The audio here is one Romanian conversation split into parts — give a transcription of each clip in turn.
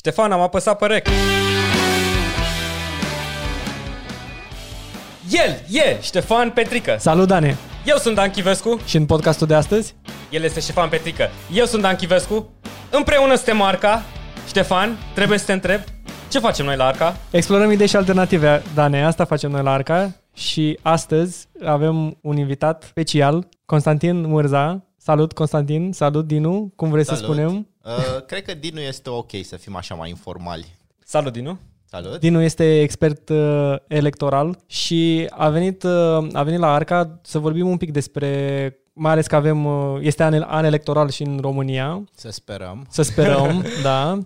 Ștefan, am apăsat pe rec. El e Ștefan Petrică. Salut, Dane! Eu sunt Dan Chivescu. Și în podcastul de astăzi? El este Ștefan Petrică. Eu sunt Dan Chivescu. Împreună suntem Arca. Ștefan, trebuie să te întreb, ce facem noi la Arca? Explorăm idei și alternative, Dane. Asta facem noi la Arca. Și astăzi avem un invitat special, Constantin Mârza. Salut, Constantin! Salut, Dinu! Cum vrei Salut. să spunem? Uh, cred că Dinu este ok să fim așa mai informali. Salut, Dinu. Salut. Dinu este expert uh, electoral și a venit, uh, a venit la Arca să vorbim un pic despre, mai ales că avem, uh, este an, an electoral și în România, Să sperăm. să sperăm, da.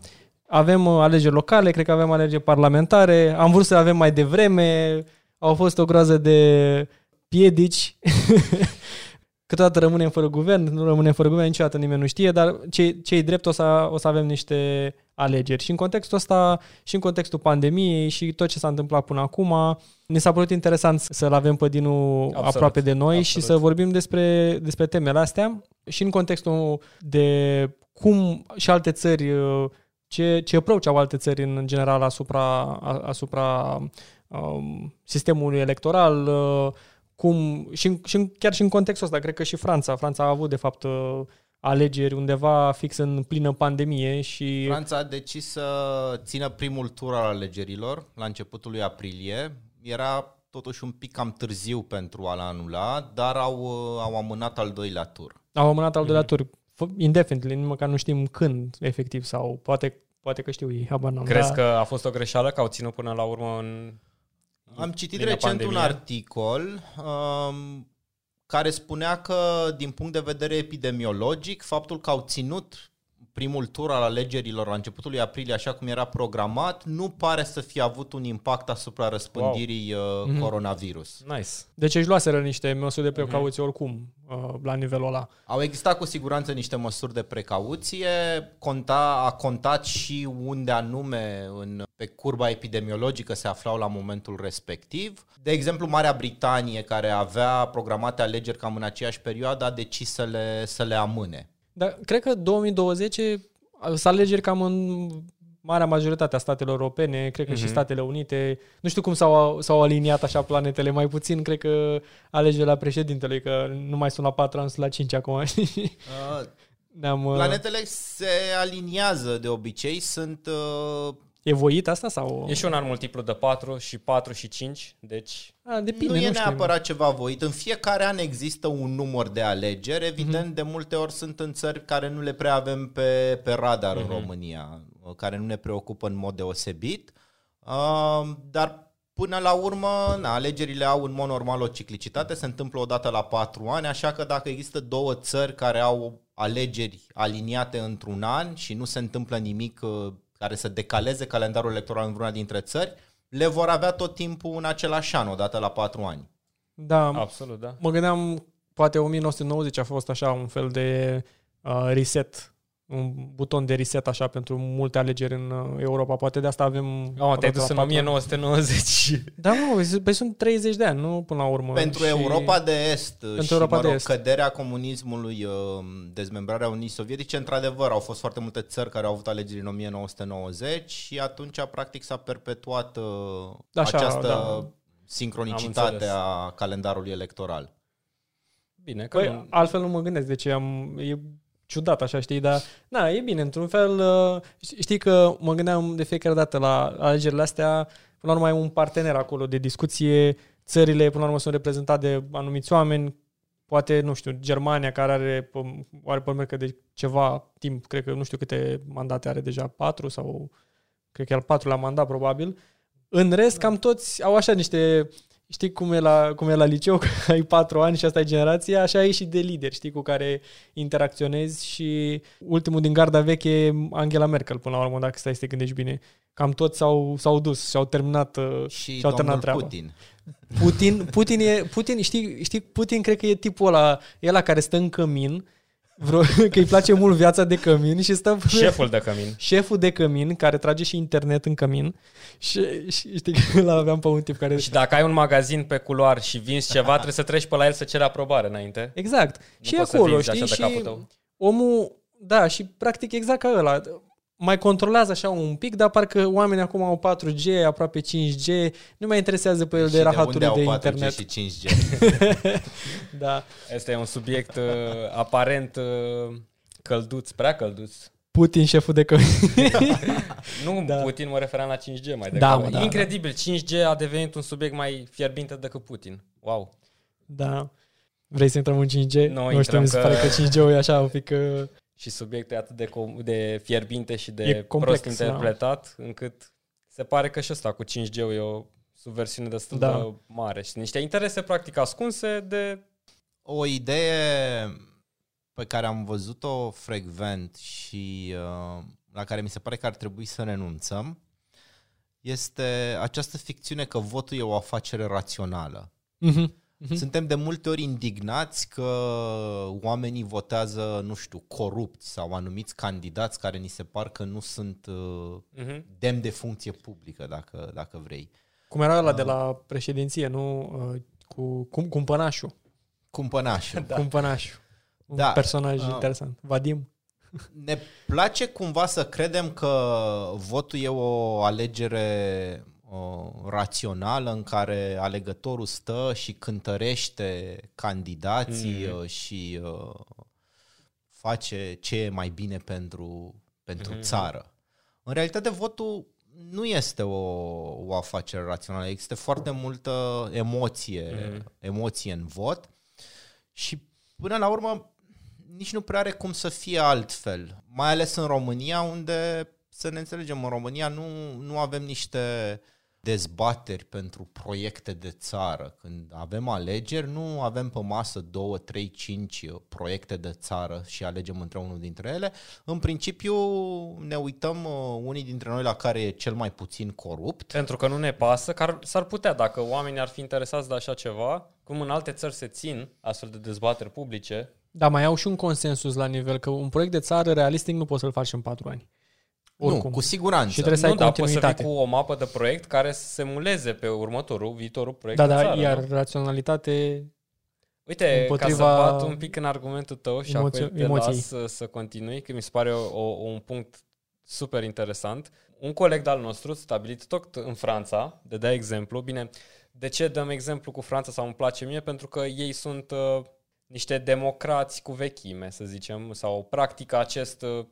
Avem uh, alegeri locale, cred că avem alegeri parlamentare, am vrut să avem mai devreme, au fost o groază de piedici. Câteodată rămânem fără guvern, nu rămânem fără guvern, niciodată nimeni nu știe, dar ce, ce drept o să, o să avem niște alegeri. Și în contextul ăsta, și în contextul pandemiei și tot ce s-a întâmplat până acum, ne s-a părut interesant să-l avem pe Dinu Absolut, aproape de noi absolut. și să vorbim despre, despre temele astea și în contextul de cum și alte țări, uh, ce, ce approach au alte țări în general asupra, a- asupra um, sistemului electoral, uh, cum, și, în- și în- chiar și în contextul ăsta, cred că și Franța. Franța a avut, de fapt, uh, alegeri undeva fix în plină pandemie și... Franța a decis să țină primul tur al alegerilor la începutul lui aprilie. Era totuși un pic cam târziu pentru a-l anula, dar au, uh, au amânat al doilea tur. Au amânat al doilea tur, f- indefinitely, nici măcar nu știm când, efectiv, sau poate, poate că știu ei, habar n-am. Crezi dar- că a fost o greșeală că au ținut până la urmă în... Am citit plină recent pandemie? un articol um, care spunea că, din punct de vedere epidemiologic, faptul că au ținut primul tur al alegerilor la începutul lui aprilie, așa cum era programat, nu pare să fie avut un impact asupra răspândirii wow. Mhm. coronavirus. Nice. Deci își luaseră niște măsuri de Mhm. precauție oricum uh, la nivelul ăla. Au existat cu siguranță niște măsuri de precauție, conta, a contat și unde anume în, pe curba epidemiologică se aflau la momentul respectiv. De exemplu, Marea Britanie, care avea programate alegeri cam în aceeași perioadă, a decis să le, să le amâne. Dar cred că 2020 sunt alegeri cam în marea majoritate a statelor europene, cred că mm-hmm. și Statele Unite. Nu știu cum s-au, s-au aliniat așa planetele mai puțin, cred că alegerile la președintele, că nu mai sunt la 4 ani, sunt la 5 acum. știi? Uh, Ne-am, uh, Planetele se aliniază de obicei, sunt uh, E voit asta sau? E și un an multiplu de 4 și 4 și 5, deci... A, depinde, nu e știu. neapărat ceva voit. În fiecare an există un număr de alegeri. Evident, Mhm. de multe ori sunt în țări care nu le prea avem pe, pe radar Mhm. în România, care nu ne preocupă în mod deosebit. Uh, dar până la urmă, na, alegerile au în mod normal o ciclicitate, se întâmplă o dată la patru ani, așa că dacă există două țări care au alegeri aliniate într-un an și nu se întâmplă nimic uh, care să decaleze calendarul electoral în vreuna dintre țări, le vor avea tot timpul în același an, o dată la patru ani. Da, Absolut, da. mă gândeam, poate 1990 a fost așa un fel de uh, reset, un buton de reset așa pentru multe alegeri în uh, Europa. Poate de asta avem... Oh, te-ai odată dus la în patru ani. 1990. Da, mă, păi sunt 30 de ani, nu până la urmă. Pentru Și- Europa de Est Pentru și Europa mă de rog, Est. căderea comunismului, uh, dezmembrarea Uniunii Sovietice, într-adevăr, au fost foarte multe țări care au avut alegeri în 1990 și atunci, practic, s-a perpetuat uh, Așa, această da. Am sincronicitate înțeles. a calendarului electoral. Bine, că Păi, nu... altfel nu mă gândesc de ce am... E ciudat așa, știi, dar... Na, e bine, într-un fel... uh, Știi că mă gândeam de fiecare dată la alegerile astea, până la urmă ai un partener acolo de discuție, țările, până la urmă, sunt reprezentate de anumiți oameni, poate, nu știu, Germania, care are, p- are pe că de ceva timp, cred că nu știu câte mandate are deja, patru sau cred că e al patrulea mandat probabil. În rest, cam toți au așa niște Știi cum e la, cum e la liceu, că ai patru ani și asta e generația, așa e și de lideri, știi, cu care interacționezi și ultimul din garda veche e Angela Merkel, până la urmă, dacă stai să te gândești bine. Cam toți s-au, s-au dus și au terminat, uh, Și și-au domnul terminat treaba. Putin. Putin, Putin, e, Putin știi, știi, Putin cred că e tipul ăla, e ăla care stă în cămin, vreo, că îi place mult viața de cămin și stă Șeful de cămin. șeful de cămin, care trage și internet în cămin și, și știi că îl aveam pe un tip care... Și dacă ai un magazin pe culoar și vinzi ceva, trebuie să treci pe la el să ceri aprobare înainte. Exact. Nu și poți să acolo, vinzi știi, așa de capul și tău. omul, da, și practic exact ca ăla. Mai controlează așa un pic, dar parcă oamenii acum au 4G, aproape 5G, nu mai interesează pe el de Și rahaturile unde de, au 4G internet. și 5G? Da. Este un subiect uh, aparent uh, călduț, prea călduț. Putin, șeful de că... Nu Da. Putin, mă refeream la 5G mai Da, degrabă. mă, da, Incredibil, 5G a devenit un subiect mai fierbinte decât Putin. Wow. da. Vrei să intrăm în 5G? Nu nu știu, intrăm mi se că- pare că 5G-ul e așa un pic... Uh, Și subiectul e atât de, com- de fierbinte și E de complex, prost da. interpretat, încât se pare că și ăsta cu 5G-ul e o subversiune destul Da. de mare și niște interese practic ascunse de... O idee pe care am văzut-o frecvent și uh, la care mi se pare că ar trebui să renunțăm este această ficțiune că votul e o afacere rațională. Mhm. Suntem de multe ori indignați că oamenii votează, nu știu, corupți sau anumiți candidați care ni se par că nu sunt uh, Uh-huh. demn de funcție publică, dacă, dacă vrei. Cum era ăla de Ah. la președinție, nu? Uh, Cu cum, cumpănașul. Cumpănașul. Da. Cumpănașul. Un Da. personaj Ah. interesant. Vadim. Ne place cumva să credem că votul e o alegere o, rațională în care alegătorul stă și cântărește candidații Mhm. mm. și uh, face ce e mai bine pentru, pentru Mhm. mm-hmm. țară. În realitate, votul nu este o, o afacere rațională. Există foarte multă emoție, Mhm. mm. emoție în vot și până la urmă nici nu prea are cum să fie altfel. Mai ales în România, unde, să ne înțelegem, în România nu, nu avem niște dezbateri pentru proiecte de țară. Când avem alegeri, nu avem pe masă două, trei, cinci proiecte de țară și alegem între unul dintre ele. În principiu ne uităm uh, unii dintre noi la care e cel mai puțin corupt. Pentru că nu ne pasă, că ar, s-ar putea, dacă oamenii ar fi interesați de așa ceva, cum în alte țări se țin astfel de dezbateri publice, Da, mai au și un consensus la nivel că un proiect de țară realistic nu poți să-l faci în patru ani. Oricum. Nu, cu siguranță. Și trebuie să nu, ai da, poți să vii continuitate. cu o mapă de proiect care să se muleze pe următorul, viitorul proiect Da, de da, țară. iar nu? raționalitate Uite, împotriva ca să bat un pic în argumentul tău și emoții- apoi te emoției. las să, să continui, că mi se pare o, o, un punct super interesant. Un coleg de-al nostru, stabilit tot în Franța, de da exemplu, bine, de ce dăm exemplu cu Franța sau îmi place mie? Pentru că ei sunt uh, niște democrați cu vechime, să zicem, sau practică acest uh,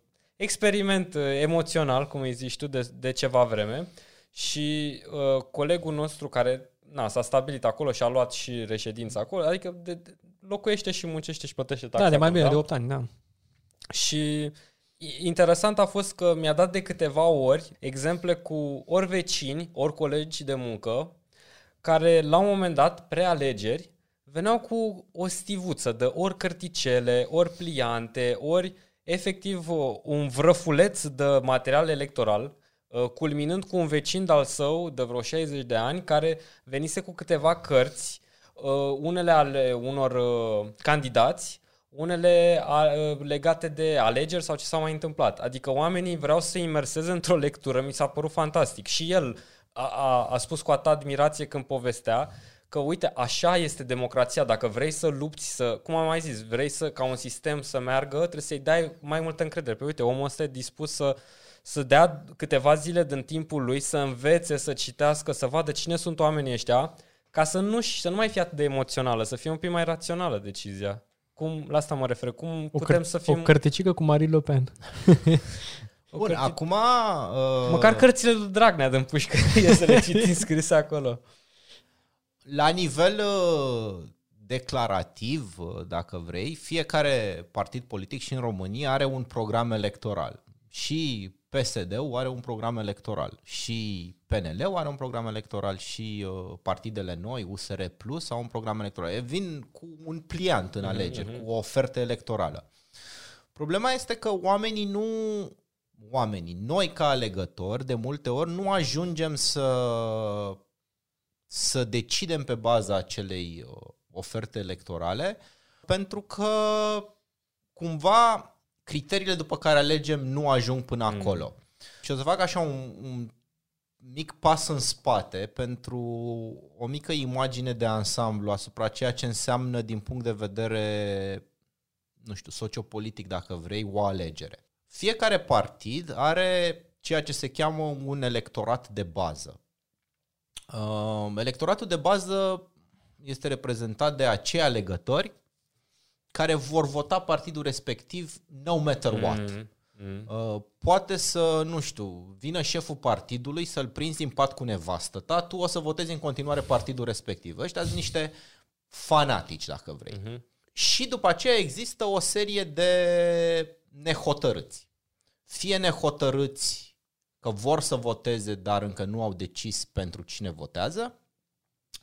experiment uh, emoțional, cum îi zici tu, de, de ceva vreme. Și uh, colegul nostru care na, s-a stabilit acolo și a luat și reședința acolo, adică de, de, locuiește și muncește și plătește taxe Da, de mai acolo, bine, da? de 8 ani, da. Și interesant a fost că mi-a dat de câteva ori exemple cu ori vecini, ori colegi de muncă, care la un moment dat, prealegeri, veneau cu o stivuță de ori cărticele, ori pliante, ori efectiv uh, un vrăfuleț de material electoral, uh, culminând cu un vecin de-al său de vreo 60 de ani care venise cu câteva cărți, uh, unele ale unor uh, candidați, unele a, uh, legate de alegeri sau ce s-a mai întâmplat. Adică oamenii vreau să se imerseze într-o lectură, mi s-a părut fantastic. Și el a, a, a spus cu atâta admirație când povestea că uite, așa este democrația, dacă vrei să lupți, să, cum am mai zis, vrei să ca un sistem să meargă, trebuie să-i dai mai multă încredere. Pe uite, omul ăsta e dispus să, să dea câteva zile din timpul lui, să învețe, să citească, să vadă cine sunt oamenii ăștia, ca să nu, să nu mai fie atât de emoțională, să fie un pic mai rațională decizia. Cum, la asta mă refer, cum O, putem căr- să fim... o cărticică cu Marie Le Pen. Bun, cărți- acum... Uh, Măcar cărțile lui Dragnea din pușcă e să le citim scrise acolo. La nivel uh, declarativ, uh, dacă vrei, fiecare partid politic și în România are un program electoral. Și PSD-ul are un program electoral, și PNL-ul are un program electoral, și uh, partidele noi, USR Plus, au un program electoral. E Vin cu un pliant în alegeri, cu o ofertă electorală. Problema este că oamenii nu oamenii, noi ca alegători, de multe ori nu ajungem să să decidem pe baza acelei uh, oferte electorale, pentru că cumva criteriile după care alegem nu ajung până Mm. acolo. Și o să fac așa un, un mic pas în spate pentru o mică imagine de ansamblu asupra ceea ce înseamnă din punct de vedere, nu știu, sociopolitic, dacă vrei, o alegere. fiecare partid are ceea ce se cheamă un electorat de bază. Uh, electoratul de bază este reprezentat de acei alegători care vor vota partidul respectiv no matter what. Mm. Mm. Uh, poate să, nu știu, vină șeful partidului să-l prinzi în pat cu nevastă ta, tu o să votezi în continuare partidul respectiv. Ăștia sunt niște fanatici, dacă vrei. Mm-hmm. Și după aceea există o serie de nehotărâți. Fie nehotărâți că vor să voteze, dar încă nu au decis pentru cine votează,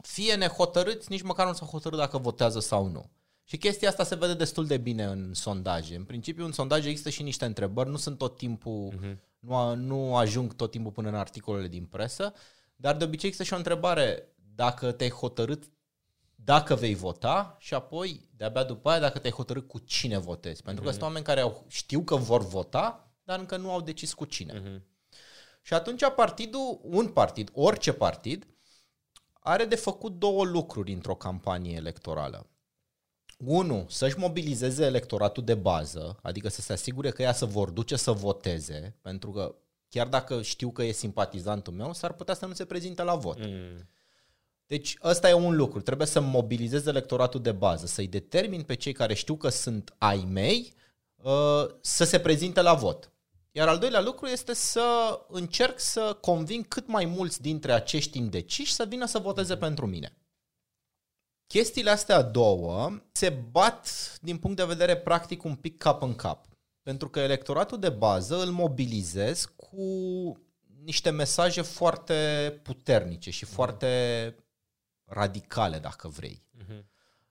fie nehotărâți, nici măcar nu s-au hotărât dacă votează sau nu. Și chestia asta se vede destul de bine în sondaje. În principiu, în sondaje există și niște întrebări, nu sunt tot timpul, uh-huh. nu, nu ajung tot timpul până în articolele din presă, dar de obicei există și o întrebare dacă te-ai hotărât dacă vei vota și apoi, de-abia după aia, dacă te-ai hotărât cu cine votezi. Pentru uh-huh. că sunt oameni care au, știu că vor vota, dar încă nu au decis cu cine. Uh-huh. Și atunci partidul, un partid, orice partid, are de făcut două lucruri într-o campanie electorală. Unu, să-și mobilizeze electoratul de bază, adică să se asigure că ea să vor duce să voteze, pentru că chiar dacă știu că e simpatizantul meu, s-ar putea să nu se prezinte la vot. Mm. Deci ăsta e un lucru, trebuie să mobilizez electoratul de bază, să-i determin pe cei care știu că sunt ai mei uh, să se prezinte la vot. Iar al doilea lucru este să încerc să conving cât mai mulți dintre acești indeciși să vină să voteze mm. pentru mine. Chestiile astea două se bat din punct de vedere practic un pic cap în cap. Pentru că electoratul de bază îl mobilizez cu niște mesaje foarte puternice și foarte radicale, dacă vrei. Uh-huh.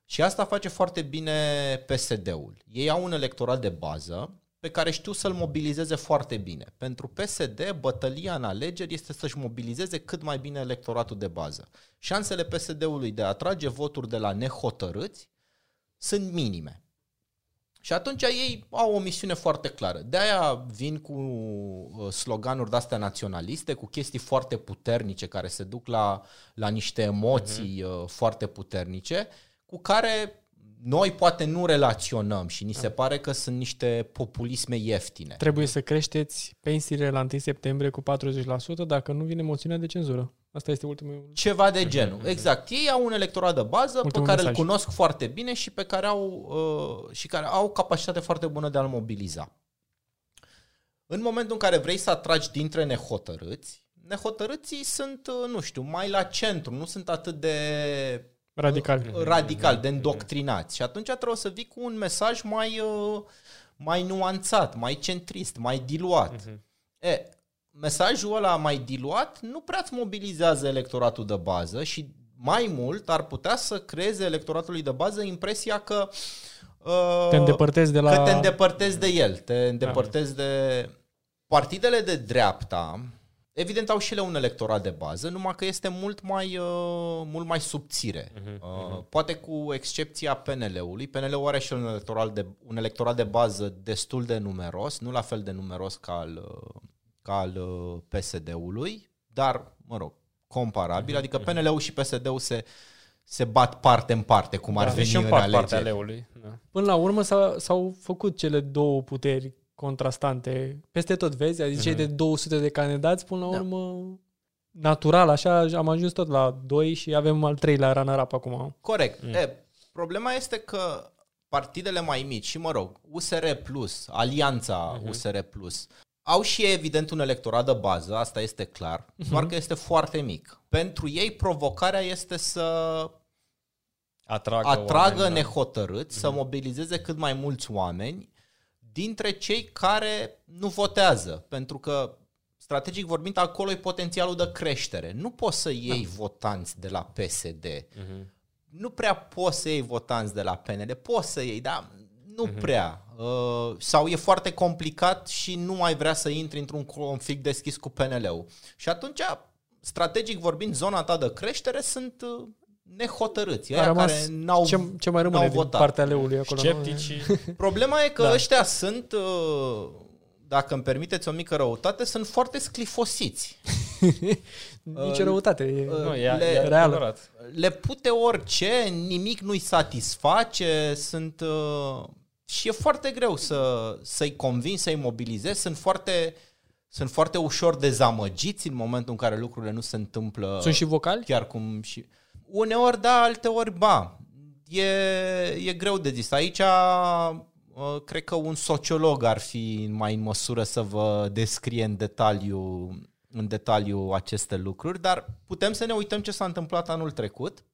Și asta face foarte bine PSD-ul. Ei au un electorat de bază pe care știu să-l mobilizeze foarte bine. Pentru PSD, bătălia în alegeri este să-și mobilizeze cât mai bine electoratul de bază. Șansele PSD-ului de a atrage voturi de la nehotărâți sunt minime. Și atunci ei au o misiune foarte clară. De aia vin cu uh, sloganuri de-astea naționaliste, cu chestii foarte puternice care se duc la, la niște emoții uh-huh. foarte puternice, cu care noi poate nu relaționăm și ni se pare că sunt niște populisme ieftine. Trebuie să creșteți pensiile la 1 septembrie cu 40% dacă nu vine moțiunea de cenzură. Asta este ultimul... Ceva de genul, exact. Ei au un electorat de bază ultimul pe care mesaj. îl cunosc foarte bine și pe care au, uh, și care au capacitate foarte bună de a-l mobiliza. În momentul în care vrei să atragi dintre nehotărâți, nehotărâții sunt, uh, nu știu, mai la centru, nu sunt atât de Radical. Radical, de îndoctrinați. Și atunci trebuie să vii cu un mesaj mai, uh, mai nuanțat, mai centrist, mai diluat. Uh-huh. E, mesajul ăla mai diluat nu prea îți mobilizează electoratul de bază și mai mult ar putea să creeze electoratului de bază impresia că uh, te îndepărtezi de la... Că te îndepărtezi de el, te îndepărtezi da. de... Partidele de dreapta, Evident au și ele un electorat de bază, numai că este mult mai, uh, mult mai subțire. Uh-huh, uh-huh. Poate cu excepția PNL-ului. PNL-ul are și un electorat, de, un electorat de bază destul de numeros, nu la fel de numeros ca al, uh, ca al uh, PSD-ului, dar, mă rog, comparabil. Uh-huh, adică PNL-ul și PSD-ul se, se bat parte în parte, cum da, ar veni în alegeri. Da. Până la urmă s-au făcut cele două puteri contrastante peste tot, vezi? Adică uh-huh. de 200 de candidați, până la da. urmă, natural, așa, am ajuns tot la 2 și avem al treilea runner-up acum. Corect. Mm. E, problema este că partidele mai mici și, mă rog, USR Plus, Alianța uh-huh. USR Plus, au și ei, evident, un electorat de bază, asta este clar, uh-huh. doar că este foarte mic. Pentru ei, provocarea este să atragă, atragă oameni, da. nehotărâți, uh-huh. să mobilizeze cât mai mulți oameni dintre cei care nu votează, pentru că strategic vorbind, acolo e potențialul de creștere. Nu poți să iei da. votanți de la PSD. Uh-huh. Mhm. Nu prea poți să iei votanți de la PNL. Poți să iei, dar nu uh-huh. prea. Uh, sau e foarte complicat și nu mai vrea să intri într-un conflict deschis cu PNL-ul. Și atunci, strategic vorbind, zona ta de creștere sunt uh, nehotărâți, aia care n-au, ce, ce mai rămâne n-au votat. din partea leului acolo. Sceptici. Problema e că da. ăștia sunt, uh, dacă îmi permiteți o mică răutate, sunt foarte sclifosiți. Nici uh, răutate, e, uh, nu, e, le, e reală. Le pute orice, nimic nu-i satisface, sunt... și e foarte greu să, să-i convins, să-i mobilizezi. Sunt foarte, sunt foarte ușor dezamăgiți în momentul în care lucrurile nu se întâmplă. Sunt și vocali? Chiar cum și... Uneori da, alteori ba. E, e greu de zis. Aici uh, cred că un sociolog ar fi mai în măsură să vă descrie în detaliu, în detaliu aceste lucruri, dar putem să ne uităm ce s-a întâmplat anul trecut.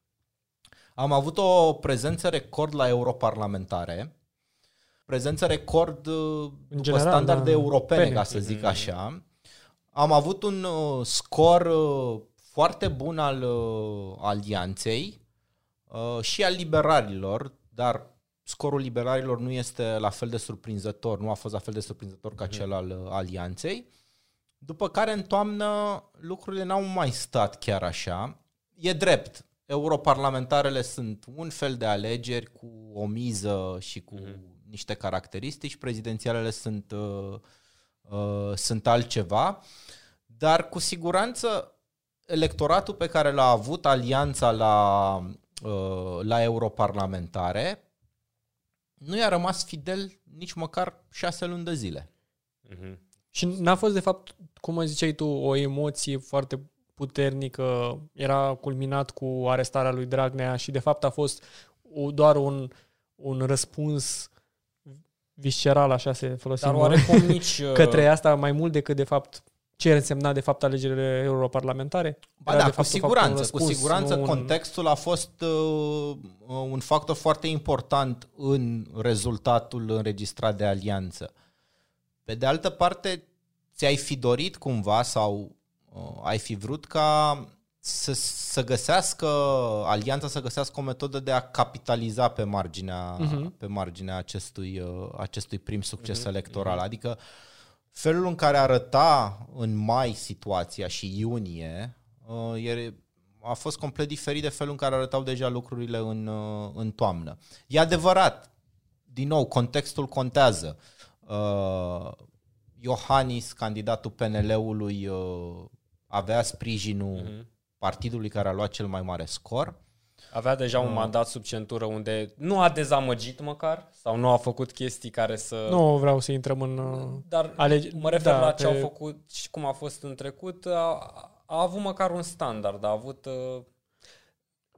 Am avut o prezență record la europarlamentare, prezență record uh, după general, standarde da. europene, Pene. ca să zic așa. Am avut un uh, scor uh, foarte bun al uh, alianței uh, și al liberalilor, dar scorul liberalilor nu este la fel de surprinzător, nu a fost la fel de surprinzător ca cel al uh, alianței. După care în toamnă lucrurile n-au mai stat chiar așa. E drept, europarlamentarele sunt un fel de alegeri cu o miză și cu niște caracteristici, prezidențialele sunt, uh, uh, sunt altceva, dar cu siguranță electoratul pe care l-a avut alianța la, uh, la europarlamentare nu i-a rămas fidel nici măcar șase luni de zile. Mhm. Și n-a fost, de fapt, cum ziceai tu, o emoție foarte puternică, era culminat cu arestarea lui Dragnea și, de fapt, a fost o- doar un, un răspuns visceral, așa se folosim, Dar nu? oarecum nici... uh, către asta mai mult decât, de fapt, ce însemna, de fapt, alegerile europarlamentare? Ba Era, da, de cu fapt, un siguranță, fapt, un cu răspuns, siguranță nu un- contextul a fost uh, un factor foarte important în rezultatul înregistrat de alianță. Pe de altă parte, ți-ai fi dorit cumva sau uh, ai fi vrut ca să, să găsească, alianța să găsească o metodă de a capitaliza pe marginea, Mhm. pe marginea acestui, uh, acestui prim succes electoral. Adică felul în care arăta în mai situația și iunie uh, e, a fost complet diferit de felul în care arătau deja lucrurile în, uh, în toamnă. E adevărat, din nou, contextul contează. Uh, Iohannis, candidatul PNL-ului, uh, avea sprijinul Mhm. partidului care a luat cel mai mare scor. Avea deja Ah. un mandat sub centură unde nu a dezamăgit măcar sau nu a făcut chestii care să... Nu vreau să intrăm în... uh, Dar Alege- mă refer da, la ce pe- au făcut și cum a fost în trecut. A, a avut măcar un standard, a avut... Uh,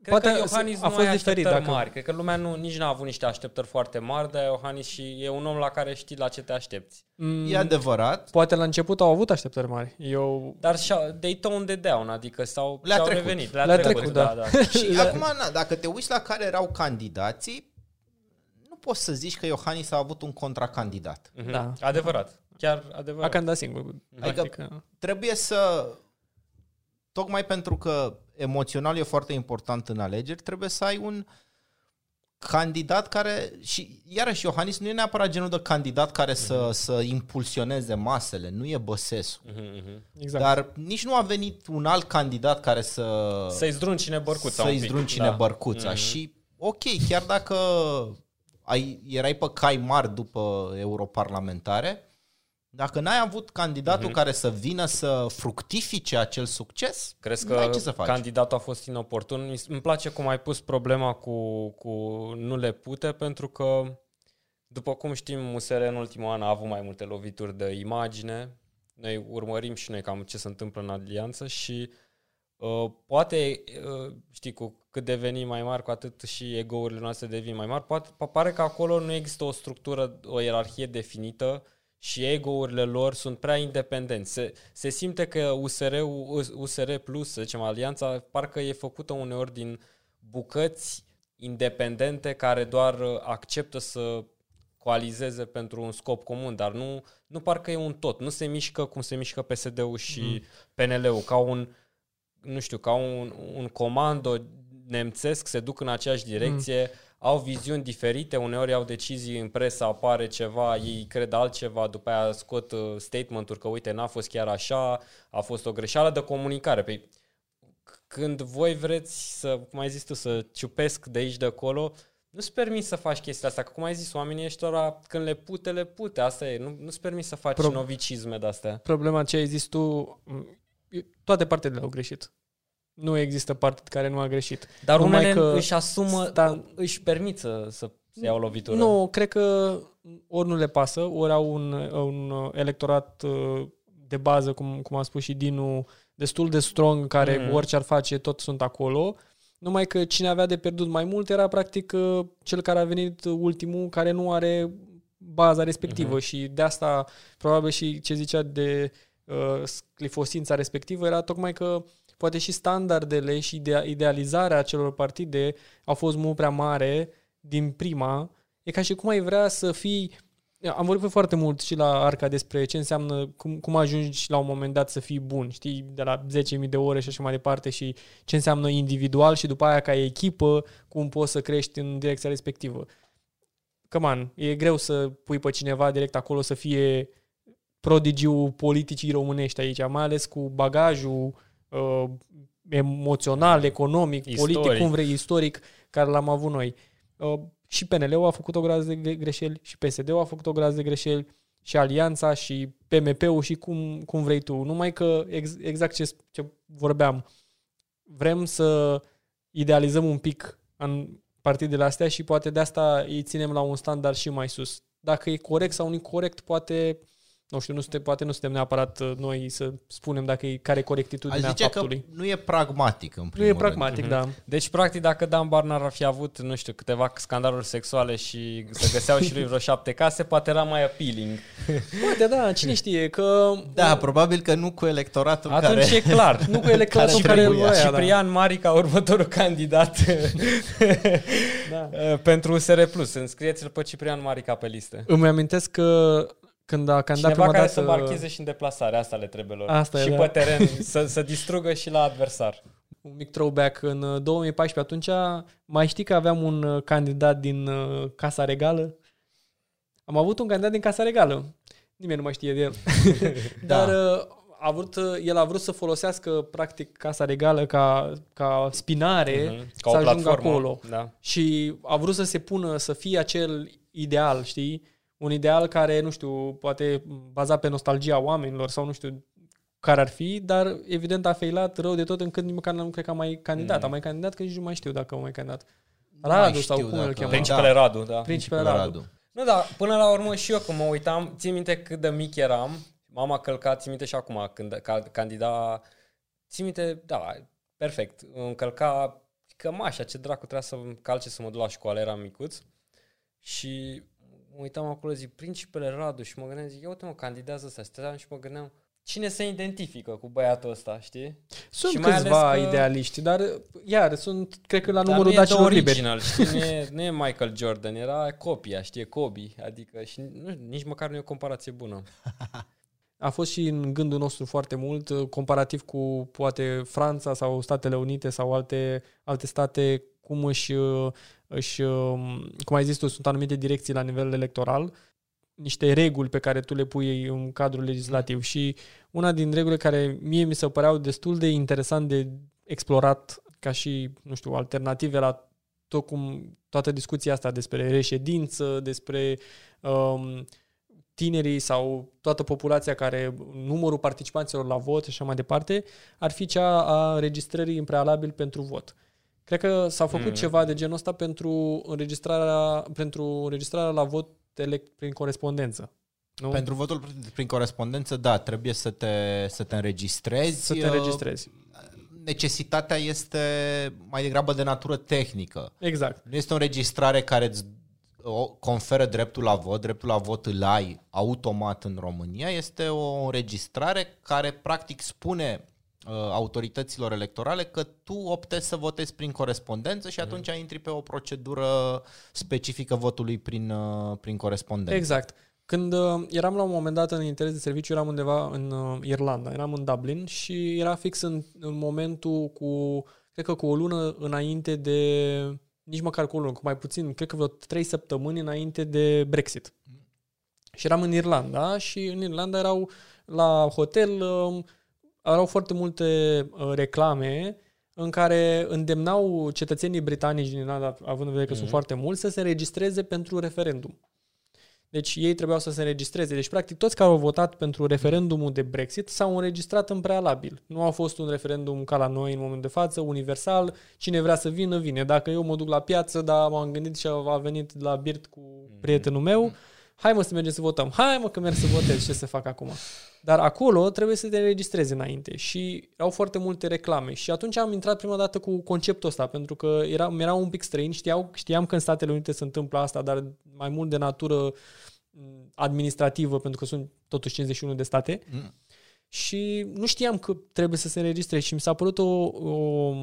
cred Poate că Iohannis a nu fost are diferit, așteptări dacă- mari. Cred că lumea nu, nici n-a avut niște așteptări foarte mari de Iohannis și e un om la care știi la ce te aștepți. mm, E adevărat, Poate la început au avut așteptări mari. Eu Dar și-au, they toned it down, adică s-au, Le-a și-au trecut. revenit. Le-a, Le-a trecut, trecut, da. da. da. Și La- acum, na, dacă te uiți la care erau candidații, nu poți să zici că Iohannis a avut un contracandidat. Mhm. Da. Adevărat. Chiar a adevărat. candidat singur. Adică- Practic, uh, Trebuie să, tocmai pentru că emoțional e foarte important în alegeri, trebuie să ai un candidat care, și iarăși Iohannis nu e neapărat genul de candidat care să, să impulsioneze masele, nu e Băsescu. Mhm, mhm. exact. Dar nici nu a venit un alt candidat care să Să-i zdruncine bărcuța un să-i pic. zdruncine da. bărcuța. Mhm. Și ok, chiar dacă ai, erai pe cai mari după europarlamentare, dacă n-ai avut candidatul Mhm. care să vină să fructifice acel succes, Crezi n-ai că ce să faci. candidatul a fost inoportun? Mi- Îmi place cum ai pus problema cu, cu nu le pute, pentru că, după cum știm, USR în ultimul an a avut mai multe lovituri de imagine. Noi urmărim și noi cam ce se întâmplă în alianță și uh, poate, uh, știi, cu cât devenim mai mari, cu atât și egourile noastre devin mai mari. Poate, pare că acolo nu există o structură, o ierarhie definită și ego-urile lor sunt prea independenți. Se, se simte că USR-ul, USR Plus, să zicem, alianța, parcă e făcută uneori din bucăți independente care doar uh, acceptă să coalizeze pentru un scop comun, dar nu, nu parcă e un tot. Nu se mișcă cum se mișcă PSD-ul și mm. PNL-ul, ca un, nu știu, ca un, un comando nemțesc, se duc în aceeași direcție, mm. Au viziuni diferite, uneori au decizii în presă, apare ceva, ei cred altceva, după aia scot uh, statement-uri că uite, n-a fost chiar așa, a fost o greșeală de comunicare. Păi, c- când voi vreți să, cum ai zis tu, să ciupesc de aici de acolo, nu-ți permis să faci chestia asta, că cum ai zis, oamenii ăștia, când le pute, le pute, asta e, nu, nu-ți permis să faci Pro- novicisme de-astea. Problema ce ai zis tu, m, toate partidele au greșit. Nu există partid care nu a greșit. Dar Numai unele că își asumă, sta- își permit să, să, să iau lovitură? Nu, cred că ori nu le pasă, ori au un, un electorat uh, de bază, cum, cum a spus și Dinu, destul de strong, care mm. orice ar face, tot sunt acolo. Numai că cine avea de pierdut mai mult era practic uh, cel care a venit ultimul, care nu are baza respectivă uh-huh. și de asta probabil și ce zicea de uh, sclifosința respectivă era tocmai că poate și standardele și idealizarea acelor partide au fost mult prea mare din prima. E ca și cum ai vrea să fii am vorbit foarte mult și la Arca despre ce înseamnă, cum, cum ajungi la un moment dat să fii bun, știi, de la 10.000 de ore și așa mai departe și ce înseamnă individual și după aia ca echipă, cum poți să crești în direcția respectivă. Căman, e greu să pui pe cineva direct acolo să fie prodigiul politicii românești aici, mai ales cu bagajul uh, emoțional, economic, istoric. politic, cum vrei, istoric, care l-am avut noi. Uh, și PNL-ul a făcut o groază de greșeli, și PSD-ul a făcut o groază de greșeli, și Alianța, și PMP-ul, și cum, cum vrei tu. Numai că ex, exact ce, ce vorbeam, vrem să idealizăm un pic în partidele astea și poate de asta îi ținem la un standard și mai sus. Dacă e corect sau nu e corect, poate nu știu, nu suntem, poate nu suntem neapărat uh, noi să spunem dacă e, care e corectitudinea zice faptului. Că nu e pragmatic în primul Nu e pragmatic, rând. da. Mhm. Deci, practic, dacă Dan Barnar ar fi avut, nu știu, câteva scandaluri sexuale și să găseau și lui vreo șapte case, poate era mai appealing. Poate, da, cine știe, că... Da, probabil că nu cu electoratul Atunci care... e clar. Nu cu electoratul care care, trebuia. care da. Ciprian Marica, următorul candidat da. pentru USR+. Înscrieți-l pe Ciprian Marica pe listă. Îmi amintesc că când a candidat Cineva prima care dată... să marcheze și în deplasare, asta le trebuie lor. Asta e, și da. pe teren, să, să distrugă și la adversar. Un mic throwback. În uh, 2014 atunci, mai știi că aveam un uh, candidat din uh, Casa Regală? Am avut un candidat din Casa Regală. Nimeni nu mai știe de el. Dar uh, a vrut, uh, el a vrut să folosească practic Casa Regală ca, ca spinare Mhm. Ca să o ajungă platformă. acolo. Da. Și a vrut să se pună, să fie acel ideal, știi? Un ideal care, nu știu, poate baza pe nostalgia oamenilor sau nu știu care ar fi, dar evident a failat rău de tot încât nici măcar nu cred că a mai candidat. Mm. A mai candidat că nici nu mai știu dacă a mai candidat. Nu mai Radu sau știu cum îl dacă- cheamă. Principele Da. Radu, da. Principele Radu. Radu. Nu, da, până la urmă și eu când mă uitam, țin minte cât de mic eram, mama călca, țin minte și acum când ca, candida, țin minte, da, perfect, încălca cămașa, ce dracu trebuia să calce să mă duc la școală, eram micuț și mă uitam acolo, zic, principele Radu și mă gândeam, zic, ia uite mă, candidează ăsta, stăteam și mă gândeam, cine se identifică cu băiatul ăsta, știi? Sunt Și mai câțiva ales că- idealiști, dar iar sunt, cred că la Dar numărul nu e de dacilor liberi. original, știi? Nu e, nu e Michael Jordan, era copia, știi, e Kobe, adică și nu, nici măcar nu e o comparație bună. A fost și în gândul nostru foarte mult, uh, comparativ cu poate Franța sau Statele Unite sau alte, alte state, cum își, uh, își, um, cum ai zis tu, sunt anumite direcții la nivel electoral, niște reguli pe care tu le pui în cadrul legislativ și una din regulile care mie mi se păreau destul de interesant de explorat ca și, nu știu, alternative la tot cum, toată discuția asta despre reședință, despre um, tinerii sau toată populația care, numărul participanților la vot și așa mai departe, ar fi cea a registrării în prealabil pentru vot. Cred că s-a făcut Mhm. ceva de genul ăsta pentru înregistrarea, pentru înregistrarea la vot elect prin corespondență. Nu? Pentru votul prin corespondență, da, trebuie să te, să te înregistrezi. să te înregistrezi. Necesitatea este mai degrabă de natură tehnică. Exact. Nu este o înregistrare care îți o- conferă dreptul la vot, dreptul la vot îl ai automat în România, este o înregistrare care practic spune uh, autorităților electorale că tu optezi să votezi prin corespondență și atunci intri pe o procedură specifică votului prin, uh, prin corespondență. Exact. Când uh, eram la un moment dat în interes de serviciu, eram undeva în uh, Irlanda, eram în Dublin și era fix în, în momentul cu, cred că cu o lună înainte de, nici măcar cu o lună, cu mai puțin, cred că vreo trei săptămâni înainte de Brexit. Și eram în Irlanda și în Irlanda erau la hotel, uh, erau foarte multe uh, reclame în care îndemnau cetățenii britanici din Irlanda, având în vedere că mm-hmm. sunt foarte mulți, să se înregistreze pentru referendum. Deci ei trebuiau să se înregistreze. Deci, practic, toți care au votat pentru referendumul de Brexit s-au înregistrat în prealabil. Nu a fost un referendum ca la noi în momentul de față, universal. Cine vrea să vină, vine. Dacă eu mă duc la piață, dar m-am gândit și a venit la birt cu prietenul meu, hai mă să mergem să votăm. Hai mă că merg să votez, ce să fac acum? Dar acolo trebuie să te înregistrezi înainte și au foarte multe reclame. Și atunci am intrat prima dată cu conceptul ăsta, pentru că era, mi era un pic străin. Știau, știam că în Statele Unite se întâmplă asta, dar mai mult de natură administrativă, pentru că sunt totuși 51 de state. Mm. Și nu știam că trebuie să se înregistreze și mi s-a părut o, o,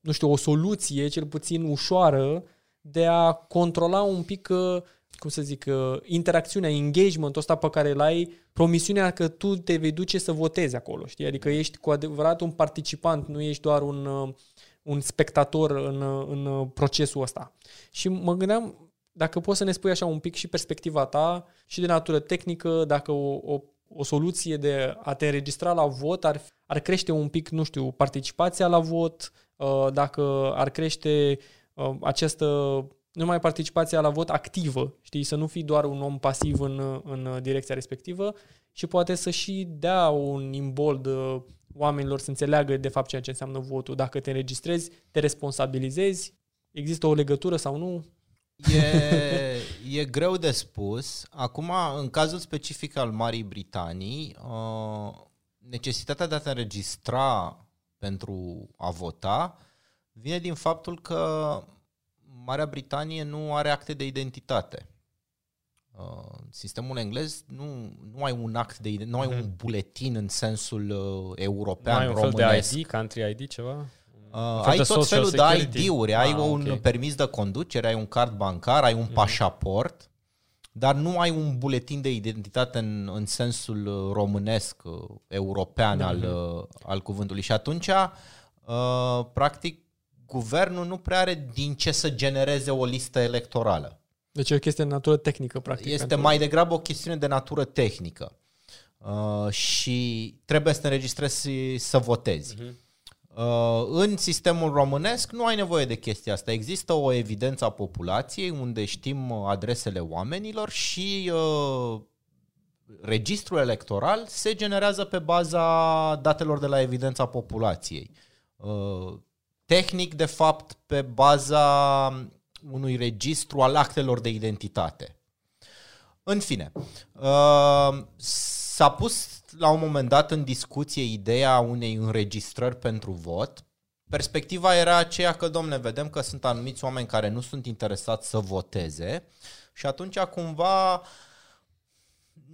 nu știu, o soluție, cel puțin ușoară, de a controla un pic uh, cum să zic, uh, interacțiunea, engagement-ul ăsta pe care îl ai, promisiunea că tu te vei duce să votezi acolo, știi? Adică ești cu adevărat un participant, nu ești doar un, uh, un spectator în, în procesul ăsta. Și mă gândeam, dacă poți să ne spui așa un pic și perspectiva ta și de natură tehnică, dacă o, o, o soluție de a te înregistra la vot ar, ar crește un pic, nu știu, participația la vot, dacă ar crește această numai participația la vot activă, știi, să nu fii doar un om pasiv în, în direcția respectivă și poate să și dea un imbold uh, oamenilor să înțeleagă de fapt ceea ce înseamnă votul. Dacă te înregistrezi, te responsabilizezi, există o legătură sau nu? E, e greu de spus. Acum, în cazul specific al Marii Britanii, uh, necesitatea de a te înregistra pentru a vota vine din faptul că Marea Britanie nu are acte de identitate. Uh, sistemul englez nu, nu ai un act de identitate, nu ai un mhm. buletin în sensul uh, european, nu ai un românesc. fel de ID, country ID, ceva? Uh, ai tot felul security. de ID-uri, ai ah, un okay. permis de conducere, ai un card bancar, ai un mm. pașaport, dar nu ai un buletin de identitate în, în sensul uh, românesc, uh, european mm-hmm. al, uh, al cuvântului. Și atunci, uh, practic, guvernul nu prea are din ce să genereze o listă electorală. Deci e o chestie de natură tehnică, practic. Este pentru... mai degrabă o chestiune de natură tehnică. Uh, și trebuie să te înregistrezi să votezi. Uh-huh. Uh, în sistemul românesc nu ai nevoie de chestia asta. Există o evidență a populației unde știm adresele oamenilor și uh, registrul electoral se generează pe baza datelor de la evidența populației. Uh, tehnic, de fapt, pe baza unui registru al actelor de identitate. În fine, uh, s-a pus la un moment dat în discuție ideea unei înregistrări pentru vot. Perspectiva era aceea că, domne, vedem că sunt anumiți oameni care nu sunt interesați să voteze și atunci cumva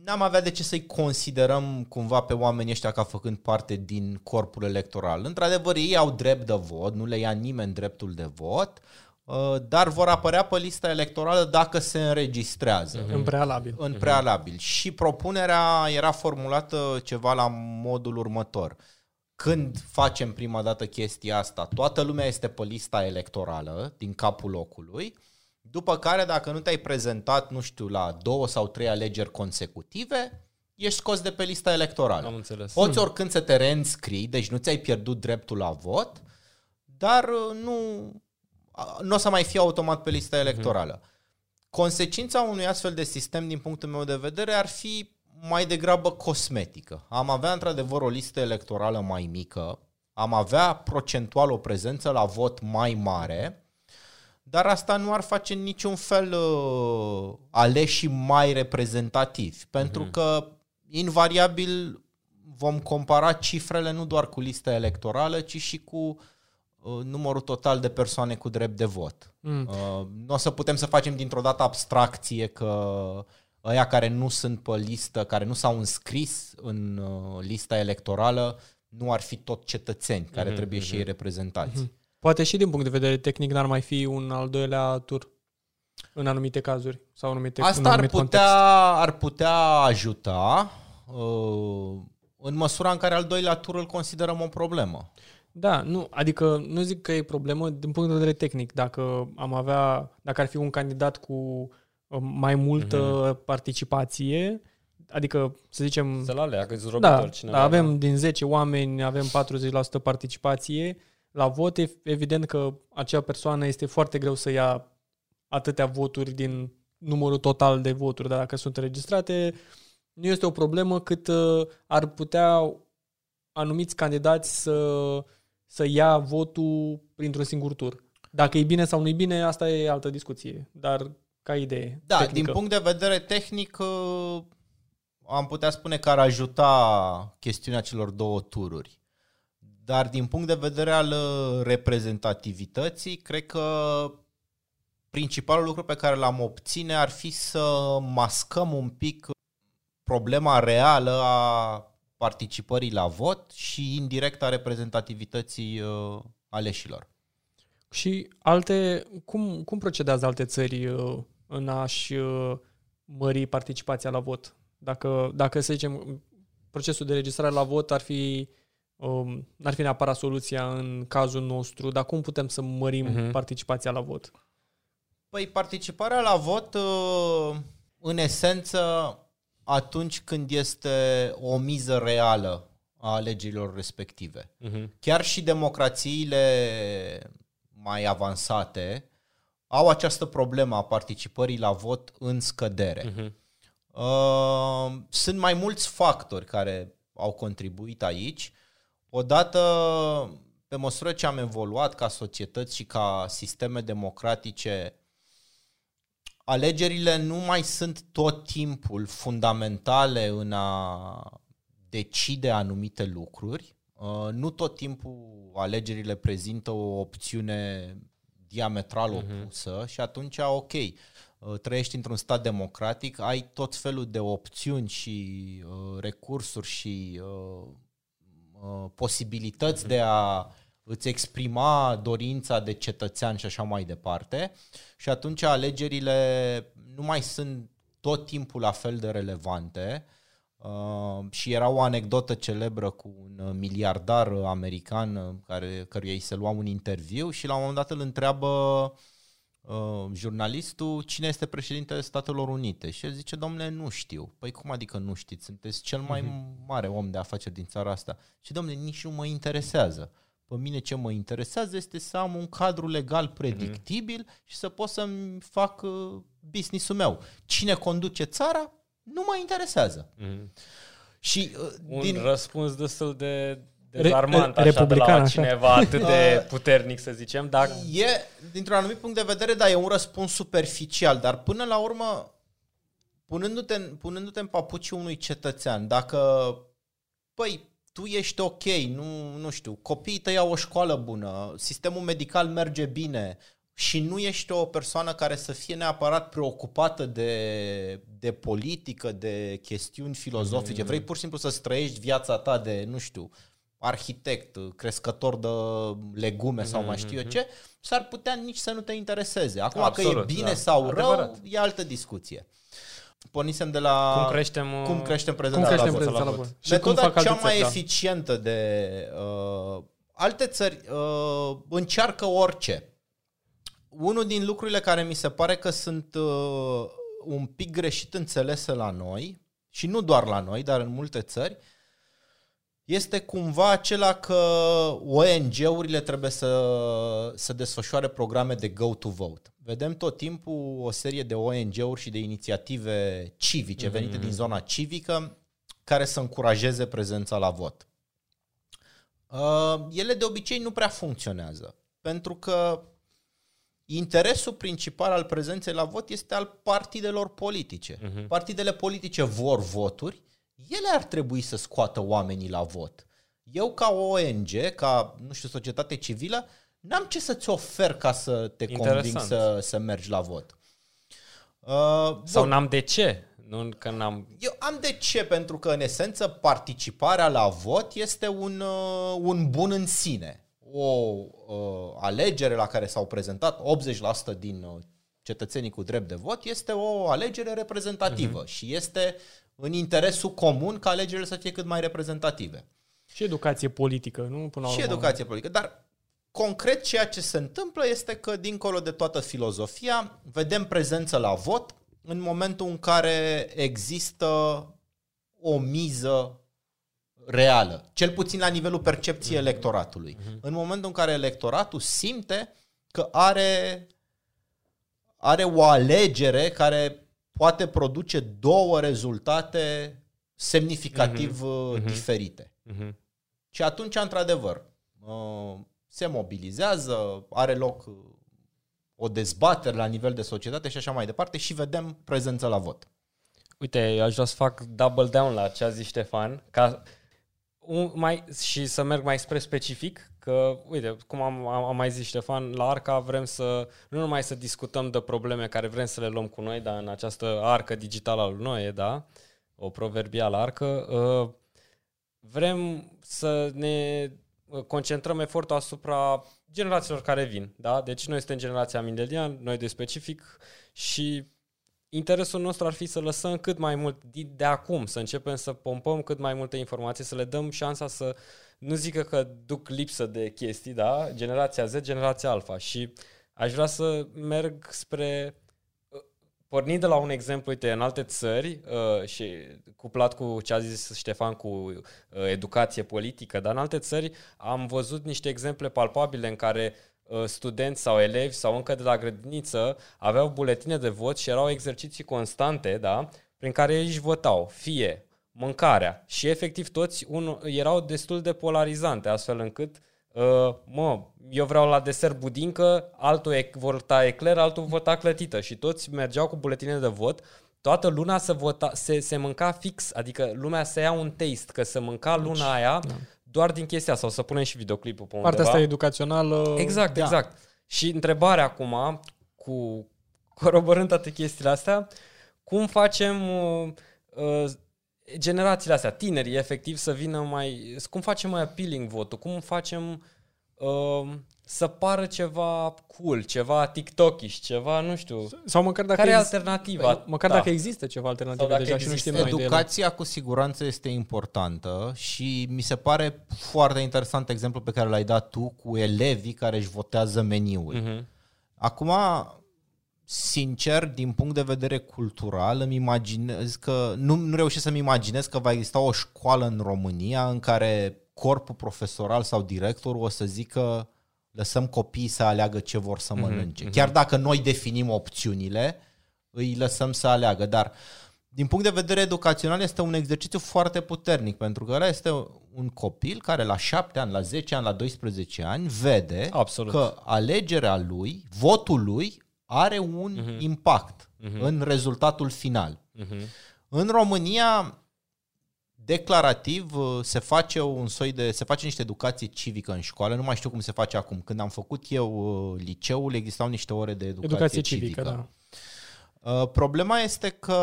n-am avea de ce să-i considerăm cumva pe oamenii ăștia ca făcând parte din corpul electoral. Într-adevăr, ei au drept de vot, nu le ia nimeni dreptul de vot, uh, dar vor apărea pe lista electorală dacă se înregistrează. Mm-hmm. În prealabil. În prealabil. Mm-hmm. Și propunerea era formulată ceva la modul următor. Când facem prima dată chestia asta, toată lumea este pe lista electorală din capul locului, după care, dacă nu te-ai prezentat, nu știu, la două sau trei alegeri consecutive, ești scos de pe lista electorală. Am înțeles. Poți hmm. oricând să te reînscrii, deci nu ți-ai pierdut dreptul la vot, dar uh, nu, nu o să mai fie automat pe lista mhm. electorală. Mm-hmm. Consecința unui astfel de sistem, din punctul meu de vedere, ar fi mai degrabă cosmetică. Am avea într-adevăr o listă electorală mai mică, am avea procentual o prezență la vot mai mare, dar asta nu ar face niciun fel uh, aleși mai reprezentativi, pentru mm-hmm. că invariabil vom compara cifrele nu doar cu lista electorală, ci și cu uh, numărul total de persoane cu drept de vot. Mm. Uh, nu o să putem să facem dintr-o dată abstracție că ăia care nu sunt pe listă, care nu s-au înscris în uh, lista electorală, nu ar fi tot cetățeni care mm-hmm, trebuie mm-hmm. și ei reprezentați. Mm-hmm. Poate și din punct de vedere tehnic n-ar mai fi un al doilea tur în anumite cazuri sau anumite Asta în ar putea, context. ar putea ajuta uh, în măsura în care al doilea tur îl considerăm o problemă. Da, nu, adică nu zic că e problemă din punct de vedere tehnic. Dacă am avea, dacă ar fi un candidat cu uh, mai multă uh-huh. participație, adică să zicem... Să-l aleagă, da, da, avem din 10 oameni, avem 40% participație, la vot, e evident că acea persoană este foarte greu să ia atâtea voturi din numărul total de voturi, dar dacă sunt înregistrate, nu este o problemă cât uh, ar putea anumiți candidați să, să ia votul printr-un singur tur. Dacă e bine sau nu e bine, asta e altă discuție. Dar ca idee Da, tehnică. din punct de vedere tehnic, uh, am putea spune că ar ajuta chestiunea celor două tururi. Dar din punct de vedere al uh, reprezentativității, cred că principalul lucru pe care l-am obține ar fi să mascăm un pic problema reală a participării la vot și indirect a reprezentativității uh, aleșilor. Și alte, cum, cum procedează alte țări uh, în a-și uh, mări participația la vot? Dacă, dacă să zicem, procesul de registrare la vot ar fi um, n-ar fi neapărat soluția în cazul nostru, dar cum putem să mărim Mhm. uh-huh. participația la vot? Păi participarea la vot, uh, în esență, atunci când este o miză reală a alegerilor respective. Mhm. Chiar și democrațiile mai avansate au această problemă a participării la vot în scădere. Mhm. Uh, sunt mai mulți factori care au contribuit aici. Odată, pe măsură ce am evoluat ca societăți și ca sisteme democratice, alegerile nu mai sunt tot timpul fundamentale în a decide anumite lucruri. Uh, Nu tot timpul alegerile prezintă o opțiune diametral opusă și atunci, ok, uh, trăiești într-un stat democratic, ai tot felul de opțiuni și uh, recursuri și uh, uh, posibilități de a îți exprima dorința de cetățean și așa mai departe. Și atunci alegerile nu mai sunt tot timpul la fel de relevante. Uh, și era o anecdotă celebră cu un uh, miliardar uh, american uh, care, căruia îi se lua un interviu și la un moment dat îl întreabă uh, jurnalistul cine este președintele Statelor Unite și el zice, domnule, nu știu. Păi cum adică nu știți? Sunteți cel mai mare om de afaceri din țara asta. Și domnule, nici nu mă interesează. Pe mine ce mă interesează este să am un cadru legal predictibil și să pot să-mi fac uh, business-ul meu. Cine conduce țara, nu mă interesează. Mhm. Și uh, Un din, răspuns destul de Re- dezarmant așa, republican, de la așa. cineva atât de puternic, să zicem, dar E, dintr-un anumit punct de vedere, da, e un răspuns superficial, dar până la urmă, punându-te, în- punându-te în papucii unui cetățean, dacă, păi, tu ești ok, nu, nu știu, copiii tăi au o școală bună, sistemul medical merge bine și nu ești o persoană care să fie neapărat preocupată de, de politică, de chestiuni filozofice, vrei pur și simplu să trăiești viața ta de, nu știu, arhitect, crescător de legume sau mai știu eu ce, s-ar putea nici să nu te intereseze. Acum Absolut, că e bine da. sau rău, Adevărat. e altă discuție. Pornisem de la cum creștem, uh, cum creștem Cum prezența creștem la vot. prezența la la vot? vot. Și cum Metoda fac alte cea mai țări, da. eficientă de uh, alte țări uh, încearcă orice. Unul din lucrurile care mi se pare că sunt uh, un pic greșit înțelese la noi, și nu doar la noi, dar în multe țări, este cumva acela că ONG-urile trebuie să, să desfășoare programe de go-to-vote. Vedem tot timpul o serie de ONG-uri și de inițiative civice venite din zona civică care să încurajeze prezența la vot. Uh, ele de obicei nu prea funcționează, pentru că interesul principal al prezenței la vot este al partidelor politice. Mhm. Partidele politice vor voturi, ele ar trebui să scoată oamenii la vot. Eu ca ONG, ca, nu știu, societate civilă, n-am ce să-ți ofer ca să te Interesant. conving să, să mergi la vot. Uh, Sau bun. n-am de ce. Nu că n-am... Eu am de ce, pentru că în esență participarea la vot este un, uh, un bun în sine. O uh, alegere la care s-au prezentat 80% din uh, cetățenii cu drept de vot este o alegere reprezentativă uh-huh. și este în interesul comun ca alegerile să fie cât mai reprezentative. Și educație politică, nu? Până la Și urmă. educație politică. Dar concret ceea ce se întâmplă este că dincolo de toată filozofia, vedem prezență la vot în momentul în care există o miză reală, cel puțin la nivelul percepției electoratului. În momentul în care electoratul simte că are are o alegere care poate produce două rezultate semnificativ mm-hmm. diferite. Mm-hmm. Și atunci, într-adevăr, uh, se mobilizează, are loc uh, o dezbatere la nivel de societate și așa mai departe și vedem prezența la vot. Uite, eu aș vrea să fac double down la ce a zis Ștefan, ca un, mai, și să merg mai spre specific, că, uite, cum am, am mai zis Ștefan, la Arca vrem să, nu numai să discutăm de probleme care vrem să le luăm cu noi, dar în această arcă digitală al noi, da, o proverbială arcă, uh, vrem să ne concentrăm efortul asupra generațiilor care vin, da? Deci noi suntem generația milenial, noi de specific și interesul nostru ar fi să lăsăm cât mai mult de acum, să începem să pompăm cât mai multe informații, să le dăm șansa să nu zică că duc lipsă de chestii, da? Generația Z, generația Alpha și aș vrea să merg spre pornind de la un exemplu, uite, în alte țări uh, și cuplat cu ce a zis Ștefan cu uh, educație politică, dar în alte țări am văzut niște exemple palpabile în care uh, studenți sau elevi sau încă de la grădiniță aveau buletine de vot și erau exerciții constante, da, prin care ei își votau, fie mâncarea și efectiv toți un, erau destul de polarizante, astfel încât Uh, mă, eu vreau la desert budincă, altul vota ecler, altul vota clătită și toți mergeau cu buletine de vot. Toată luna se, vota, se, se mânca fix, adică lumea să ia un taste, că se mânca luna deci, aia da. Doar din chestia asta. O să punem și videoclipul pe undeva. Partea asta educațională. Exact, da. exact. Și întrebarea acum, cu coroborând toate chestiile astea, cum facem uh, uh, generațiile astea, tinerii, efectiv, să vină mai... Cum facem mai appealing votul? Cum facem uh, să pară ceva cool, ceva TikTokish, ceva, nu știu... Sau măcar dacă Care e alternativa? Măcar da. dacă există ceva alternativă deja și nu știm noi Educația cu siguranță este importantă și mi se pare foarte interesant exemplul pe care l-ai dat tu cu elevii care își votează meniul. Uh-huh. Acum, sincer, din punct de vedere cultural, îmi imaginez că nu, nu reușesc să-mi imaginez că va exista o școală în România în care corpul profesoral sau directorul o să zică lăsăm copiii să aleagă ce vor să mhm, mănânce. Mm-hmm. Chiar dacă noi definim opțiunile, îi lăsăm să aleagă, dar din punct de vedere educațional este un exercițiu foarte puternic, pentru că ăla este un copil care la 7 ani, la 10 ani, la 12 ani vede Absolut. că alegerea lui, votul lui are un uh-huh. impact uh-huh. în rezultatul final. Uh-huh. În România, declarativ, uh, se face un soi de, se face niște educație civică în școală, nu mai știu cum se face acum. Când am făcut eu uh, liceul, existau niște ore de educație, educație civică. civică da. Uh, problema este că...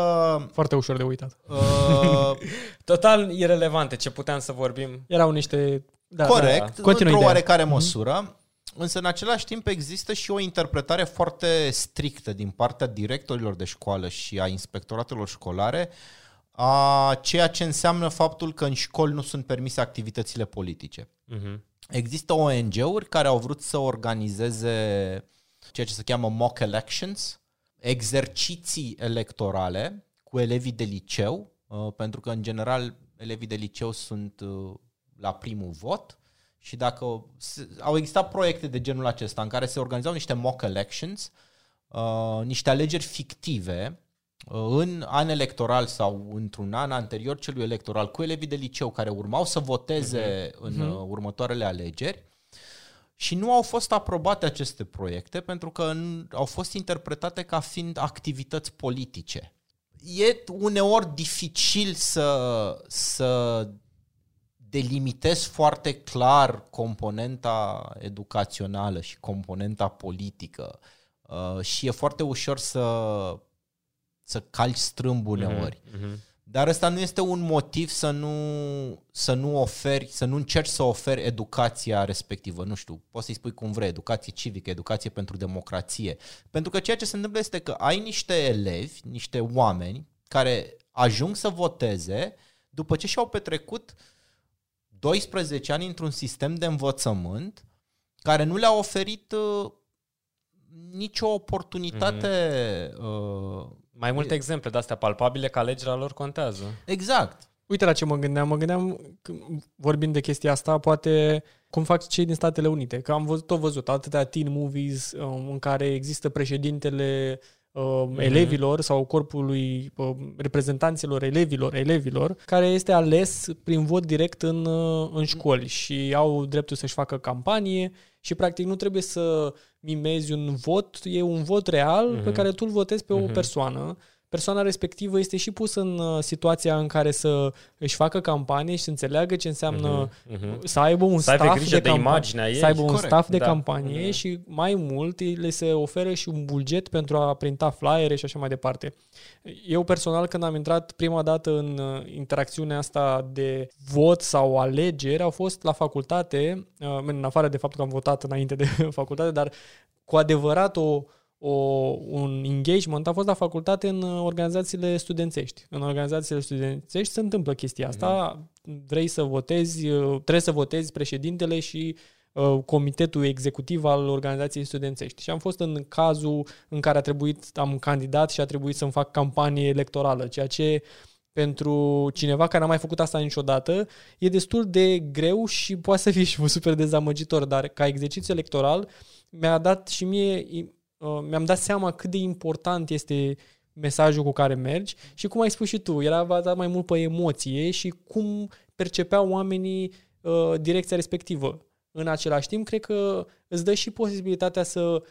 Foarte ușor de uitat. Uh, Total irelevante ce puteam să vorbim. Erau niște... Da, corect, da, da. într-o oarecare măsură. Însă, în același timp, există și o interpretare foarte strictă din partea directorilor de școală și a inspectoratelor școlare a ceea ce înseamnă faptul că în școli nu sunt permise activitățile politice. Uh-huh. Există ONG-uri care au vrut să organizeze ceea ce se cheamă mock elections, exerciții electorale cu elevii de liceu, uh, pentru că, în general, elevii de liceu sunt uh, la primul vot și dacă au existat proiecte de genul acesta în care se organizau niște mock elections, uh, niște alegeri fictive uh, în an electoral sau într-un an anterior celui electoral cu elevii de liceu care urmau să voteze uh-huh. în uh, următoarele alegeri și nu au fost aprobate aceste proiecte pentru că au fost interpretate ca fiind activități politice. E uneori dificil să, să delimitez foarte clar componenta educațională și componenta politică uh, și e foarte ușor să, să calci strâmb uneori. Mm-hmm. Dar ăsta nu este un motiv să nu, să nu oferi, să nu încerci să oferi educația respectivă. Nu știu, poți să-i spui cum vrei, educație civică, educație pentru democrație. Pentru că ceea ce se întâmplă este că ai niște elevi, niște oameni care ajung să voteze după ce și-au petrecut uh, 12 ani într-un sistem de învățământ care nu le-a oferit uh, nicio oportunitate. Mm-hmm. Uh, Mai multe e... exemple de astea palpabile că alegerea lor contează. Exact. Uite la ce mă gândeam. Mă gândeam, vorbind de chestia asta, poate cum fac cei din Statele Unite. Că am văzut, tot văzut atâtea teen movies um, în care există președintele uh, elevilor sau corpului uh, reprezentanților elevilor, elevilor, care este ales prin vot direct în, uh, în școli și au dreptul să-și facă campanie și practic nu trebuie să mimezi un vot, e un vot real uh-huh. pe care tu îl votezi pe uh-huh. o persoană persoana respectivă este și pusă în uh, situația în care să își facă campanie și să înțeleagă ce înseamnă uh-huh, uh-huh. să aibă un să staff grijă de, de, imaginea ei. să aibă un Corect, staff de da. campanie Mhm. și mai mult le se oferă și un buget pentru a printa flyere și așa mai departe. Eu personal când am intrat prima dată în uh, interacțiunea asta de vot sau alegeri au fost la facultate, uh, în afară de faptul că am votat înainte de facultate, dar cu adevărat o o, un engagement a fost la facultate în uh, organizațiile studențești. În organizațiile studențești se întâmplă chestia asta. Vrei să votezi, uh, trebuie să votezi președintele și uh, comitetul executiv al organizației studențești. Și am fost în cazul în care a trebuit, am candidat și a trebuit să-mi fac campanie electorală, ceea ce pentru cineva care n-a mai făcut asta niciodată, e destul de greu și poate să fie și super dezamăgitor, dar ca exercițiu electoral mi-a dat și mie uh, mi-am dat seama cât de important este mesajul cu care mergi și cum ai spus și tu, era bazat mai mult pe emoție și cum percepeau oamenii uh, direcția respectivă. În același timp, cred că îți dă și posibilitatea să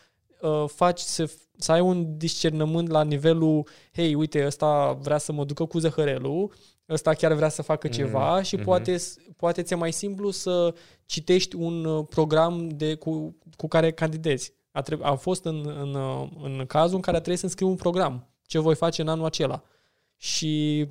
uh, faci, să, să ai un discernământ la nivelul, hei, uite, ăsta vrea să mă ducă cu zăhărelul, ăsta chiar vrea să facă ceva mm-hmm. și poate, poate ți-e mai simplu să citești un uh, program de, cu, cu care candidezi a, treb- a fost în, în, în cazul în care a trebuit să înscriu un program. Ce voi face în anul acela. Și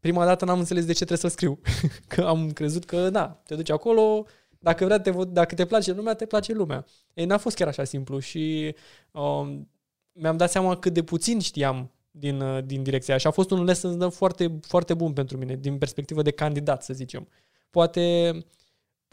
prima dată n-am înțeles de ce trebuie să scriu. că am crezut că, da, te duci acolo, dacă, vrea te, dacă te place lumea, te place lumea. Ei, n-a fost chiar așa simplu și um, mi-am dat seama cât de puțin știam din, din direcția și a fost un lesson foarte, foarte bun pentru mine, din perspectivă de candidat, să zicem. Poate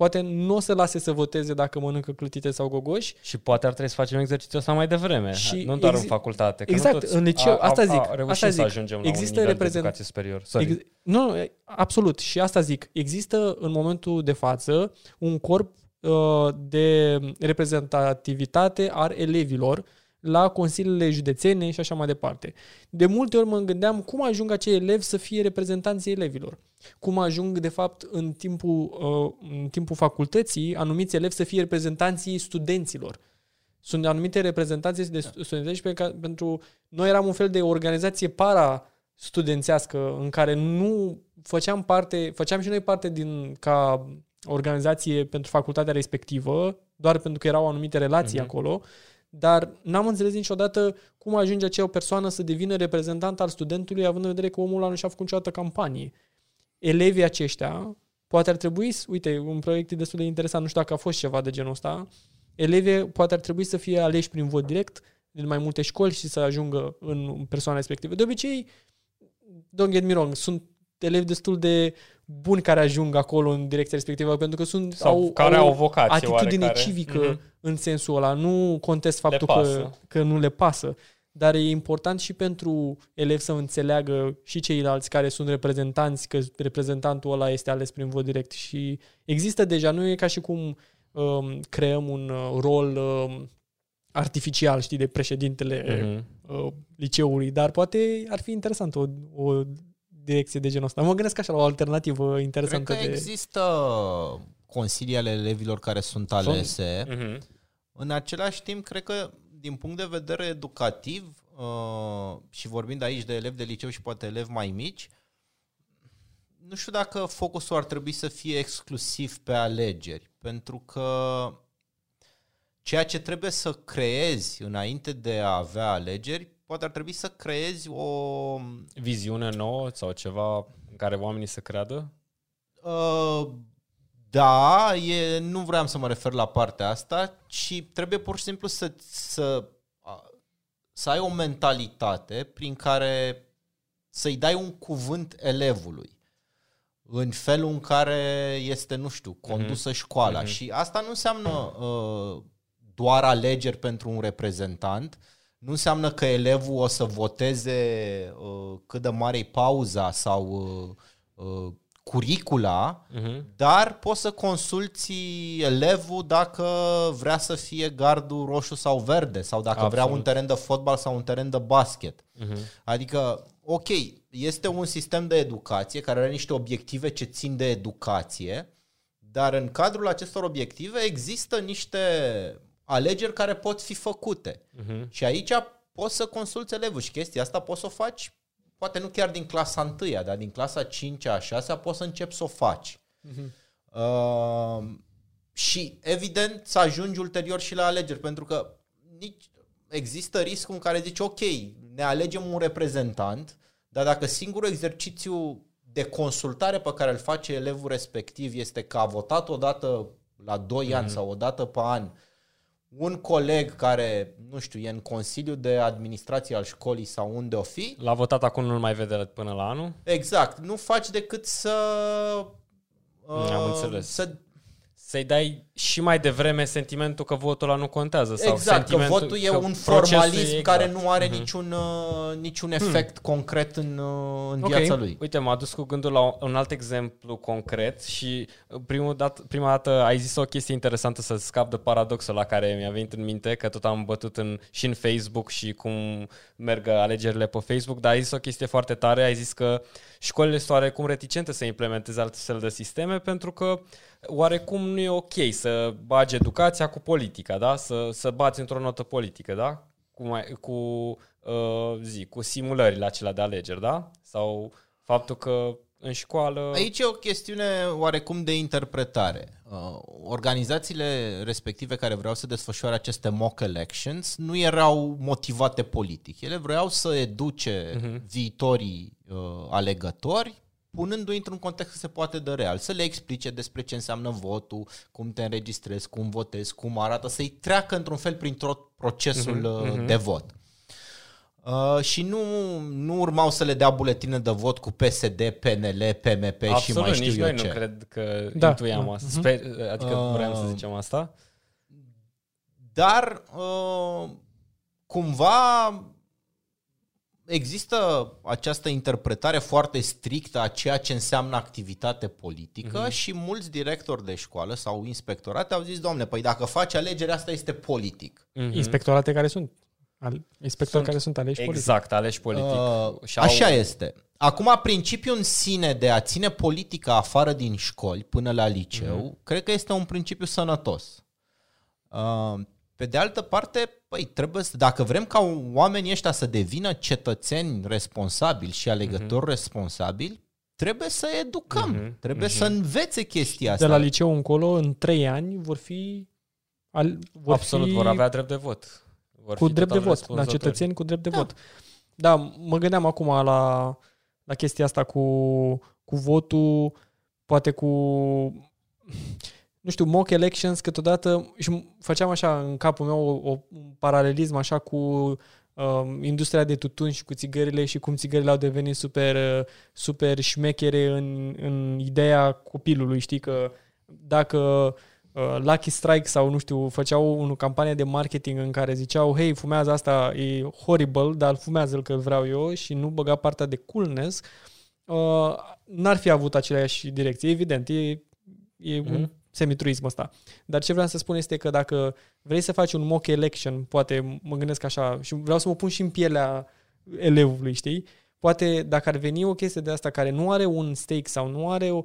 poate nu o să lase să voteze dacă mănâncă clătite sau gogoși. Și poate ar trebui să facem exercițiul ăsta mai devreme, și nu doar exi- în facultate. Că exact, nu toți în liceu, a, asta zic. A, a asta zic. să ajungem există la un nivel reprezent... de educație superior. Sorry. Ex- nu, absolut. Și asta zic. Există în momentul de față un corp uh, de reprezentativitate al elevilor la consiliile județene și așa mai departe. De multe ori mă gândeam cum ajung acei elevi să fie reprezentanții elevilor. Cum ajung, de fapt, în timpul, uh, în timpul facultății, anumiți elevi să fie reprezentanții studenților. Sunt anumite reprezentanții de studențești pe care, pentru noi eram un fel de organizație para studențească în care nu făceam parte, făceam și noi parte din ca organizație pentru facultatea respectivă, doar pentru că erau anumite relații uh-huh. acolo, dar n-am înțeles niciodată cum ajunge acea persoană să devină reprezentant al studentului, având în vedere că omul ăla nu și-a făcut niciodată campanie. Elevii aceștia, poate ar trebui, uite, un proiect destul de interesant, nu știu dacă a fost ceva de genul ăsta, elevii poate ar trebui să fie aleși prin vot direct din mai multe școli și să ajungă în persoana respectivă. De obicei, don't get me wrong, sunt elevi destul de buni care ajung acolo în direcția respectivă, pentru că sunt Sau au, care au au vocație atitudine oarecare. civică Mhm. în sensul ăla. Nu contest faptul Le că, pasă. că nu le pasă, dar e important și pentru elevi să înțeleagă și ceilalți care sunt reprezentanți, că reprezentantul ăla este ales prin vot direct și există deja, nu e ca și cum um, creăm un uh, rol um, artificial, știi, de președintele Mhm. uh, liceului, dar poate ar fi interesant o, o direcție de genul ăsta. Mă gândesc așa la o alternativă Cred interesantă că de... există consilii ale elevilor care sunt alese. Mhm. În același timp, cred că din punct de vedere educativ uh, și vorbind aici de elevi de liceu și poate elevi mai mici, nu știu dacă focusul ar trebui să fie exclusiv pe alegeri, pentru că ceea ce trebuie să creezi înainte de a avea alegeri, poate ar trebui să creezi o Viziune nouă sau ceva în care oamenii să creadă? Uh, da, e, nu vreau să mă refer la partea asta, ci trebuie pur și simplu să, să, a, să ai o mentalitate prin care să-i dai un cuvânt elevului în felul în care este, nu știu, condusă școala. Mhm. Și asta nu înseamnă uh, doar alegeri pentru un reprezentant, nu înseamnă că elevul o să voteze uh, cât de mare e pauza sau uh, uh, curicula, Mhm. dar poți să consulți elevul dacă vrea să fie gardul roșu sau verde sau dacă vrea Absolut. un teren de fotbal sau un teren de basket. Mhm. Adică, ok, este un sistem de educație care are niște obiective ce țin de educație, dar în cadrul acestor obiective există niște alegeri care pot fi făcute. Mhm. Și aici poți să consulți elevul și chestia asta poți să o faci, poate nu chiar din clasa 1 dar din clasa 5 a 6 poți să începi să o faci. Uh, și evident să ajungi ulterior și la alegeri, pentru că nici există riscul în care zici, ok, ne alegem un reprezentant, dar dacă singurul exercițiu de consultare pe care îl face elevul respectiv este că a votat odată la 2 mm-hmm. ani sau odată pe an un coleg care, nu știu, e în Consiliu de Administrație al școlii sau unde o fi, L-a votat acum, nu-l mai vede până la anul. exact, nu faci decât să... Am uh, înțeles. Să Să-i dai și mai devreme sentimentul că votul ăla nu contează. Sau exact, că sentimentul, votul e că un procesul formalism e care exact. nu are niciun, uh, niciun efect concret în, uh, în Ok. viața lui. Uite, m-a dus cu gândul la un alt exemplu concret și uh, primul dat, prima dată ai zis o chestie interesantă să scap de paradoxul la care mi-a venit în minte, că tot am bătut în, și în Facebook și cum merg alegerile pe Facebook, dar ai zis o chestie foarte tare, ai zis că școlile sunt oarecum reticente să implementeze altfel de sisteme pentru că oarecum nu e ok să bagi educația cu politica, da? Să, să bați într-o notă politică, da? Cu, mai, cu uh, zi, cu simulările acelea de alegeri, da? Sau faptul că în școală... Aici e o chestiune oarecum de interpretare. Uh, Organizațiile respective care vreau să desfășoare aceste mock elections nu erau motivate politic. Ele vreau să educe uh-huh. viitorii uh, alegători punându-i într-un context că se poate de real, să le explice despre ce înseamnă votul, cum te înregistrezi, cum votezi, cum arată, să-i treacă într-un fel prin tot procesul uh, de vot. Uh, și nu, nu urmau să le dea buletine de vot cu PSD, PNL, PMP și Absolut, mai știu nici eu noi ce. nu cred că Da. intuiam asta. Sper, adică Uh, vreau să zicem asta. Dar uh, cumva există această interpretare foarte strictă a ceea ce înseamnă activitate politică uh-huh. și mulți directori de școală sau inspectorate au zis, domne, păi dacă faci alegeri, asta este politic. Mhm. Inspectorate care sunt. Al, inspectori Sunt care sunt aleși politic. Exact, aleși politic. Uh, Și au- așa este. Acum, principiul în sine de a ține politica afară din școli până la liceu, mm-hmm. cred că este un principiu sănătos. Uh, pe de altă parte, păi, trebuie să, dacă vrem ca oamenii ăștia să devină cetățeni responsabili și alegători mm-hmm. responsabili, trebuie să educăm, Mhm, mm-hmm. trebuie mm-hmm. să învețe chestia De asta. la liceu încolo, în trei ani, vor fi... Al, vor Absolut, fi vor avea drept de vot. Vor cu fi drept de total vot, da, răspunzători. cetățeni cu drept de da. vot. Da, mă gândeam acum la, la chestia asta cu, cu votul, poate cu, nu știu, mock elections câteodată și făceam așa în capul meu o, o, un paralelism așa cu um, industria de tutun și cu țigările și cum țigările au devenit super, uh, super șmechere în, în ideea copilului, știi că dacă uh, Lucky Strike sau nu știu, făceau o campanie de marketing în care ziceau, hei, fumează asta, e horrible, dar fumează-l că vreau eu și nu băga partea de coolness, uh, n-ar fi avut aceleași direcție. Evident, e, e mm-hmm. un semitruism ăsta. Dar ce vreau să spun este că dacă vrei să faci un mock election, poate mă gândesc așa și vreau să mă pun și în pielea elevului, știi? Poate dacă ar veni o chestie de asta care nu are un stake sau nu are o,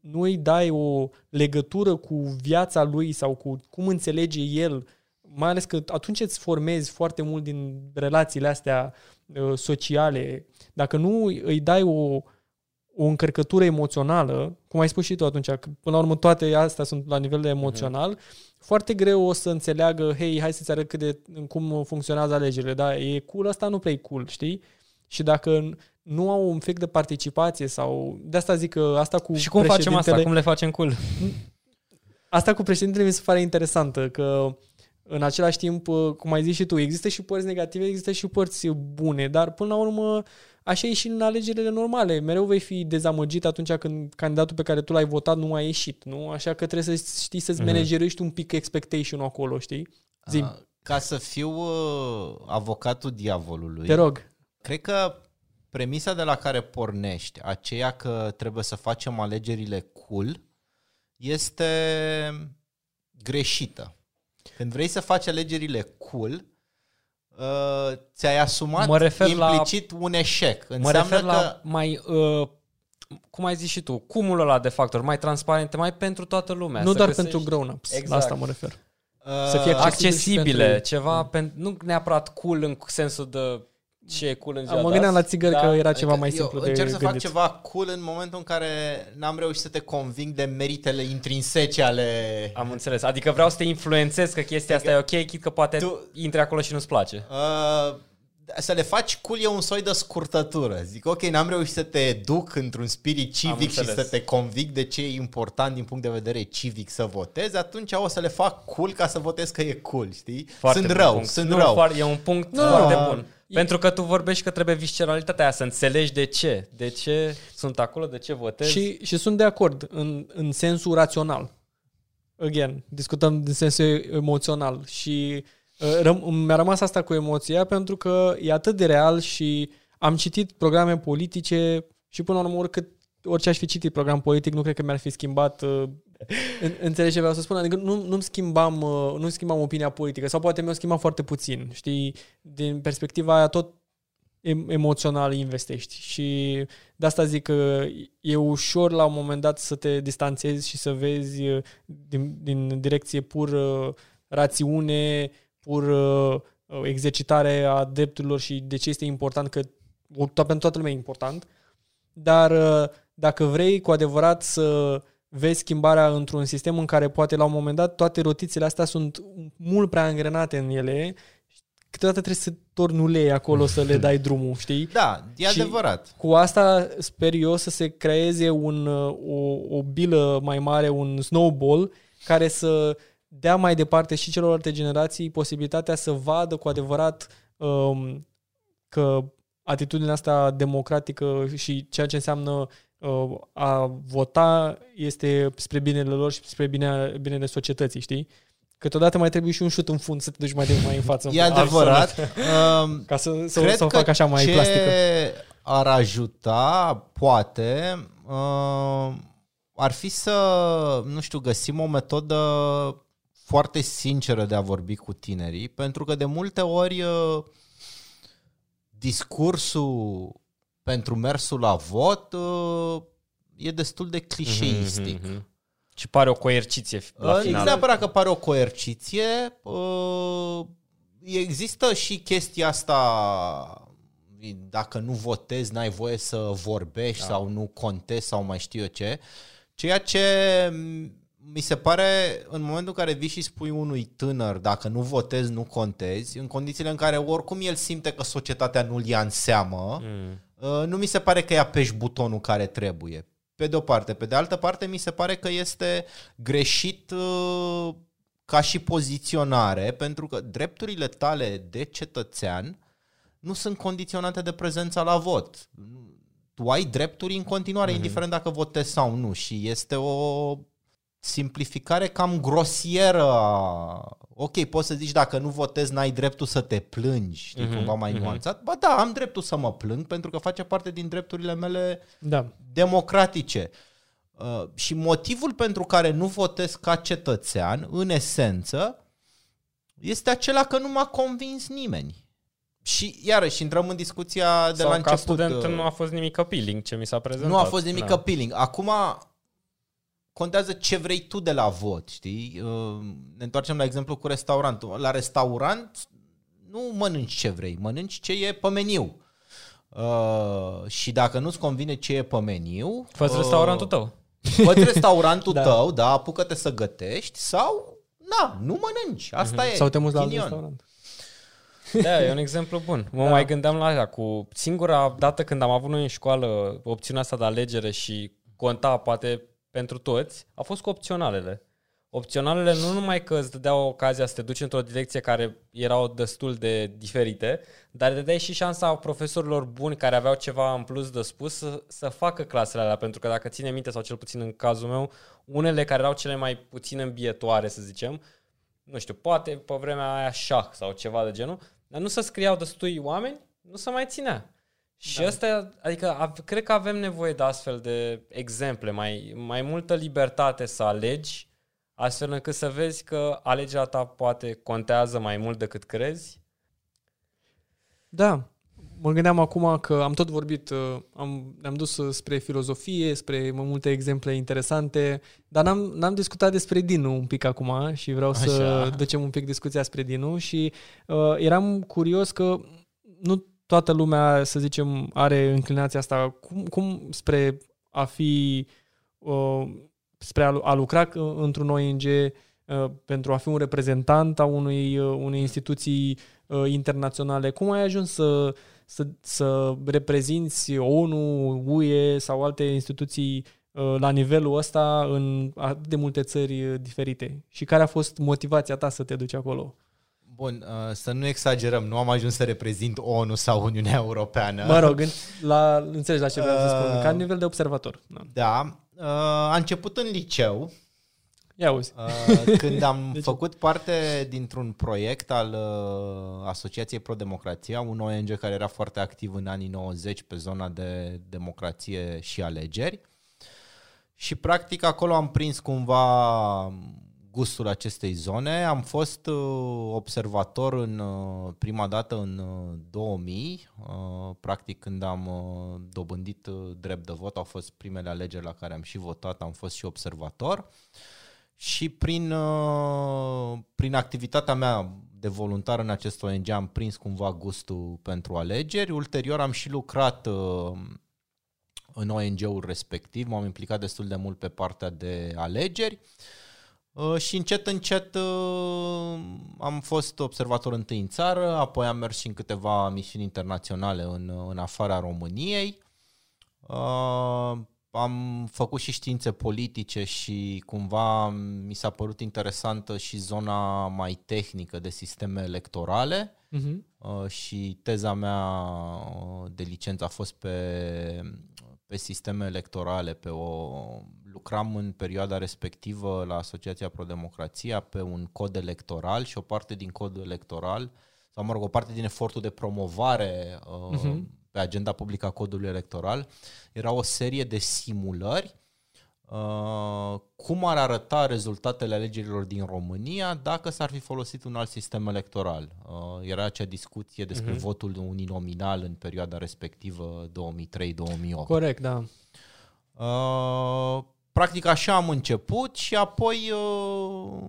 nu îi dai o legătură cu viața lui sau cu cum înțelege el, mai ales că atunci îți formezi foarte mult din relațiile astea uh, sociale. Dacă nu îi dai o, o încărcătură emoțională, cum ai spus și tu atunci, că până la urmă toate astea sunt la nivel de emoțional, uh-huh. foarte greu o să înțeleagă, hei, hai să-ți arăt cât de, cum funcționează alegerile, da, e cool, asta nu prea e cool, știi? Și dacă nu au un efect de participație sau... De asta zic că asta cu Și cum facem asta? Cum le facem cool? Asta cu președintele mi se pare interesantă, că în același timp, cum ai zis și tu, există și părți negative, există și părți bune, dar până la urmă așa e și în alegerile normale. Mereu vei fi dezamăgit atunci când candidatul pe care tu l-ai votat nu a ieșit, nu? Așa că trebuie să știi să-ți mm-hmm. managerești un pic expectation acolo, știi? Zim. Ca să fiu uh, avocatul diavolului. Te rog. Cred că premisa de la care pornești, aceea că trebuie să facem alegerile cool, este greșită. Când vrei să faci alegerile cool, uh, ți-ai asumat Mă refer la- implicit un eșec. Mă Înseamnă refer că la mai, uh, cum ai zis și tu, cumul ăla de factori, mai transparente, mai pentru toată lumea. Nu să doar găsești- pentru grown-ups, Exact. la asta mă refer. uh, să fie accesibil accesibile, și pentru- ceva, pen, nu neapărat cool în sensul de ce e cool în ziua Mă de gândeam la azi, țigări dar- că era ceva Adică mai eu simplu de încerc să fac gândit. ceva cool în momentul în care n-am reușit să te conving de meritele intrinsece ale... Am înțeles. Adică vreau să te influențez că chestia asta e ok, chit că poate Tu- tu... intri acolo și nu-ți place. Uh, să le faci cool e un soi de scurtătură. Zic, ok, n-am reușit să te duc într-un spirit civic și înțeles. să te convic de ce e important din punct de vedere civic să votezi, atunci o să le fac cool ca să votez că e cool, știi? Foarte sunt bun rău, punct. sunt nu, rău. Foarte, e un punct Nu, foarte nu, bun. e- Pentru că tu vorbești că trebuie visceralitatea aia, să înțelegi de ce. De ce sunt acolo, de ce votez. Și, și sunt de acord în, în sensul rațional. Again, discutăm din sensul emoțional și uh, răm, mi-a rămas asta cu emoția pentru că e atât de real și am citit programe politice și până la urmă oricât, orice aș fi citit program politic, nu cred că mi-ar fi schimbat uh, în, înțelegi ce vreau să spun? Adică nu, nu-mi schimbam, uh, nu schimbam opinia politică sau poate mi-o schimbam foarte puțin. Știi, din perspectiva aia tot em- emoțional investești și de asta zic că e ușor la un moment dat să te distanțezi și să vezi uh, din, din direcție pur uh, rațiune, pur uh, exercitare a drepturilor și de ce este important că o- to- pentru toată lumea e important, dar uh, dacă vrei cu adevărat să vezi schimbarea într-un sistem în care poate la un moment dat toate rotițele astea sunt mult prea angrenate în ele, câteodată trebuie să torni ulei acolo să le dai drumul, știi? Da, e Și- adevărat. Cu asta sper eu să se creeze un, uh, o, o bilă mai mare, un snowball, care să dea mai departe și celorlalte generații posibilitatea să vadă cu adevărat um, că atitudinea asta democratică și ceea ce înseamnă uh, a vota este spre binele lor și spre bine, binele societății, știi? Câteodată mai trebuie și un șut în fund să te duci mai, de, mai în față. E adevărat. Um, Ca să, să, Cred să o că fac așa mai ce plastică. ar ajuta, poate, uh, ar fi să, nu știu, găsim o metodă foarte sinceră de a vorbi cu tinerii, pentru că de multe ori uh, discursul pentru mersul la vot uh, e destul de clișeistic. Mhm. Și pare o coerciție la La final. nu neapărat că pare o coerciție. uh, Există și chestia asta dacă nu votezi, n-ai voie să vorbești da. sau nu contezi sau mai știu eu ce. Ceea ce mi se pare în momentul în care vii și spui unui tânăr dacă nu votezi, nu contezi, în condițiile în care oricum el simte că societatea nu-l ia în seamă, Mm. Uh, nu mi se pare că îi apeși butonul care trebuie. Pe de o parte. Pe de altă parte, mi se pare că este greșit uh, ca și poziționare, pentru că drepturile tale de cetățean nu sunt condiționate de prezența la vot. Tu ai drepturi în continuare, mm-hmm. indiferent dacă votezi sau nu. Și este o simplificare cam grosieră. a- Ok, poți să zici dacă nu votezi, n-ai dreptul să te plângi, știi, Mhm, mm-hmm. cumva mai mhm. mm-hmm. nuanțat. Ba da, am dreptul să mă plâng pentru că face parte din drepturile mele Da. democratice. Uh, și motivul pentru care nu votez ca cetățean, în esență, este acela că nu m-a convins nimeni. Și iarăși intrăm în discuția de Sau la ca început. student uh, nu a fost nimic appealing ce mi s-a prezentat. nu a fost nimic Da. appealing. Acum contează ce vrei tu de la vot, știi? Uh, Ne întoarcem la exemplu cu restaurantul. La restaurant nu mănânci ce vrei, mănânci ce e pe meniu. Uh, și dacă nu-ți convine ce e pe meniu... Fă-ți uh, restaurantul tău. Fă-ți restaurantul Da. tău, da, apucă-te să gătești sau, na, nu mănânci. Asta e. Sau te muți la alt ghinion. restaurant. Da, e un exemplu bun. Mă Da. mai gândeam la aia cu singura dată când am avut noi în școală opțiunea asta de alegere și conta poate pentru toți, a fost cu opționalele. Opționalele nu numai că îți dădeau ocazia să te duci într-o direcție care erau destul de diferite, dar te dai și șansa profesorilor buni care aveau ceva în plus de spus să, să facă clasele alea, pentru că dacă ține minte, sau cel puțin în cazul meu, unele care erau cele mai puțin îmbietoare, să zicem, nu știu, poate pe vremea aia șah sau ceva de genul, dar nu se scriau destui oameni, nu se mai ținea. Și da. asta, adică av- cred că avem nevoie de astfel de exemple, mai, mai multă libertate să alegi, astfel încât să vezi că alegerea ta poate contează mai mult decât crezi. Da, mă gândeam acum că am tot vorbit, uh, am, ne-am dus uh, spre filozofie, spre mai multe exemple interesante, dar n-am, n-am discutat despre Dinu un pic acum și vreau Așa. să ducem un pic discuția spre Dinu și uh, eram curios că nu toată lumea, să zicem, are înclinația asta cum, cum spre a fi, uh, spre a, a lucra într-un ONG, uh, pentru a fi un reprezentant a unui, uh, unei instituții uh, internaționale, cum ai ajuns să, să, să reprezinți ONU, UE sau alte instituții uh, la nivelul ăsta în atât de multe țări uh, diferite? Și care a fost motivația ta să te duci acolo? Bun, uh, să nu exagerăm, nu am ajuns să reprezint ONU sau Uniunea Europeană. Mă rog, la, înțelegi la ce vreau să spun, ca nivel de observator. Da, da a început în liceu, Ia uzi. Când am deci... făcut parte dintr-un proiect al Asociației Pro Democrația, un ONG care era foarte activ în anii 90 pe zona de democrație și alegeri. Și practic acolo am prins cumva gustul acestei zone. Am fost uh, observator în uh, prima dată în 2000, uh, practic când am dobândit drept de vot, au fost primele alegeri la care am și votat, am fost și observator. Și prin, prin activitatea mea de voluntar în acest ONG am prins cumva gustul pentru alegeri. Ulterior am și lucrat în ONG-ul respectiv, m-am implicat destul de mult pe partea de alegeri. Uh, și încet, încet uh, am fost observator întâi în țară, apoi am mers și în câteva misiuni internaționale în, în afara României. Uh, am făcut și științe politice și cumva mi s-a părut interesantă și zona mai tehnică de sisteme electorale uh-huh. și teza mea de licență a fost pe, pe sisteme electorale, pe o lucram în perioada respectivă la Asociația Pro-Democrația pe un cod electoral și o parte din codul electoral, sau mă rog, o parte din efortul de promovare uh, uh-huh. pe agenda publică a codului electoral, era o serie de simulări Uh, cum ar arăta rezultatele alegerilor din România dacă s-ar fi folosit un alt sistem electoral. Uh, era acea discuție despre uh-huh. votul uninominal în perioada respectivă 2003-2008. Corect, da. Uh, practic așa am început și apoi uh,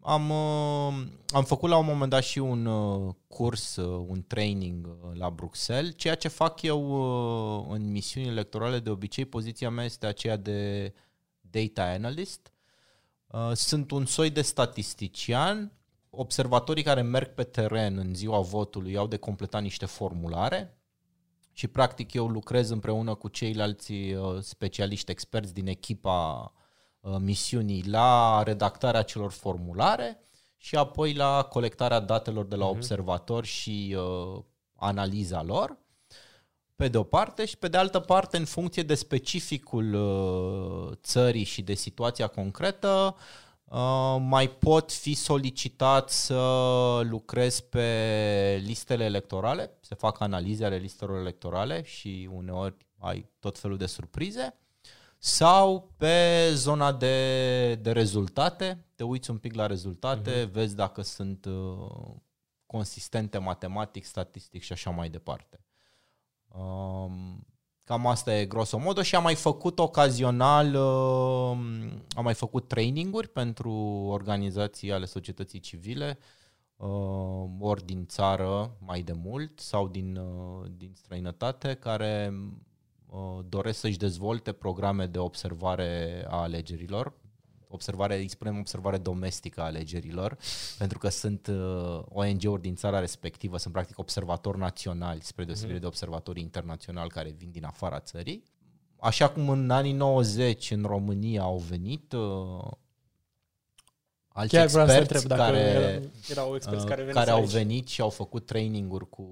am, uh, am făcut la un moment dat și un uh, curs, uh, un training uh, la Bruxelles. Ceea ce fac eu uh, în misiuni electorale, de obicei, poziția mea este aceea de data analyst. Uh, sunt un soi de statistician. Observatorii care merg pe teren în ziua votului au de completat niște formulare și practic eu lucrez împreună cu ceilalți uh, specialiști experți din echipa uh, misiunii la redactarea celor formulare și apoi la colectarea datelor de la uh-huh. observatori și uh, analiza lor pe de o parte și pe de altă parte în funcție de specificul uh, țării și de situația concretă Uh, mai pot fi solicitat să lucrez pe listele electorale, se fac analize ale listelor electorale și uneori ai tot felul de surprize, sau pe zona de, de rezultate, te uiți un pic la rezultate, uh-huh. vezi dacă sunt uh, consistente matematic, statistic și așa mai departe. Um, Cam asta e grosomodo și am mai făcut ocazional, uh, am mai făcut traininguri pentru organizații ale societății civile, uh, ori din țară mai de mult sau din, uh, din străinătate, care doresc să-și dezvolte programe de observare a alegerilor observare, îi spunem observare domestică a alegerilor, pentru că sunt uh, ONG-uri din țara respectivă, sunt practic observatori naționali, spre deosebire mm-hmm. de observatorii internaționali care vin din afara țării. Așa cum în anii 90 în România au venit uh, alți Chiar experți să întreb dacă care, erau experți care, uh, care au venit și au făcut training-uri cu,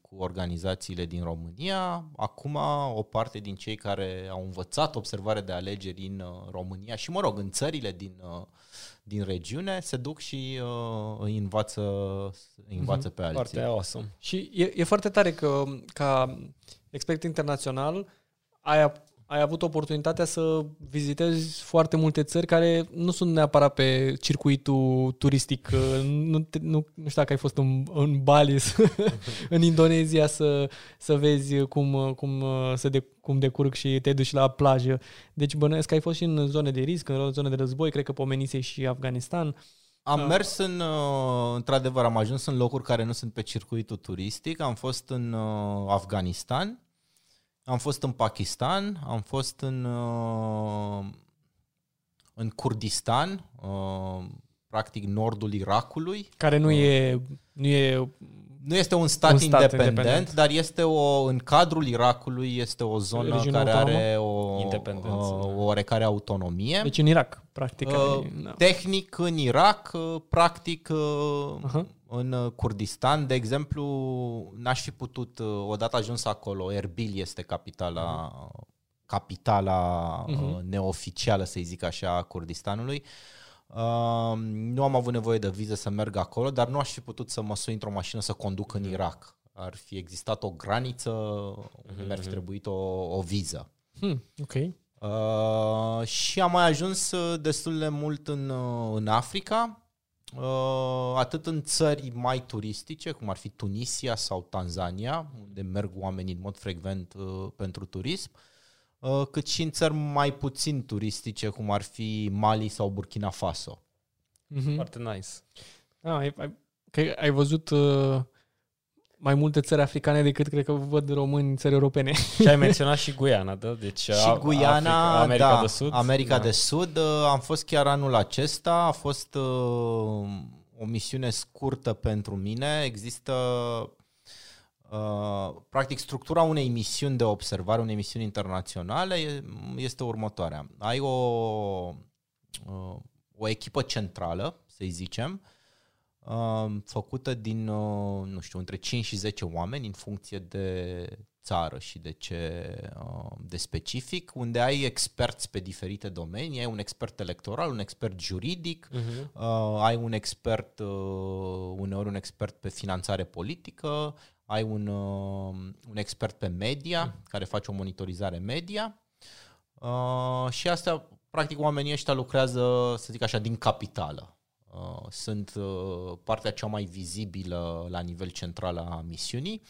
cu organizațiile din România. Acum o parte din cei care au învățat observare de alegeri în uh, România și, mă rog, în țările din, uh, din regiune se duc și uh, îi învață, îi învață pe alții. Foarte awesome. Și e, e foarte tare că ca expert internațional ai, ai avut oportunitatea să vizitezi foarte multe țări care nu sunt neapărat pe circuitul turistic. Nu, te, nu, nu știu dacă ai fost în, în Bali, în Indonezia să, să vezi cum, cum, să de, cum decurg și te duci la plajă. Deci bănuiesc că ai fost și în zone de risc, în zone de război, cred că pomenise și Afganistan. Am mers în, uh, într-adevăr, am ajuns în locuri care nu sunt pe circuitul turistic. Am fost în uh, Afganistan, am fost în Pakistan, am fost în, uh, în Kurdistan, uh, practic nordul Irakului. Care nu e, nu e nu este un stat, un stat independent, independent, dar este o, în cadrul Irakului este o zonă Regiune care autonomă? are o, o oarecare autonomie. Deci în Irak, practic. Uh, da. Tehnic în Irak, uh, practic uh, uh-huh. în Kurdistan, de exemplu, n-aș fi putut, uh, odată ajuns acolo, Erbil este capitala, uh-huh. capitala uh-huh. neoficială, să-i zic așa, a Kurdistanului. Uh, Uh, nu am avut nevoie de viză să merg acolo, dar nu aș fi putut să mă sui într-o mașină să conduc în mhm. Irak. Ar fi existat o graniță unde mi-ar fi mhm. trebuit o, o viză. Hmm, ok. Uh, și am mai ajuns uh, destul de mult în, uh, în Africa, uh, atât în țări mai turistice, cum ar fi Tunisia sau Tanzania, unde merg oamenii în mod frecvent uh, pentru turism, uh, Uh, cât și în țări mai puțin turistice, cum ar fi Mali sau Burkina Faso. Mm-hmm. Foarte nice. Ah, ai, ai, că ai văzut uh, mai multe țări africane decât cred că văd români în țări europene. Și ai menționat și Guiana, da? Deci și Guiana, Africa, America da, de Sud. America da. de Sud. Uh, am fost chiar anul acesta, a fost uh, o misiune scurtă pentru mine. Există Uh, practic, structura unei misiuni de observare, unei misiuni internaționale este următoarea. Ai o, uh, o echipă centrală, să-i zicem, uh, făcută din, nu știu, între 5 și 10 oameni în funcție de țară și de ce de specific, unde ai experți pe diferite domenii, ai un expert electoral, un expert juridic, uh-huh. ai un expert, uneori un expert pe finanțare politică, ai un, uh, un expert pe media mm. care face o monitorizare media uh, și asta, practic, oamenii ăștia lucrează, să zic așa, din capitală. Uh, sunt uh, partea cea mai vizibilă la nivel central a misiunii.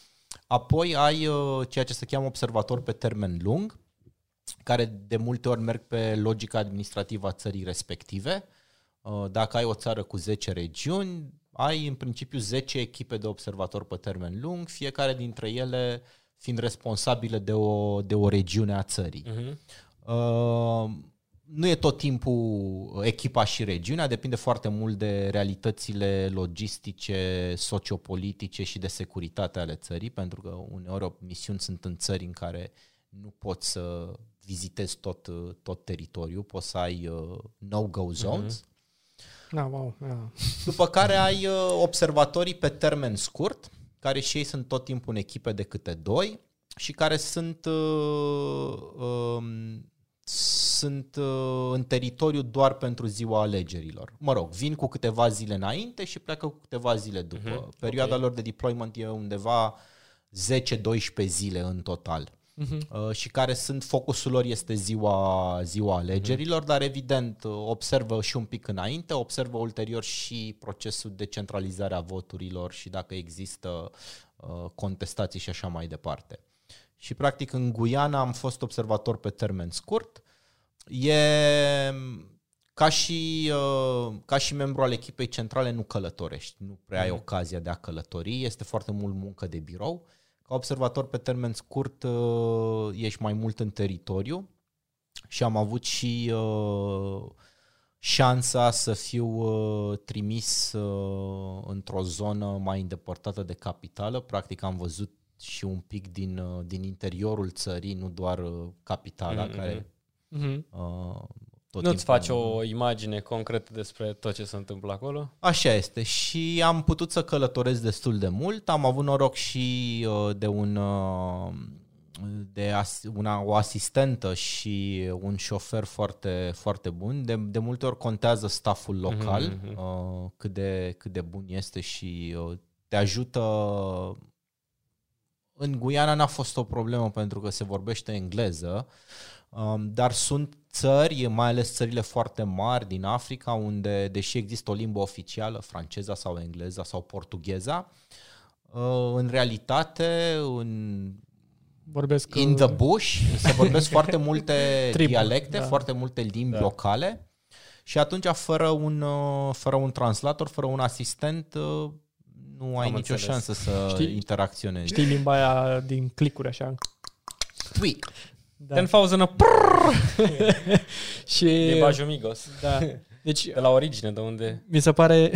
Apoi ai uh, ceea ce se cheamă observator pe termen lung, care de multe ori merg pe logica administrativă a țării respective. Uh, dacă ai o țară cu 10 regiuni, ai în principiu 10 echipe de observatori pe termen lung, fiecare dintre ele fiind responsabile de o, de o regiune a țării. Uh-huh. Uh, nu e tot timpul echipa și regiunea, depinde foarte mult de realitățile logistice, sociopolitice și de securitate ale țării, pentru că uneori misiuni sunt în țări în care nu poți să vizitezi tot, tot teritoriul, poți să ai uh, no-go zones. Uh-huh. Da, wow, yeah. După care ai uh, observatorii pe termen scurt, care și ei sunt tot timpul în echipe de câte doi și care sunt, uh, uh, sunt uh, în teritoriu doar pentru ziua alegerilor. Mă rog, vin cu câteva zile înainte și pleacă cu câteva zile după. Uh-huh. Perioada okay. lor de deployment e undeva 10-12 zile în total uh-huh. și care sunt, focusul lor este ziua, ziua alegerilor, uh-huh. dar evident uh, observă și un pic înainte, observă ulterior și procesul de centralizare a voturilor și dacă există uh, contestații și așa mai departe. Și practic în Guiana am fost observator pe termen scurt. E ca și, uh, ca și membru al echipei centrale nu călătorești, nu prea ai mhm. ocazia de a călători, este foarte mult muncă de birou. Ca observator pe termen scurt uh, ești mai mult în teritoriu și am avut și uh, șansa să fiu uh, trimis într-o zonă mai îndepărtată de capitală. Practic am văzut și un pic din, din interiorul țării, nu doar capitala, mm-hmm. care mm-hmm. Uh, tot Nu-ți faci o imagine concretă despre tot ce se întâmplă acolo? Așa este și am putut să călătoresc destul de mult. Am avut noroc și uh, de un, uh, de as, una, o asistentă și un șofer foarte, foarte bun. De, de multe ori contează stafful local, Mhm, mhm. uh, cât, de, cât de bun este și uh, te ajută. În Guiana n-a fost o problemă pentru că se vorbește engleză, um, dar sunt țări, mai ales țările foarte mari din Africa, unde, deși există o limbă oficială, franceza sau engleza sau portugheza, uh, în realitate, în Vorbesc in uh, the bush, se vorbesc foarte multe Trib, dialecte, da. foarte multe limbi Da. locale și atunci fără un, uh, fără un translator, fără un asistent, uh, nu ai Am nicio înțeles. șansă să Știi- interacționezi. Știi limba aia din clicuri așa. Tui. Da. Ten thousand și limbajul migos. da. Deci De la origine, de unde... mi se pare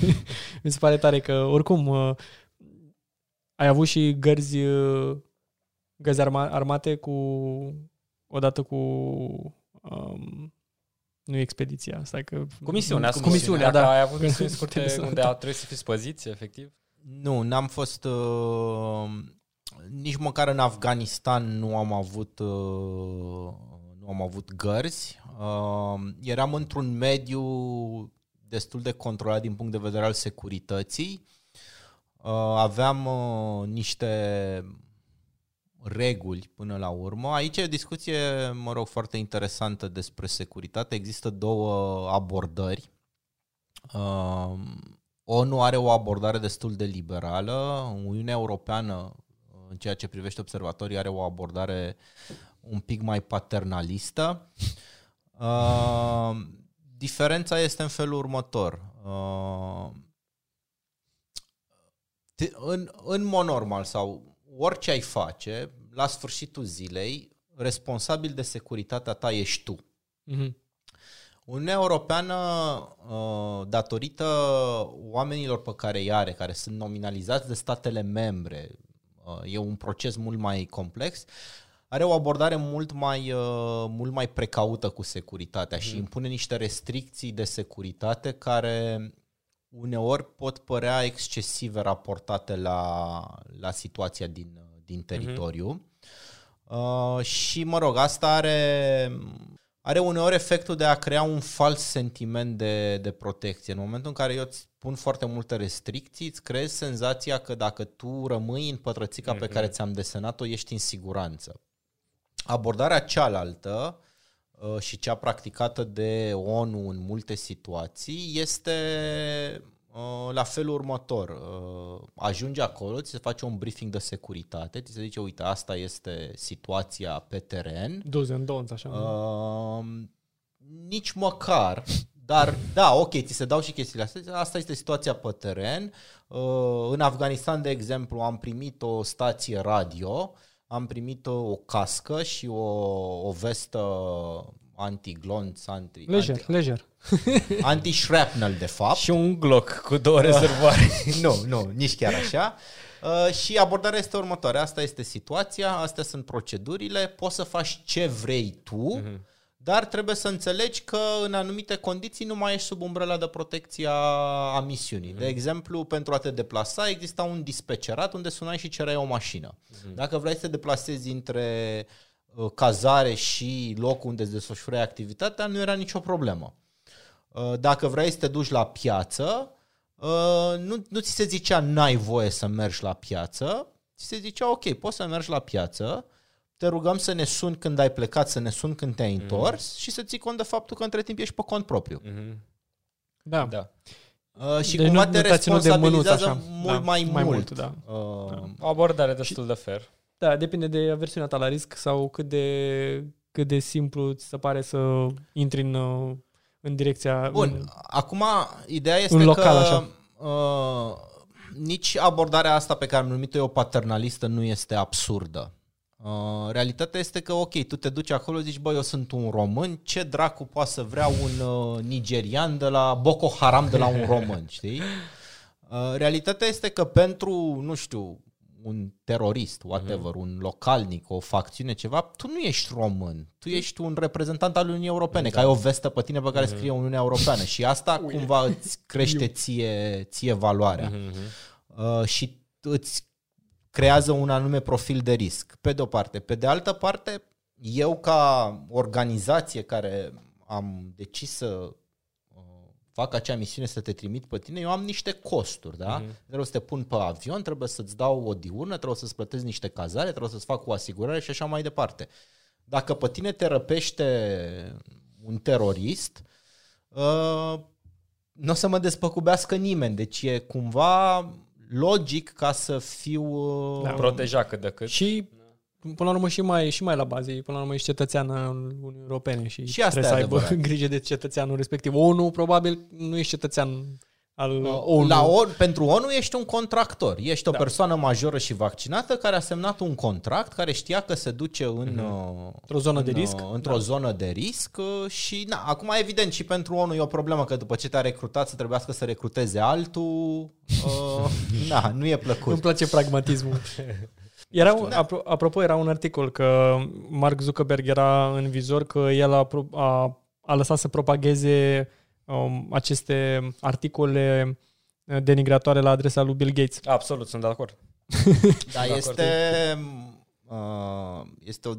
mi se pare tare că oricum uh, ai avut și gărzi uh, gărzi arma- armate cu odată cu um, nu expediția, stai că Cu misiunea. cu misiunea, Dacă da. ai avut misiuni scurte Interesant. unde a trebuit să fiți păziți, efectiv. Nu, n-am fost... Uh, nici măcar în Afganistan nu am avut uh, nu am avut gărzi. Uh, eram într-un mediu destul de controlat din punct de vedere al securității. Uh, aveam uh, niște reguli până la urmă. Aici e o discuție, mă rog, foarte interesantă despre securitate. Există două abordări. Uh, ONU are o abordare destul de liberală, Uniunea Europeană, în ceea ce privește observatorii, are o abordare un pic mai paternalistă. Uh, diferența este în felul următor. Uh, te- în, în mod normal sau orice ai face, la sfârșitul zilei, responsabil de securitatea ta ești tu. Mhm. Uniunea Europeană, uh, datorită oamenilor pe care îi are, care sunt nominalizați de statele membre, uh, e un proces mult mai complex, are o abordare mult mai, uh, mult mai precaută cu securitatea și impune niște restricții de securitate care uneori pot părea excesive raportate la, la situația din, din teritoriu. Uh, și, mă rog, asta are, are uneori efectul de a crea un fals sentiment de, de protecție. În momentul în care eu îți pun foarte multe restricții, îți creezi senzația că dacă tu rămâi în pătrățica pe care ți-am desenat-o, ești în siguranță. Abordarea cealaltă uh, și cea practicată de ONU în multe situații este uh, la felul următor. Uh, Ajungi acolo, ți se face un briefing de securitate, ți se zice, uite, asta este situația pe teren. Do's and don'ts, așa. Uh, nici măcar, dar da, ok, ți se dau și chestiile astea. Asta este situația pe teren. Uh, în Afganistan, de exemplu, am primit o stație radio, am primit o, o cască și o, o vestă anti-glonț, anti, lejer, anti, lejer. anti-shrapnel, de fapt. Și un Glock cu două rezervoare. nu, nu, nici chiar așa. Uh, și abordarea este următoarea. Asta este situația, astea sunt procedurile, poți să faci ce vrei tu, Mhm. Dar trebuie să înțelegi că în anumite condiții nu mai ești sub umbrela de protecție a, a misiunii. De exemplu, pentru a te deplasa exista un dispecerat unde sunai și cereai o mașină. Dacă vrei să te deplasezi între uh, cazare și locul unde îți desfășurai activitatea, nu era nicio problemă. Uh, Dacă vrei să te duci la piață, uh, nu, nu ți se zicea n-ai voie să mergi la piață, ți se zicea ok, poți să mergi la piață, te rugăm să ne suni când ai plecat, să ne suni când te-ai întors și să ții cont de faptul că între timp ești pe cont propriu. Mhm. Da. Da. Uh, și Deci cumva nu- te nu te-a ținut de mânuț, responsabilizează așa. mult Da, mai, mai mult. mult, da. Uh, O abordare destul de fair. Da, depinde de aversiunea ta la risc sau cât de, cât de simplu ți se pare să intri în, uh, în direcția... Bun, În, acum ideea este Un local, că așa. Uh, nici abordarea asta pe care am numit-o eu paternalistă nu este absurdă. Uh, realitatea este că, ok, tu te duci acolo, zici, bă, eu sunt un român, ce dracu poate să vrea un uh, nigerian de la Boko Haram de la un român, știi? Uh, realitatea este că pentru, nu știu, un terorist, whatever, un localnic, o facțiune, ceva, tu nu ești român. Tu ești un reprezentant al Uniunii Europene, că ai o vestă pe tine pe care scrie Uniunea Europeană și asta cumva îți crește ție, ție valoarea. Mhm. Uh, și îți creează un anume profil de risc, pe de-o parte. Pe de altă parte, eu ca organizație care am decis să uh, fac acea misiune să te trimit pe tine, eu am niște costuri, da? Uh-huh. Trebuie să te pun pe avion, trebuie să-ți dau o diurnă, trebuie să-ți plătesc niște cazare, trebuie să-ți fac o asigurare și așa mai departe. Dacă pe tine te răpește un terorist, uh, nu o să mă despăcubească nimeni. Deci e cumva logic ca să fiu... Uh, da. Proteja cât de cât. Și până la urmă și mai, și mai la bază, până la urmă ești cetățean al Uniunii Europene și, și asta trebuie să aibă adevărat. grijă de cetățeanul respectiv. ONU probabil nu ești cetățean al ONU. La ONU. Pentru ONU ești un contractor. Ești o da. persoană majoră și vaccinată care a semnat un contract, care știa că se duce în, mm-hmm. într-o zonă în, de risc. Într-o da. zonă de risc și na, acum evident și pentru ONU e o problemă că după ce te-a recrutat să trebuiască să recruteze altul. uh, na, nu e plăcut. Îmi place pragmatismul. Era, un, da. apropo, era un articol că Mark Zuckerberg era în vizor că el a, a, a lăsat să propageze um, aceste articole denigratoare la adresa lui Bill Gates. Absolut, sunt de acord. da, este, uh, este o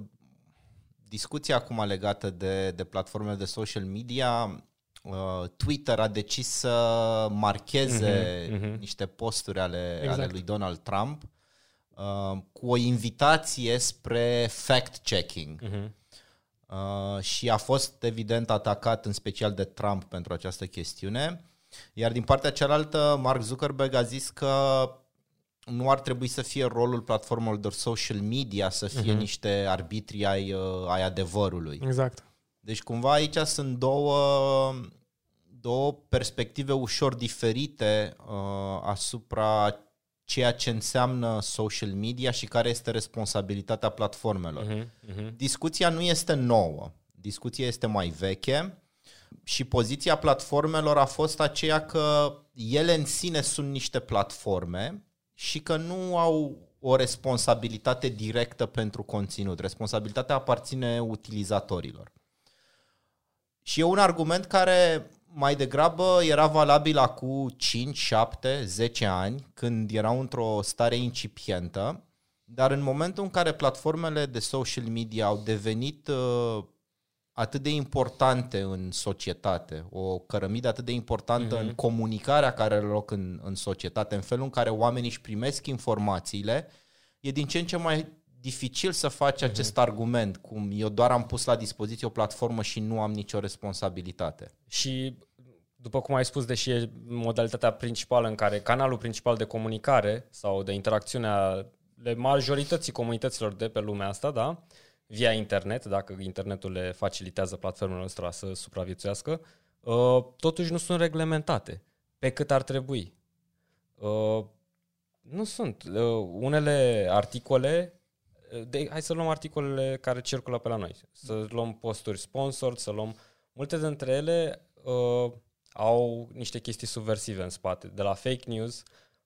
discuție acum legată de, de platformele de social media. Uh, Twitter a decis să marcheze uh-huh, uh-huh. niște posturi ale, exact. ale lui Donald Trump uh, cu o invitație spre fact-checking. Uh-huh. Uh, și a fost evident atacat în special de Trump pentru această chestiune. Iar din partea cealaltă, Mark Zuckerberg a zis că nu ar trebui să fie rolul platformelor de social media să fie uh-huh. niște arbitri ai, uh, ai adevărului. Exact. Deci cumva aici sunt două, două perspective ușor diferite uh, asupra ceea ce înseamnă social media și care este responsabilitatea platformelor. Uh-huh, uh-huh. Discuția nu este nouă, discuția este mai veche și poziția platformelor a fost aceea că ele în sine sunt niște platforme și că nu au o responsabilitate directă pentru conținut. Responsabilitatea aparține utilizatorilor. Și e un argument care mai degrabă era valabil acum 5, 7, 10 ani, când erau într-o stare incipientă, dar în momentul în care platformele de social media au devenit uh, atât de importante în societate, o cărămidă atât de importantă mm-hmm. în mhm. comunicarea care are loc în, în societate, în felul în care oamenii își primesc informațiile, e din ce în ce mai dificil să faci mm-hmm. acest argument, cum eu doar am pus la dispoziție o platformă și nu am nicio responsabilitate. Și după cum ai spus, deși e modalitatea principală în care canalul principal de comunicare sau de interacțiune a majorității comunităților de pe lumea asta, da, via internet, dacă internetul le facilitează platformele noastre să supraviețuiască, uh, totuși nu sunt reglementate pe cât ar trebui. Uh, nu sunt. Uh, unele articole de, hai să luăm articolele care circulă pe la noi, să luăm posturi sponsored, să luăm multe dintre ele uh, au niște chestii subversive în spate, de la fake news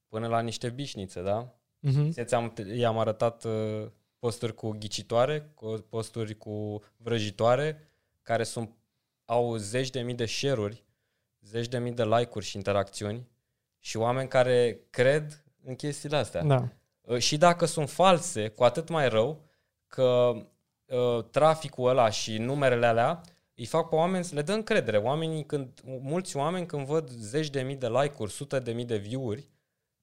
până la niște bișnițe, da? Uh-huh. Ți-am, i-am arătat uh, posturi cu ghicitoare, cu posturi cu vrăjitoare, care sunt, au zeci de mii de share-uri, zeci de mii de like-uri și interacțiuni și oameni care cred în chestiile astea. Da. Uh, și dacă sunt false, cu atât mai rău că uh, traficul ăla și numerele alea îi fac pe oameni să le dă încredere. Oamenii când, mulți oameni când văd zeci de mii de like-uri, sute de mii de view-uri,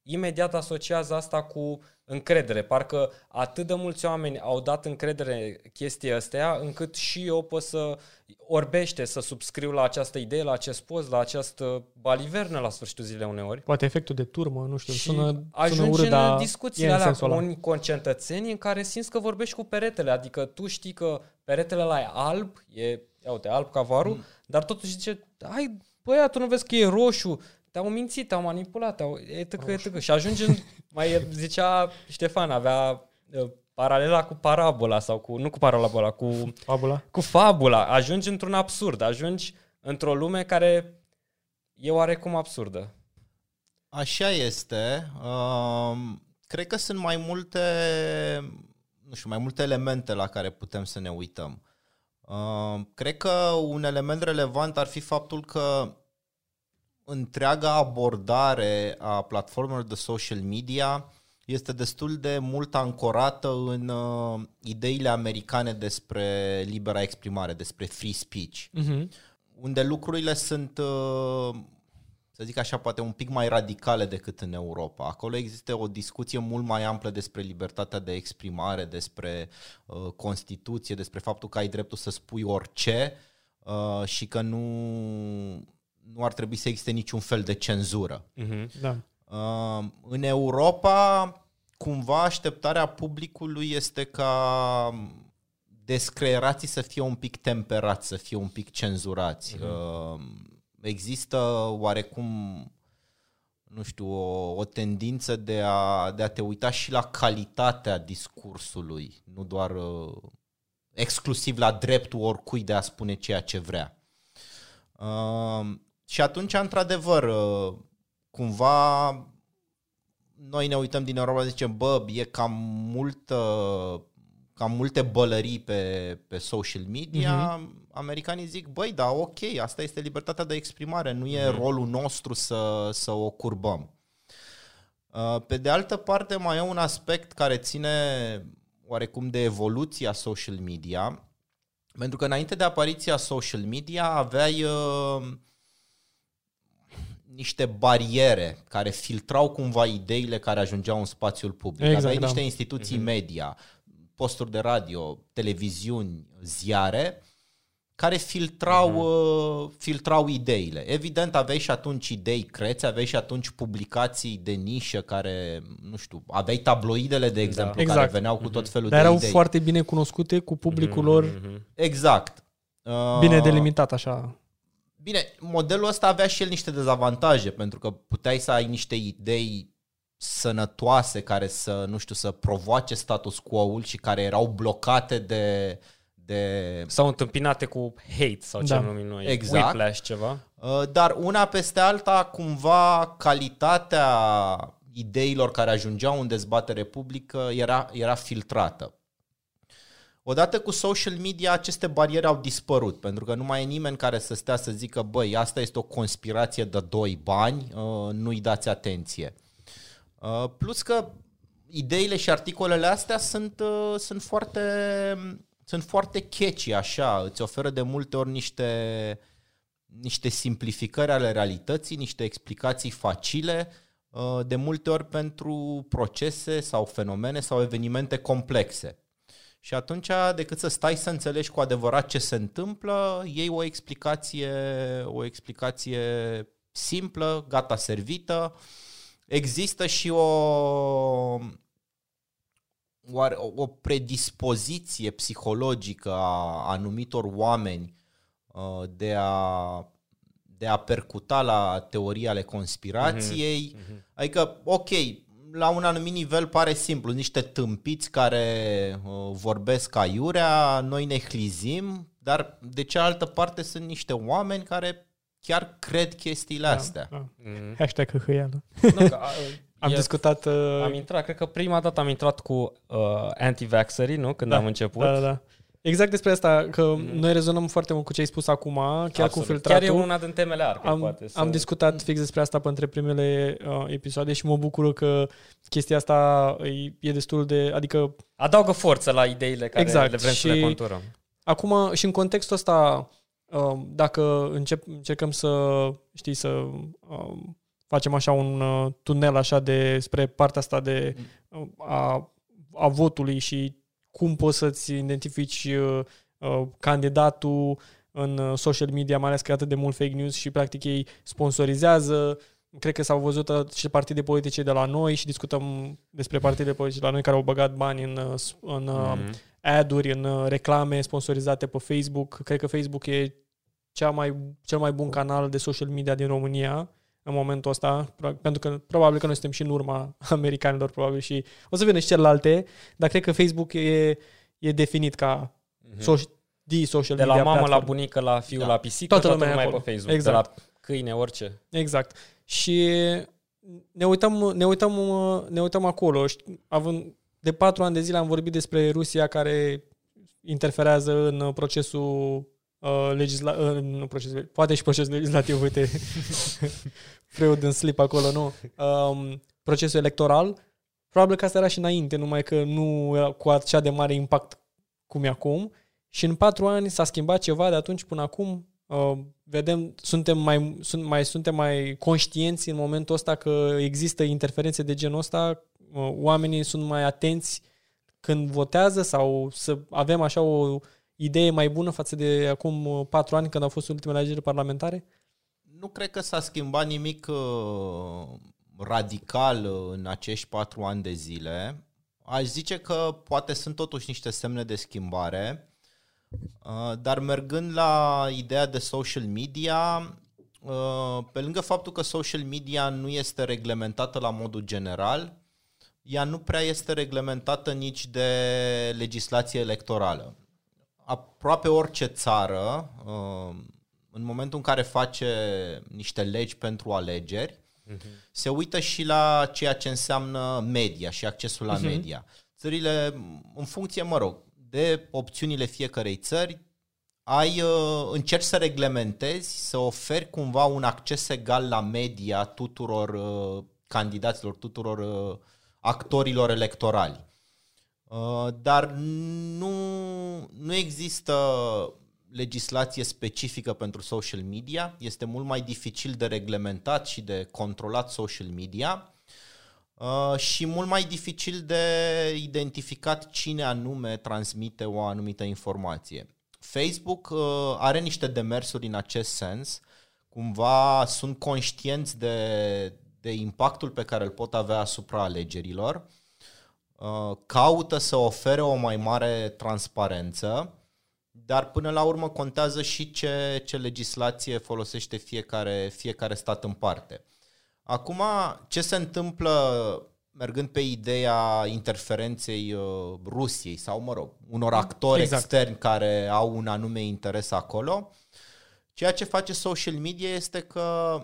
imediat asociază asta cu încredere. Parcă atât de mulți oameni au dat încredere chestia astea, încât și eu pot să orbește să subscriu la această idee, la acest post, la această balivernă la sfârșitul zilei uneori. Poate efectul de turmă, nu știu, și sună, sună urât, în discuțiile alea cu unii concentățeni în care simți că vorbești cu peretele, adică tu știi că peretele ăla e alb, e, ia uite, alb ca varul, mm. dar totuși zice, hai, băia, tu nu vezi că e roșu, te-au mințit, te-au manipulat, te-au, e tăcă, e tăcă. Și ajungi în, mai zicea Ștefan, avea uh, paralela cu parabola sau cu, nu cu parabola, cu fabula. Cu fabula. Ajungi într-un absurd, ajungi într-o lume care e oarecum absurdă. Așa este. Uh, cred că sunt mai multe, nu știu, mai multe elemente la care putem să ne uităm. Uh, cred că un element relevant ar fi faptul că întreaga abordare a platformelor de social media este destul de mult ancorată în uh, ideile americane despre libera exprimare, despre free speech, Uh-huh. unde lucrurile sunt, uh, să zic așa, poate un pic mai radicale decât în Europa. Acolo există o discuție mult mai amplă despre libertatea de exprimare, despre uh, Constituție, despre faptul că ai dreptul să spui orice uh, și că nu, nu ar trebui să existe niciun fel de cenzură. Mhm. Da. Uh, în Europa, cumva așteptarea publicului este ca descreerații să fie un pic temperați, să fie un pic cenzurați. Uh, există oarecum, nu știu, o, o tendință de a, de a te uita și la calitatea discursului, nu doar uh, exclusiv la dreptul oricui de a spune ceea ce vrea. Uh, și atunci, într-adevăr, uh, cumva noi ne uităm din Europa și zicem, bă, e cam multă cam multe bălării pe, pe social media, uh-huh. americanii zic, băi, da, ok, asta este libertatea de exprimare, nu e rolul nostru să, să o curbăm. Uh, Pe de altă parte, mai e un aspect care ține oarecum de evoluția social media, pentru că înainte de apariția social media aveai uh, niște bariere care filtrau cumva ideile care ajungeau în spațiul public. Exact, aveai da. niște instituții media, posturi de radio, televiziuni, ziare, care filtrau, uh, filtrau ideile. Evident, aveai și atunci idei creți, aveai și atunci publicații de nișă care, nu știu, aveai tabloidele, de exemplu, Exact. care veneau cu tot felul Dar de erau idei. foarte bine cunoscute cu publicul lor Mhm. Exact. Uh, bine delimitat așa. Bine, modelul ăsta avea și el niște dezavantaje, pentru că puteai să ai niște idei sănătoase care să, nu știu, să provoace status quo-ul și care erau blocate de, de Sau întâmpinate cu hate sau ce Da. am numit noi. Exact. Whiplash ceva. Uh, Dar una peste alta, cumva, calitatea ideilor care ajungeau în dezbatere publică era, era filtrată. Odată cu social media, aceste bariere au dispărut, pentru că nu mai e nimeni care să stea să zică, băi, asta este o conspirație de doi bani, uh, nu-i dați atenție. Uh, Plus că ideile și articolele astea sunt, uh, sunt foarte sunt foarte catchy, așa, îți oferă de multe ori niște, niște simplificări ale realității, niște explicații facile, uh, de multe ori pentru procese sau fenomene sau evenimente complexe. Și atunci, decât să stai să înțelegi cu adevărat ce se întâmplă, iei o explicație, o explicație simplă, gata servită. Există și o, oare, o predispoziție psihologică a anumitor oameni uh, de a, de a percuta la teorii ale conspirației. Mm-hmm. Adică, ok, la un anumit nivel pare simplu, niște tâmpiți care uh, vorbesc aiurea, noi ne hlizim, dar de cealaltă parte sunt niște oameni care chiar cred chestiile astea. Da. Mhm. Hashtag hâhâială. Nu, că, a, Am e- discutat... Uh, Am intrat, cred că prima dată am intrat cu uh, anti-vaxxerii, nu? Când Da, am început. Da, da, da. Exact despre asta, că noi rezonăm foarte mult cu ce ai spus acum, chiar cu Mhm. Absolut. filtratul. Chiar e una din temele arcade, am, poate. Să... am discutat fix despre asta pe între primele uh, episoade și mă bucur că chestia asta e, e destul de... Adică Adaugă forță la ideile care Exact. le vrem să le Și- conturăm. acum și în contextul ăsta, uh, dacă încep, încercăm să, știi, să uh, facem așa un uh, tunel așa de spre partea asta de uh, a, a votului și cum poți să-ți identifici uh, uh, candidatul în uh, social media, mai ales că e atât de mult fake news și practic ei sponsorizează. Cred că s-au văzut uh, și partide politice de la noi și discutăm despre partide politice de la noi care au băgat bani în, uh, s- în uh, Mhm. ad-uri, în uh, reclame sponsorizate pe Facebook. Cred că Facebook e cea mai, cel mai bun canal de social media din România în momentul ăsta, pro- pentru că probabil că noi suntem și în urma americanilor, probabil și o să vină și celelalte, dar cred că Facebook e, e definit ca social, the social Mhm. De la media mamă la platform. bunică, la fiu, Da. la pisică, Toată toată, lumea e lumea, e acolo. pe Facebook. Exact. De la câine, orice. Exact. Și ne uităm, ne uităm, ne uităm acolo, ști- având de patru ani de zile am vorbit despre Rusia care interferează în procesul uh, legisla- uh, nu procesul, poate și procesul legislativ, uite, Freud în slip acolo, nu? Um, procesul electoral Probabil că asta era și înainte, numai că nu era cu așa de mare impact cum e acum. Și în patru ani s-a schimbat ceva de atunci până acum. Uh, vedem, suntem mai, sunt, mai, suntem mai conștienți în momentul ăsta că există interferențe de genul ăsta, uh, oamenii sunt mai atenți când votează sau să avem așa o idee mai bună față de acum uh, patru ani când au fost ultimele alegeri parlamentare? Nu cred că s-a schimbat nimic uh, radical uh, în acești patru ani de zile. Aș zice că poate sunt totuși niște semne de schimbare, uh, dar mergând la ideea de social media, uh, pe lângă faptul că social media nu este reglementată la modul general, ea nu prea este reglementată nici de legislație electorală. Aproape orice țară, în momentul în care face niște legi pentru alegeri, uh-huh. se uită și la ceea ce înseamnă media și accesul la uh-huh. media. Țările, în funcție, mă rog, de opțiunile fiecarei țări, ai, uh, încerci să reglementezi, să oferi cumva un acces egal la media tuturor uh, candidaților, tuturor uh, actorilor electorali. Uh, dar nu, nu există legislație specifică pentru social media, este mult mai dificil de reglementat și de controlat social media. Uh, și mult mai dificil de identificat cine anume transmite o anumită informație. Facebook uh, are niște demersuri în acest sens, cumva sunt conștienți de, de impactul pe care îl pot avea asupra alegerilor, uh, caută să ofere o mai mare transparență dar până la urmă contează și ce, ce legislație folosește fiecare, fiecare stat în parte. Acum, ce se întâmplă mergând pe ideea interferenței uh, Rusiei sau, mă rog, unor actori exact. externi care au un anume interes acolo, ceea ce face social media este că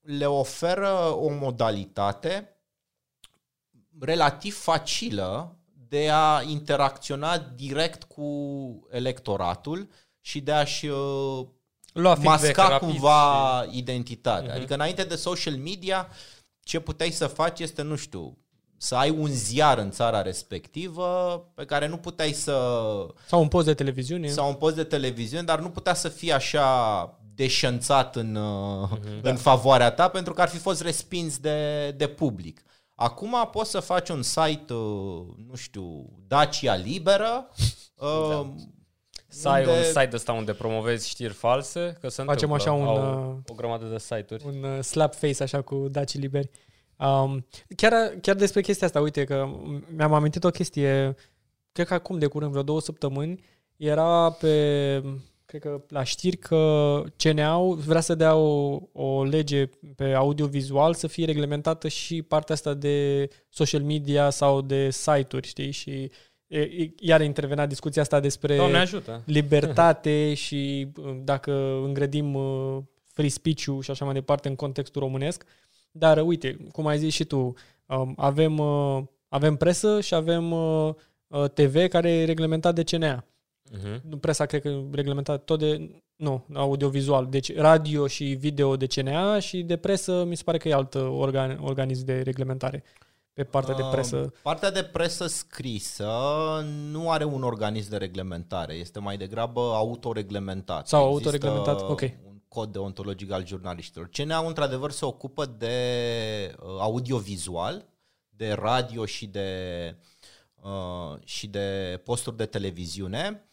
le oferă o modalitate relativ facilă de a interacționa direct cu electoratul și de a-și uh, Lua masca cumva și... identitatea. Uh-huh. Adică înainte de social media, ce puteai să faci este, nu știu, să ai un ziar în țara respectivă pe care nu puteai să... Sau un post de televiziune. Sau un post de televiziune, dar nu putea să fie așa deșanțat în, uh-huh, în da. favoarea ta pentru că ar fi fost respins de, de public. Acum poți să faci un site, uh, nu știu, Dacia Liberă, da. Uh, să ai un site ăsta unde promovezi știri false, că se Facem așa un, uh, o grămadă de site-uri. Un slap face așa cu Daci liberi. Um, chiar, chiar despre chestia asta, uite că mi-am amintit o chestie, cred că acum de curând, vreo două săptămâni, era pe cred că la știri că CNA vrea să dea o, o lege pe audiovizual să fie reglementată și partea asta de social media sau de site-uri, știi? Și iar intervena discuția asta despre Doamne ajută. libertate și uh, dacă îngrădim uh, free speech-ul și așa mai departe în contextul românesc. Dar uite, cum ai zis și tu, um, avem, uh, avem presă și avem TV care e reglementat de CNA. Uh-huh. Presa cred că reglementat tot de, nu, audiovizual. Deci radio și video de CNA și de presă mi se pare că e alt organ, organism de reglementare pe partea de presă. Uh, partea de presă scrisă nu are un organism de reglementare, este mai degrabă autoreglementat. Sau autoreglementat, ok. un cod deontologic al jurnaliștilor. CNA într-adevăr se ocupă de uh, audiovizual, de radio și de uh, și de posturi de televiziune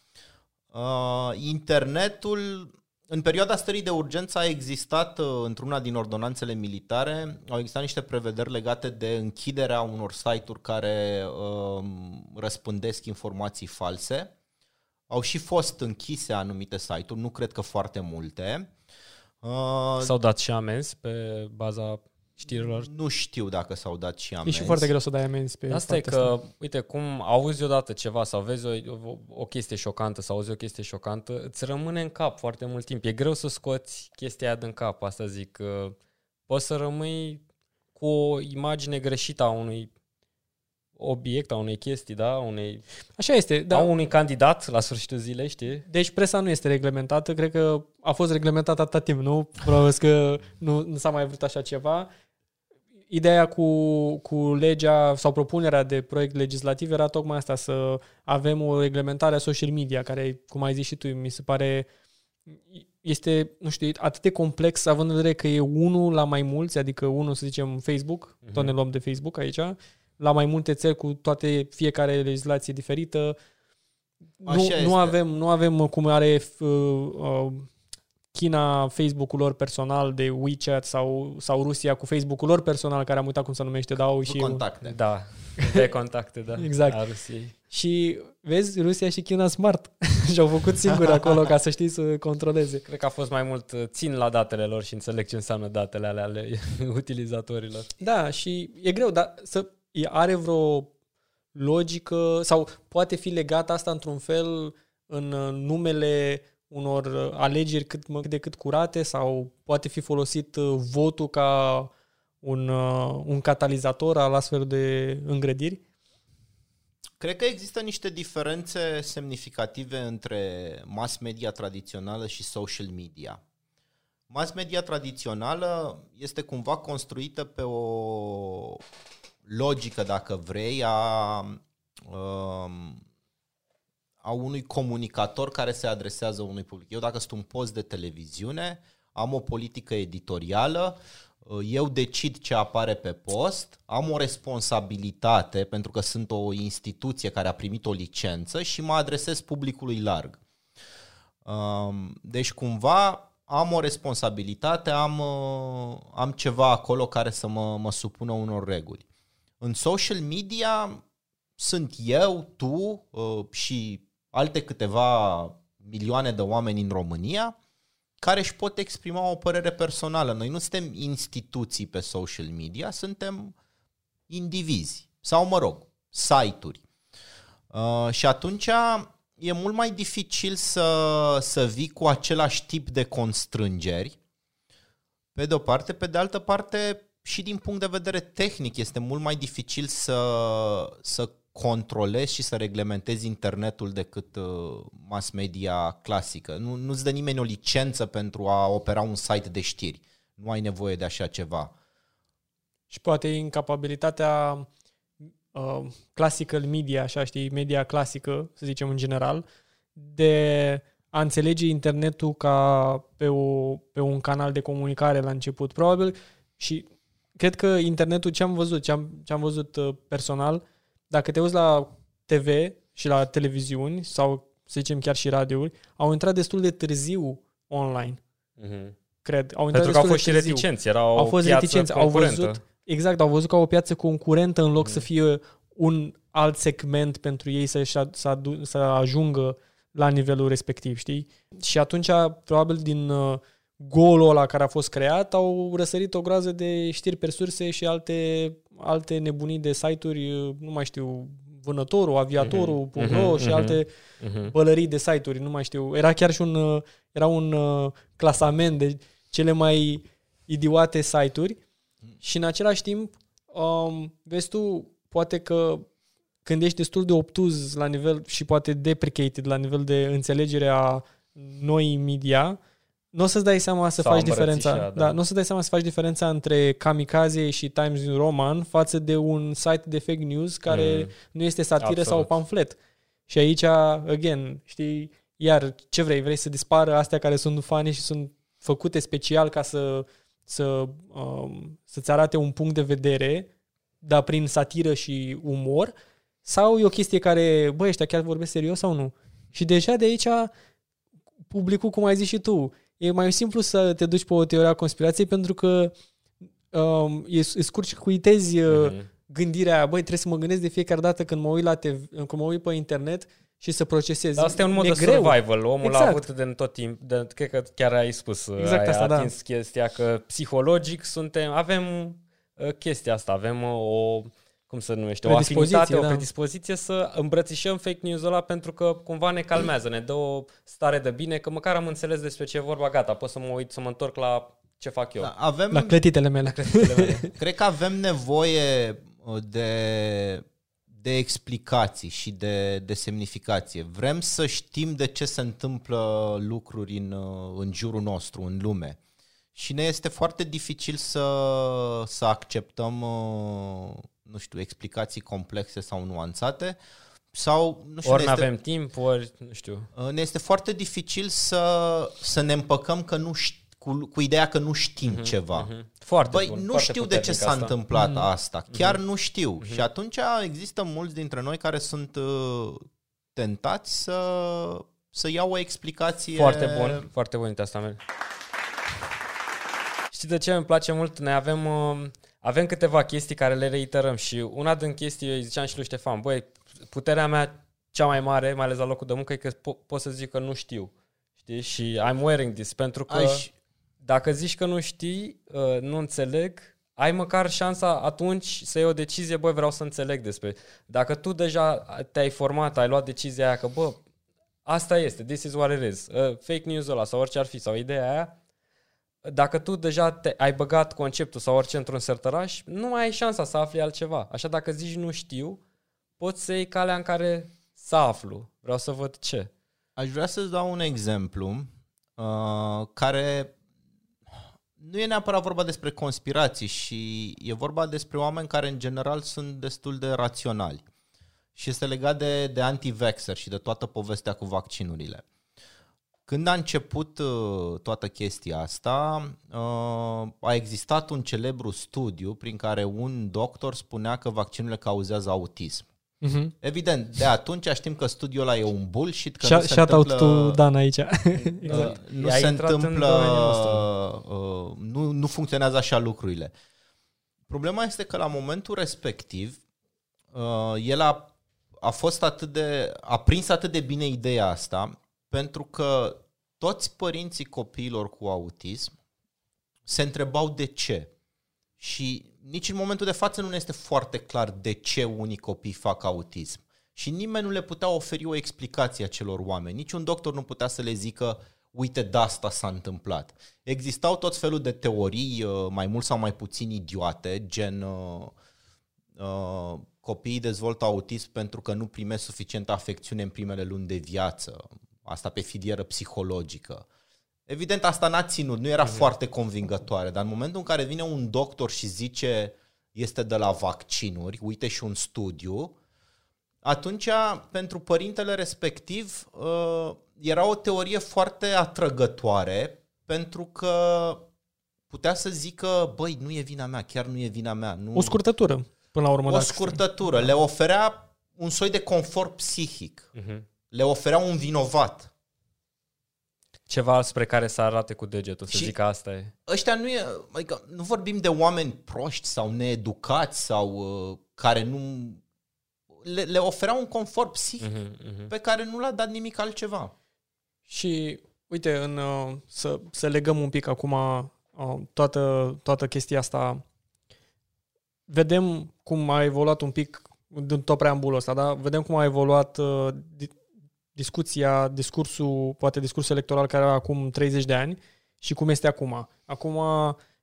Uh, internetul, în perioada stării de urgență a existat, uh, într-una din ordonanțele militare, au existat niște prevederi legate de închiderea unor site-uri care uh, răspândesc informații false. Au și fost închise anumite site-uri, nu cred că foarte multe. Uh, S-au dat și amenzi pe baza știrilor? Nu știu dacă s-au dat și amenzi. E și foarte greu să dai amenzi pe Asta e că, asta. uite, cum auzi odată ceva sau vezi o, o, o chestie șocantă sau auzi o chestie șocantă, îți rămâne în cap foarte mult timp. E greu să scoți chestia aia din cap, asta zic. Poți să rămâi cu o imagine greșită a unui obiect, a unei chestii, da? Unei, Așa este. Da. A unui candidat la sfârșitul zilei, știi? Deci presa nu este reglementată, cred că a fost reglementată atâta timp, nu? Probabil că nu, nu s-a mai vrut așa ceva ideea cu, cu legea sau propunerea de proiect legislativ era tocmai asta, să avem o reglementare a social media, care, cum ai zis și tu, mi se pare este, nu știu, atât de complex, având în vedere că e unul la mai mulți, adică unul, să zicem, Facebook, uh-huh. tot ne luăm de Facebook aici, la mai multe țări cu toate, fiecare legislație diferită. nu, nu, avem, nu avem cum are uh, uh, China Facebook-ul lor personal de WeChat sau, sau Rusia cu Facebook-ul lor personal, care am uitat cum se numește, da, au și... contacte. Da, de contacte, da. exact. A Rusiei. Și vezi, Rusia și China smart și-au făcut singuri acolo ca să știi să controleze. Cred că a fost mai mult uh, țin la datele lor și înțeleg ce înseamnă datele ale, ale utilizatorilor. Da, și e greu, dar să are vreo logică sau poate fi legată asta într-un fel în uh, numele unor uh, alegeri cât de cât curate sau poate fi folosit votul ca un, un catalizator al astfel de îngrădiri? Cred că există niște diferențe semnificative între mass media tradițională și social media. Mass media tradițională este cumva construită pe o logică, dacă vrei, a, um, a unui comunicator care se adresează unui public. Eu dacă sunt un post de televiziune, am o politică editorială, eu decid ce apare pe post, am o responsabilitate pentru că sunt o instituție care a primit o licență și mă adresez publicului larg. Um, deci cumva am o responsabilitate, am, uh, am ceva acolo care să mă, mă supună unor reguli. În social media sunt eu, tu uh, și alte câteva milioane de oameni în România care își pot exprima o părere personală. Noi nu suntem instituții pe social media, suntem indivizi sau, mă rog, site-uri. Uh, și atunci e mult mai dificil să, să vii cu același tip de constrângeri, pe de o parte, pe de altă parte, și din punct de vedere tehnic este mult mai dificil să, să controlezi și să reglementezi internetul decât uh, mass media clasică. Nu, nu-ți dă nimeni o licență pentru a opera un site de știri. Nu ai nevoie de așa ceva. Și poate incapabilitatea uh, classical media, așa știi, media clasică, să zicem în general, de a înțelege internetul ca pe, o, pe un canal de comunicare la început. Probabil și cred că internetul, ce am văzut, ce am, ce am văzut uh, personal, dacă te uiți la TV și la televiziuni sau să zicem chiar și radiouri, au intrat destul de târziu online. Mm-hmm. Cred. Au intrat Pentru că au fost și reticenți, erau au fost reticenți, au văzut, exact, au văzut ca o piață concurentă în loc mm-hmm. să fie un alt segment pentru ei să, să, adu- să ajungă la nivelul respectiv, știi? Și atunci, probabil din uh, golul ăla care a fost creat, au răsărit o groază de știri pe surse și alte alte nebunii de site-uri, nu mai știu, vânătorul, aviatorul, uh-huh, uh-huh, și uh-huh, alte uh-huh. pălării de site-uri, nu mai știu. Era chiar și un, era un uh, clasament de cele mai idiote site-uri și în același timp, um, vezi tu, poate că când ești destul de obtuz la nivel și poate deprecated la nivel de înțelegere a noi media, nu o să-ți dai seama să faci diferența. Da. da, nu o să dai seama să faci diferența între Kamikaze și Times New Roman față de un site de fake news care mm. nu este satiră Absolut. sau pamflet. Și aici, again, știi, iar ce vrei? Vrei să dispară astea care sunt fani și sunt făcute special ca să, să, um, să-ți arate un punct de vedere, dar prin satiră și umor, sau e o chestie care, băi, ăștia chiar vorbesc serios sau nu? Și deja de aici publicul, cum ai zis și tu, e mai simplu să te duci pe o teorie a conspirației pentru că um, e, e scurt și cuitezi mm-hmm. gândirea aia, băi, trebuie să mă gândesc de fiecare dată când mă uit la TV, când mă uit pe internet și să procesez. Dar asta e un mod de greu. survival. Omul exact. a avut de tot timp, de, cred că chiar ai spus, exact ai asta, da. atins da. chestia că psihologic suntem, avem uh, chestia asta, avem uh, o cum să numește, o afinitate, da. o predispoziție să îmbrățișăm fake news-ul ăla pentru că cumva ne calmează, ne dă o stare de bine, că măcar am înțeles despre ce e vorba, gata, pot să mă uit, să mă întorc la ce fac eu. Da, avem, la clătitele mele. La clătitele mele. Cred că avem nevoie uh, de, de explicații și de, de semnificație. Vrem să știm de ce se întâmplă lucruri în, uh, în jurul nostru, în lume. și ne este foarte dificil să, să acceptăm, uh, nu știu, explicații complexe sau nuanțate sau, nu știu, ori ne nu este, avem timp, ori, nu știu. uh, ne este foarte dificil să, să ne împăcăm că nu ști, cu, cu ideea că nu știm uh-huh, ceva. Mhm. Foarte Băi, bun, nu foarte știu de ce puternic s-a asta. întâmplat Mhm. asta. Chiar nu știu. Și atunci există mulți dintre noi care sunt uh, tentați să, să iau o explicație. Foarte bun, foarte bun asta mea. Știi de ce îmi place mult? Noi avem, uh, avem câteva chestii care le reiterăm și una din chestii, eu îi ziceam și lui Ștefan, băi, puterea mea cea mai mare, mai ales la locul de muncă, e că po- pot să zic că nu știu. Știi? Și I'm wearing this, pentru că Aș, dacă zici că nu știi, uh, nu înțeleg, ai măcar șansa atunci să iei o decizie, băi, vreau să înțeleg despre. Dacă tu deja te-ai format, ai luat decizia aia că, bă, asta este, this is what it is, uh, fake news ăla sau orice ar fi, sau ideea aia, dacă tu deja te, ai băgat conceptul sau orice într-un sertăraș, nu mai ai șansa să afli altceva. Așa dacă zici nu știu, poți să iei calea în care să aflu. Vreau să văd ce. aș vrea să-ți dau un exemplu uh, care nu e neapărat vorba despre conspirații și e vorba despre oameni care în general sunt destul de raționali. Și este legat de, de anti-vaxxer și de toată povestea cu vaccinurile. Când a început uh, toată chestia asta, uh, a existat un celebru studiu prin care un doctor spunea că vaccinurile cauzează autism. Uh-huh. Evident, de atunci știm că studiul ăla e un bullshit, că nu se Shout out întâmplă, to Dan aici. uh, nu Ai se intrat în întâmplă, domeniul nostru. uh, nu, nu funcționează așa lucrurile. Problema este că la momentul respectiv, uh, el a, a fost atât de, a prins atât de bine ideea asta, pentru că toți părinții copiilor cu autism se întrebau de ce. Și nici în momentul de față nu ne este foarte clar de ce unii copii fac autism. Și nimeni nu le putea oferi o explicație acelor oameni. Niciun doctor nu putea să le zică, uite, de asta s-a întâmplat. Existau tot felul de teorii, uh, mai mult sau mai puțin idiote, gen uh, uh, copiii dezvoltă autism pentru că nu primesc suficientă afecțiune în primele luni de viață. Asta pe filieră psihologică. Evident, asta n-a ținut, nu era foarte convingătoare, dar în momentul în care vine un doctor și zice este de la vaccinuri, uite și un studiu, atunci pentru părintele respectiv uh, era o teorie foarte atrăgătoare pentru că putea să zică, băi, nu e vina mea, chiar nu e vina mea. Nu... O scurtătură, până la urmă. o dacă- scurtătură. Le oferea un soi de confort psihic. Uh-huh. Le oferea un vinovat. Ceva spre care să arate cu degetul, să Și- zic că asta e. ăștia nu e, adică nu vorbim de oameni proști sau needucați sau uh, care nu le, le oferea un confort psihic Uh-huh, uh-huh. pe care nu l-a dat nimic altceva. Și uite, în, uh, să, să legăm un pic acum uh, toată, toată chestia asta. Vedem cum a evoluat un pic din tot preambulul ăsta, da? Vedem cum a evoluat uh, di- discuția, discursul, poate discursul electoral care era acum 30 de ani și cum este acum. Acum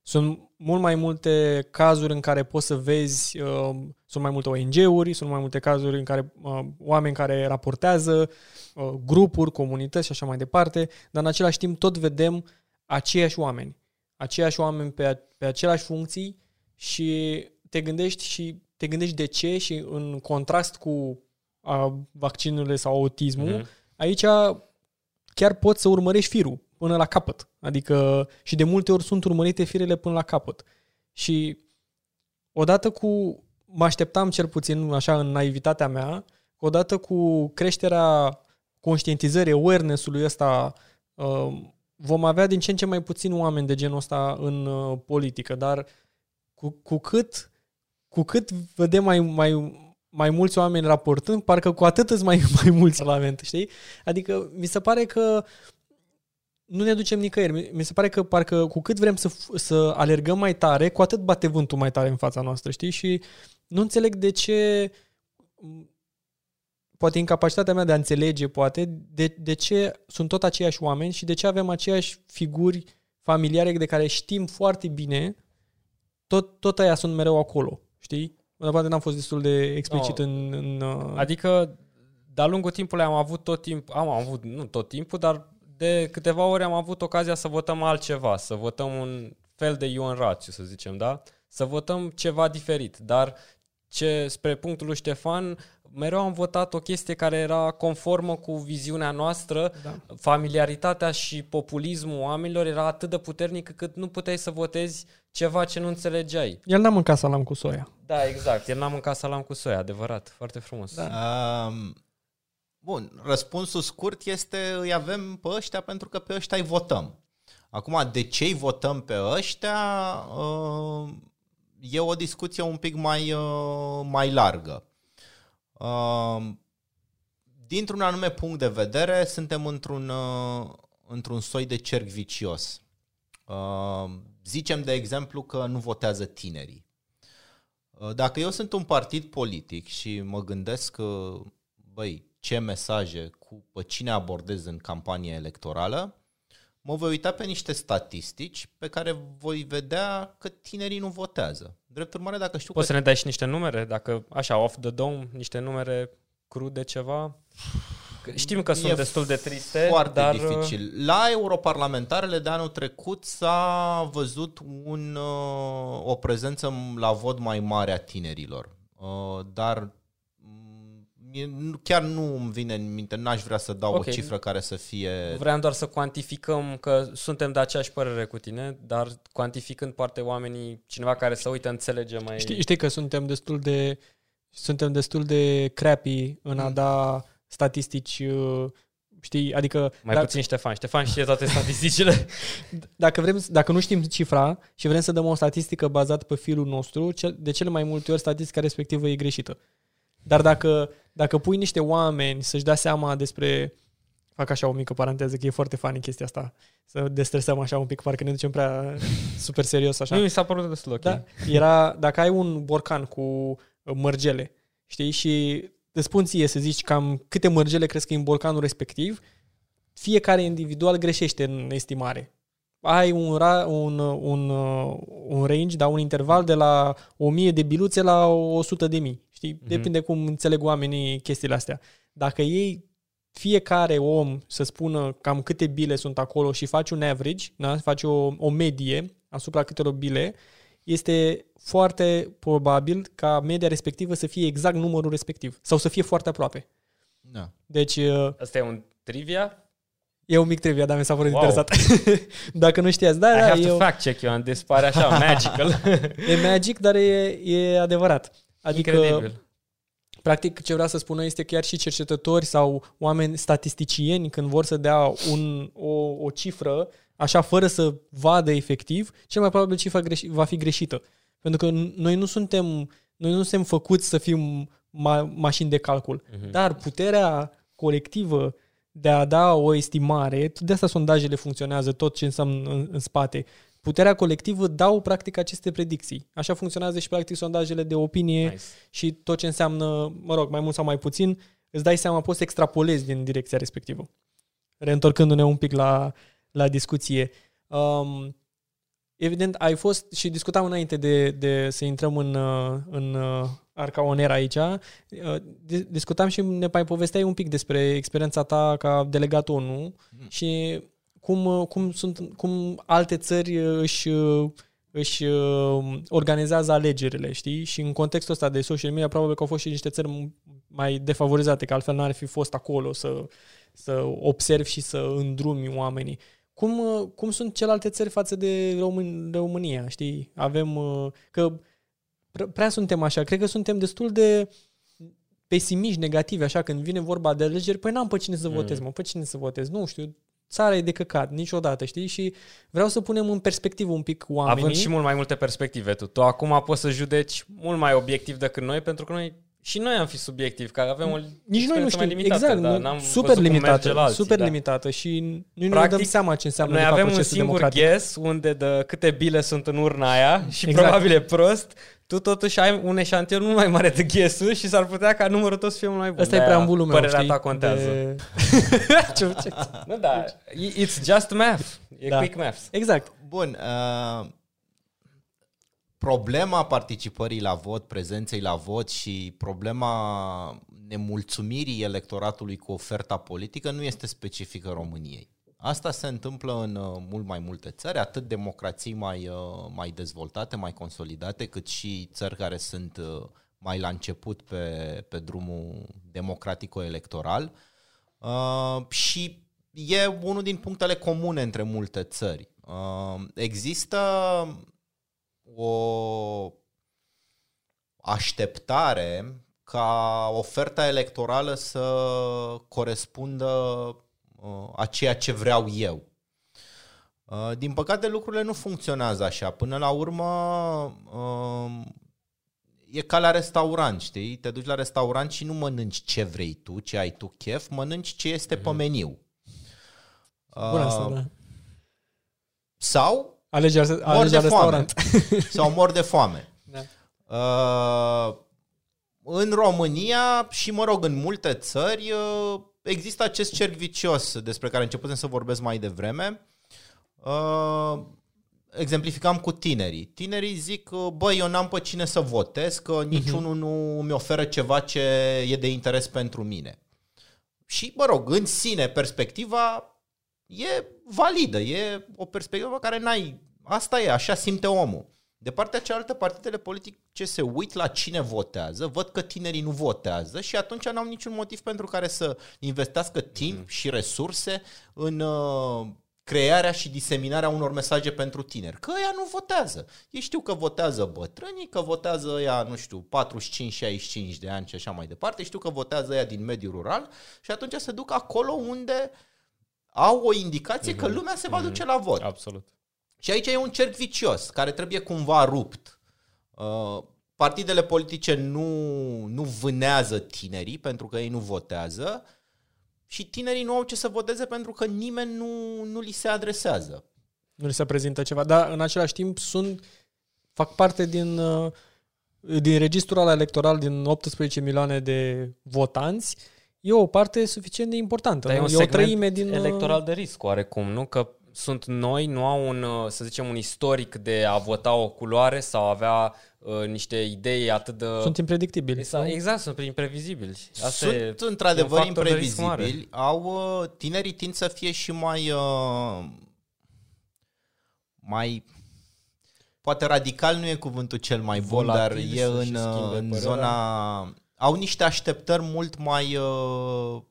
sunt mult mai multe cazuri în care poți să vezi, uh, sunt mai multe ONG-uri, sunt mai multe cazuri în care uh, oameni care raportează, uh, grupuri, comunități și așa mai departe, dar în același timp tot vedem aceiași oameni, aceiași oameni pe, pe aceleași funcții și te gândești și te gândești de ce și în contrast cu a, vaccinurile sau autismul, Mhm. mm-hmm. aici chiar poți să urmărești firul până la capăt. Adică și de multe ori sunt urmărite firele până la capăt. Și odată cu, mă așteptam cel puțin așa în naivitatea mea, odată cu creșterea conștientizării, awareness-ului ăsta, uh, vom avea din ce în ce mai puțin oameni de genul ăsta în uh, politică, dar cu, cu cât cu cât vedem mai, mai, mai mulți oameni raportând, parcă cu atât îți mai, mai mulți în parlament, știi? Adică mi se pare că nu ne ducem nicăieri. Mi- Mi se pare că parcă cu cât vrem să, f- să alergăm mai tare, cu atât bate vântul mai tare în fața noastră, știi? Și nu înțeleg de ce m, poate incapacitatea mea de a înțelege, poate, de, de ce sunt tot aceiași oameni și de ce avem aceiași figuri familiare de care știm foarte bine, tot, tot aia sunt mereu acolo, știi? Dar poate n-am fost destul de explicit No. în... în uh, Adică, de-a lungul timpului am avut tot timpul, am avut, nu tot timpul, dar de câteva ori am avut ocazia să votăm altceva, să votăm un fel de Ion Rațiu, să zicem, da? Să votăm ceva diferit, dar ce, spre punctul lui Ștefan, mereu am votat o chestie care era conformă cu viziunea noastră, da. familiaritatea și populismul oamenilor era atât de puternic cât nu puteai să votezi ceva ce nu înțelegeai. El n-a mâncat salam cu soia. Da, exact. El n-a mâncat salam cu soia, adevărat. Foarte frumos. Da. Um, bun, răspunsul scurt este îi avem pe ăștia pentru că pe ăștia îi votăm. Acum, de ce îi votăm pe ăștia? Uh, e o discuție un pic mai, uh, mai largă. Uh, dintr-un anume punct de vedere, suntem într-un, uh, într-un soi de cerc vicios. Zicem, de exemplu, că nu votează tinerii. Dacă eu sunt un partid politic și mă gândesc că, băi, ce mesaje, cu pe cine abordez în campanie electorală, mă voi uita pe niște statistici pe care voi vedea că tinerii nu votează. Drept urmare, dacă știu Poți că... să ne dai și niște numere? Dacă, așa, off the dome, niște numere crude ceva? Știm că sunt e destul de triste, foarte dar... dificil. La europarlamentarele de anul trecut s-a văzut un, uh, o prezență la vot mai mare a tinerilor. Uh, dar chiar nu îmi vine în minte, n-aș vrea să dau okay. o cifră care să fie... Vreau doar să cuantificăm că suntem de aceeași părere cu tine, dar cuantificând poate oamenii, cineva care să uită, înțelege mai... Știi, știi că suntem destul de suntem destul de crappy în a mm. da statistici uh, Știi, adică... Mai dacă, puțin Ștefan. Ștefan știe toate statisticile. dacă, vrem, dacă nu știm cifra și vrem să dăm o statistică bazată pe filul nostru, de cele mai multe ori statistica respectivă e greșită. Dar dacă, dacă pui niște oameni să-și dea seama despre fac așa o mică paranteză, că e foarte funny chestia asta. Să destresăm așa un pic, parcă ne ducem prea super serios așa. Nu, mi s-a părut destul ok. Da, era, dacă ai un borcan cu uh, mărgele, știi, și îți spun ție să zici cam câte mărgele crezi că e în borcanul respectiv, fiecare individual greșește în estimare. Ai un, ra, un, un, uh, un range, da, un interval de la 1000 de biluțe la 100 de mii. Știi? Mm-hmm. Depinde cum înțeleg oamenii chestiile astea. Dacă ei fiecare om să spună cam câte bile sunt acolo și faci un average, da? faci o, o medie asupra câtelor bile, este foarte probabil ca media respectivă să fie exact numărul respectiv sau să fie foarte aproape. Da. Deci... Uh, Asta e un trivia? E un mic trivia, dar mi s-a părut wow. interesat. Dacă nu știați, da, I da, have to fact check you on this, pare așa magical. e magic, dar e, e adevărat. Adică, Incredibil. Practic, ce vreau să spună este că chiar și cercetători sau oameni statisticieni, când vor să dea un, o, o cifră, așa, fără să vadă efectiv, cel mai probabil cifra greși, va fi greșită. Pentru că noi nu suntem, noi nu suntem făcuți să fim ma- mașini de calcul. Uh-huh. Dar puterea colectivă de a da o estimare, de asta sondajele funcționează, tot ce înseamnă în, în spate puterea colectivă dau practic aceste predicții. Așa funcționează și practic sondajele de opinie nice. și tot ce înseamnă, mă rog, mai mult sau mai puțin, îți dai seama, poți să extrapolezi din direcția respectivă. Reîntorcându-ne un pic la, la discuție. Um, evident, ai fost și discutam înainte de, de să intrăm în, în Arca Onera aici, uh, discutam și ne mai povesteai un pic despre experiența ta ca delegat ONU mm. și cum, uh, cum, sunt, cum alte țări uh, își, uh, își organizează alegerile, știi? Și în contextul ăsta de social media, probabil că au fost și niște țări mai defavorizate, că altfel n-ar fi fost acolo să, să observi și să îndrumi oamenii. Cum, cum sunt celelalte țări față de Român, România, știi? Avem, că prea suntem așa, cred că suntem destul de pesimiști, negativi, așa, când vine vorba de alegeri, păi n-am pe cine să votez, mm. mă, pe cine să votez, nu știu, țara e de căcat, niciodată, știi? Și vreau să punem în perspectivă un pic oamenii. Având și mult mai multe perspective tu. Tu acum poți să judeci mult mai obiectiv decât noi, pentru că noi și noi am fi subiectiv, că avem o Nici noi nu știm, limitată, exact, dar n-am super limitată, alții, super da. limitată și noi Practic, nu dăm seama ce înseamnă Noi de avem un singur democratic. guess unde de câte bile sunt în urna aia și exact. probabil e prost, tu totuși ai un eșantion mult mai mare de guess și s-ar putea ca numărul tău să fie mult mai bun. Asta e preambulul meu, Părerea știi? ta contează. De... ce, ce? Nu, da, it's just math. E da. quick math. Exact. Bun, uh, problema participării la vot, prezenței la vot și problema nemulțumirii electoratului cu oferta politică nu este specifică României. Asta se întâmplă în uh, mult mai multe țări, atât democrații mai, uh, mai dezvoltate, mai consolidate, cât și țări care sunt uh, mai la început pe, pe drumul democratico-electoral. Uh, și e unul din punctele comune între multe țări. Uh, există o așteptare ca oferta electorală să corespundă uh, a ceea ce vreau eu. Uh, din păcate lucrurile nu funcționează așa. Până la urmă uh, e ca la restaurant, știi? Te duci la restaurant și nu mănânci ce vrei tu, ce ai tu chef, mănânci ce este pe meniu. Bun asta, da. Sau Alege, mor alege de la restaurant. foame. sau mor de foame. Da. Uh, în România și, mă rog, în multe țări uh, există acest cerc vicios despre care începusem să vorbesc mai devreme. Uh, exemplificam cu tinerii. Tinerii zic, uh, băi, eu n-am pe cine să votez, că niciunul nu mi oferă ceva ce e de interes pentru mine. Și, mă rog, în sine, perspectiva e validă, e o perspectivă care n-ai... Asta e, așa simte omul. De partea cealaltă, partidele politice se uit la cine votează, văd că tinerii nu votează și atunci n-au niciun motiv pentru care să investească timp și resurse în uh, crearea și diseminarea unor mesaje pentru tineri. Că ea nu votează. Ei știu că votează bătrânii, că votează ea, nu știu, 45-65 de ani și așa mai departe, știu că votează ea din mediul rural și atunci se duc acolo unde au o indicație că lumea se va duce la vot. Absolut. Și aici e un cerc vicios care trebuie cumva rupt. Uh, partidele politice nu, nu vânează tinerii pentru că ei nu votează și tinerii nu au ce să voteze pentru că nimeni nu, nu li se adresează. Nu li se prezintă ceva, dar în același timp sunt fac parte din uh, din registrul ăla electoral din 18 milioane de votanți, e o parte suficient de importantă. Dar e nu? un e o segment treime din uh, electoral de risc, oarecum, nu? Că sunt noi, nu au un, uh, să zicem, un istoric de a vota o culoare sau avea uh, niște idei atât de... sunt impredictibili. exact, nu? exact, sunt imprevizibili. Asta e Sunt într-adevăr un factor de risc imprevizibili. Au, uh, tinerii tind să fie și mai... Uh, mai poate radical nu e cuvântul cel mai bun, dar Volatil e să în, și schimbe uh, în părerea. zona... Au niște așteptări mult mai uh,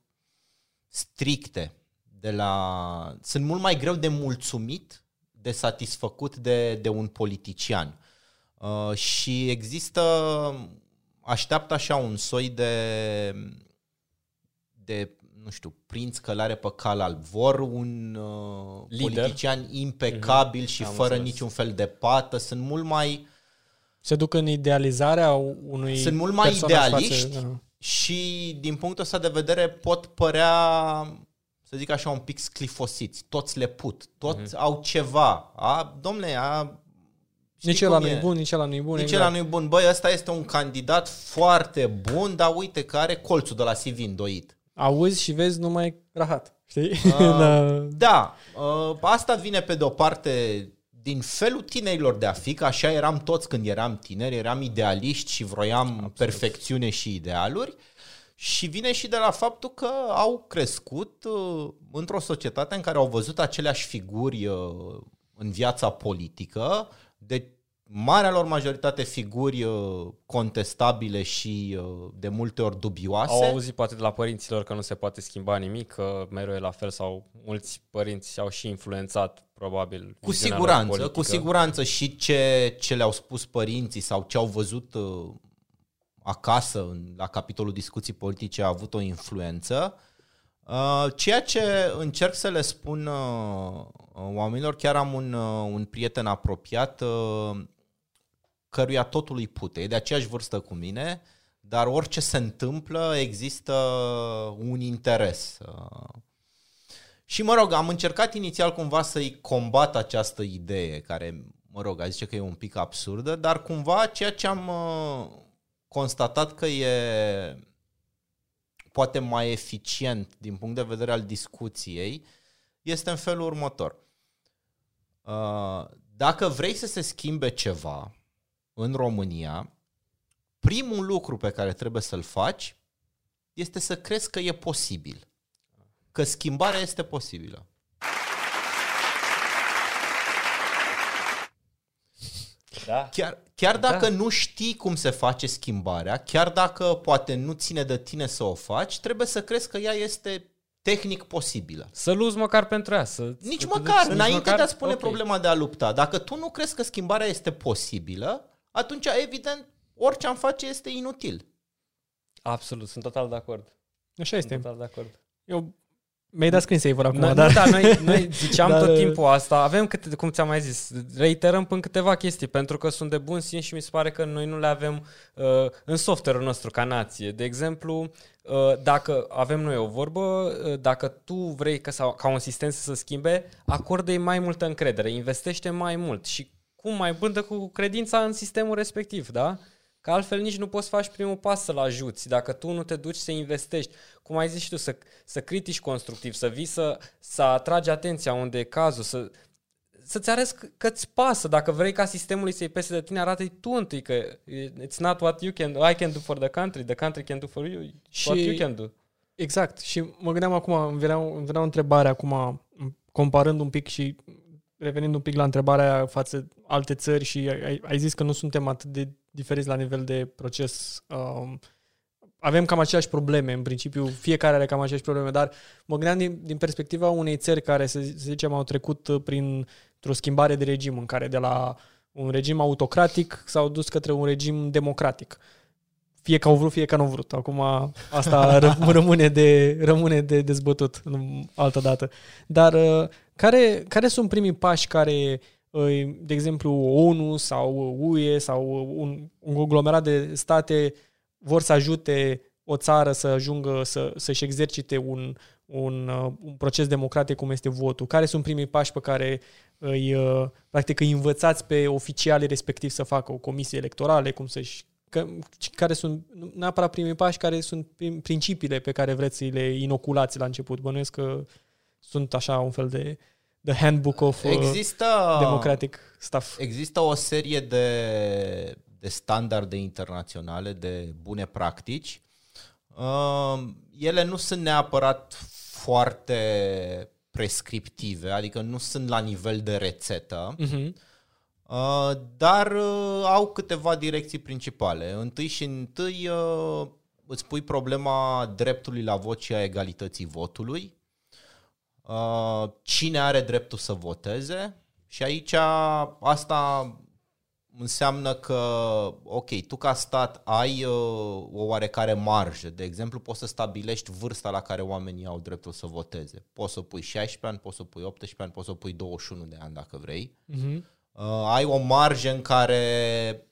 stricte. De la, sunt mult mai greu de mulțumit, de satisfăcut de, de un politician. Uh, și există, așteaptă așa un soi de, de nu știu, prinț călare pe cal alb. Vor un uh, Lider. politician impecabil și Am fără înțeles. niciun fel de pată. Sunt mult mai Se duc în idealizarea unui Sunt mult mai personaj idealiști. Față, da. și din punctul ăsta de vedere pot părea să zic așa un pic sclifosiți. Toți le put. Toți au ceva. A, domne, a, știi Nici ăla cum nu e? e bun, nici ăla nu e bun. Nici exact. ăla nu e bun. Băi, ăsta este un candidat foarte bun, dar uite că are colțul de la CV îndoit. Auzi și vezi numai rahat. Știi? Uh, da. Da, uh, asta vine pe de-o parte din felul tinerilor de a fi, că așa eram toți când eram tineri, eram idealiști și vroiam Absolut. perfecțiune și idealuri. Și vine și de la faptul că au crescut uh, într-o societate în care au văzut aceleași figuri uh, în viața politică, de marea lor majoritate figuri uh, contestabile și uh, de multe ori dubioase. Au auzit poate de la părinților că nu se poate schimba nimic, că mereu e la fel sau mulți părinți au și influențat probabil Cu viziunea lor siguranță, politică. cu siguranță și ce, ce le-au spus părinții sau ce au văzut uh, acasă în, la capitolul discuții politice a avut o influență. Uh, ceea ce încerc să le spun uh, oamenilor, chiar am un, uh, un prieten apropiat uh, căruia totul îi pute, e de aceeași vârstă cu mine, dar orice se întâmplă există un interes. Uh, și mă rog, am încercat inițial cumva să-i combat această idee, care, mă rog, a zice că e un pic absurdă, dar cumva ceea ce am uh, constatat că e poate mai eficient din punct de vedere al discuției este în felul următor. Uh, Dacă vrei să se schimbe ceva în România, primul lucru pe care trebuie să-l faci este să crezi că e posibil că schimbarea este posibilă. Da. Chiar, chiar da. dacă da. nu știi cum se face schimbarea, chiar dacă poate nu ține de tine să o faci, trebuie să crezi că ea este tehnic posibilă. Să luzi măcar pentru ea. Să nici măcar, duci, înainte măcar, de a spune okay. problema de a lupta. Dacă tu nu crezi că schimbarea este posibilă, atunci, evident, orice am face este inutil. Absolut, sunt total de acord. Așa este. Sunt total de acord. Eu mi-ai dat screensaver acum, Noi, dar... nu, da, noi, noi ziceam Dar- tot timpul asta, avem, câte, cum ți-am mai zis, reiterăm până câteva chestii, pentru că sunt de bun simț și mi se pare că noi nu le avem uh, în software-ul nostru ca nație. De exemplu, uh, dacă avem noi o vorbă, uh, dacă tu vrei ca, sau, ca un sistem să se schimbe, acordă-i mai multă încredere, investește mai mult și cum mai bândă cu credința în sistemul respectiv, da? Că altfel nici nu poți să faci primul pas să-l ajuți. Dacă tu nu te duci să investești, cum ai zis și tu, să, să critici constructiv, să vii să, să atragi atenția unde e cazul, să, să-ți arăți că- că-ți pasă. Dacă vrei ca sistemului să-i pese de tine, arată-i tu întâi că it's not what you can, I can do for the country, the country can do for you, Și- what you can do. Exact. Și mă gândeam acum, îmi venea, îmi venea o întrebare acum, comparând un pic și revenind un pic la întrebarea aia față alte țări și ai, ai zis că nu suntem atât de diferiți la nivel de proces. Um, avem cam aceleași probleme, în principiu, fiecare are cam aceleași probleme, dar mă gândeam din, din perspectiva unei țări care, să zi- să zicem, au trecut prin o schimbare de regim, în care de la un regim autocratic s-au dus către un regim democratic fie că au vrut, fie că nu au vrut. Acum asta ră- rămâne de, rămâne de dezbătut în altă dată. Dar uh, care, care sunt primii pași care, uh, de exemplu, ONU sau UE sau un, un conglomerat de state vor să ajute o țară să ajungă să, să-și exercite un, un, uh, un proces democratic cum este votul? Care sunt primii pași pe care îi, uh, practic, îi învățați pe oficialii respectiv să facă o comisie electorale, cum să-și că, care sunt nu neapărat primii pași, care sunt prim- principiile pe care vreți să le inoculați la început. Bănuiesc că sunt așa un fel de the handbook of uh, Există, democratic stuff. există o serie de, de standarde internaționale, de bune practici. Uh, ele nu sunt neapărat foarte prescriptive, adică nu sunt la nivel de rețetă. Uh-huh. Uh, dar uh, au câteva direcții principale. Întâi și întâi uh, îți pui problema dreptului la vot și a egalității votului. Uh, cine are dreptul să voteze? Și aici asta înseamnă că, ok, tu ca stat ai uh, o oarecare marjă. De exemplu, poți să stabilești vârsta la care oamenii au dreptul să voteze. Poți să pui 16 ani, poți să pui 18 ani, poți să pui 21 de ani dacă vrei Uh-huh. uh, ai o marjă în care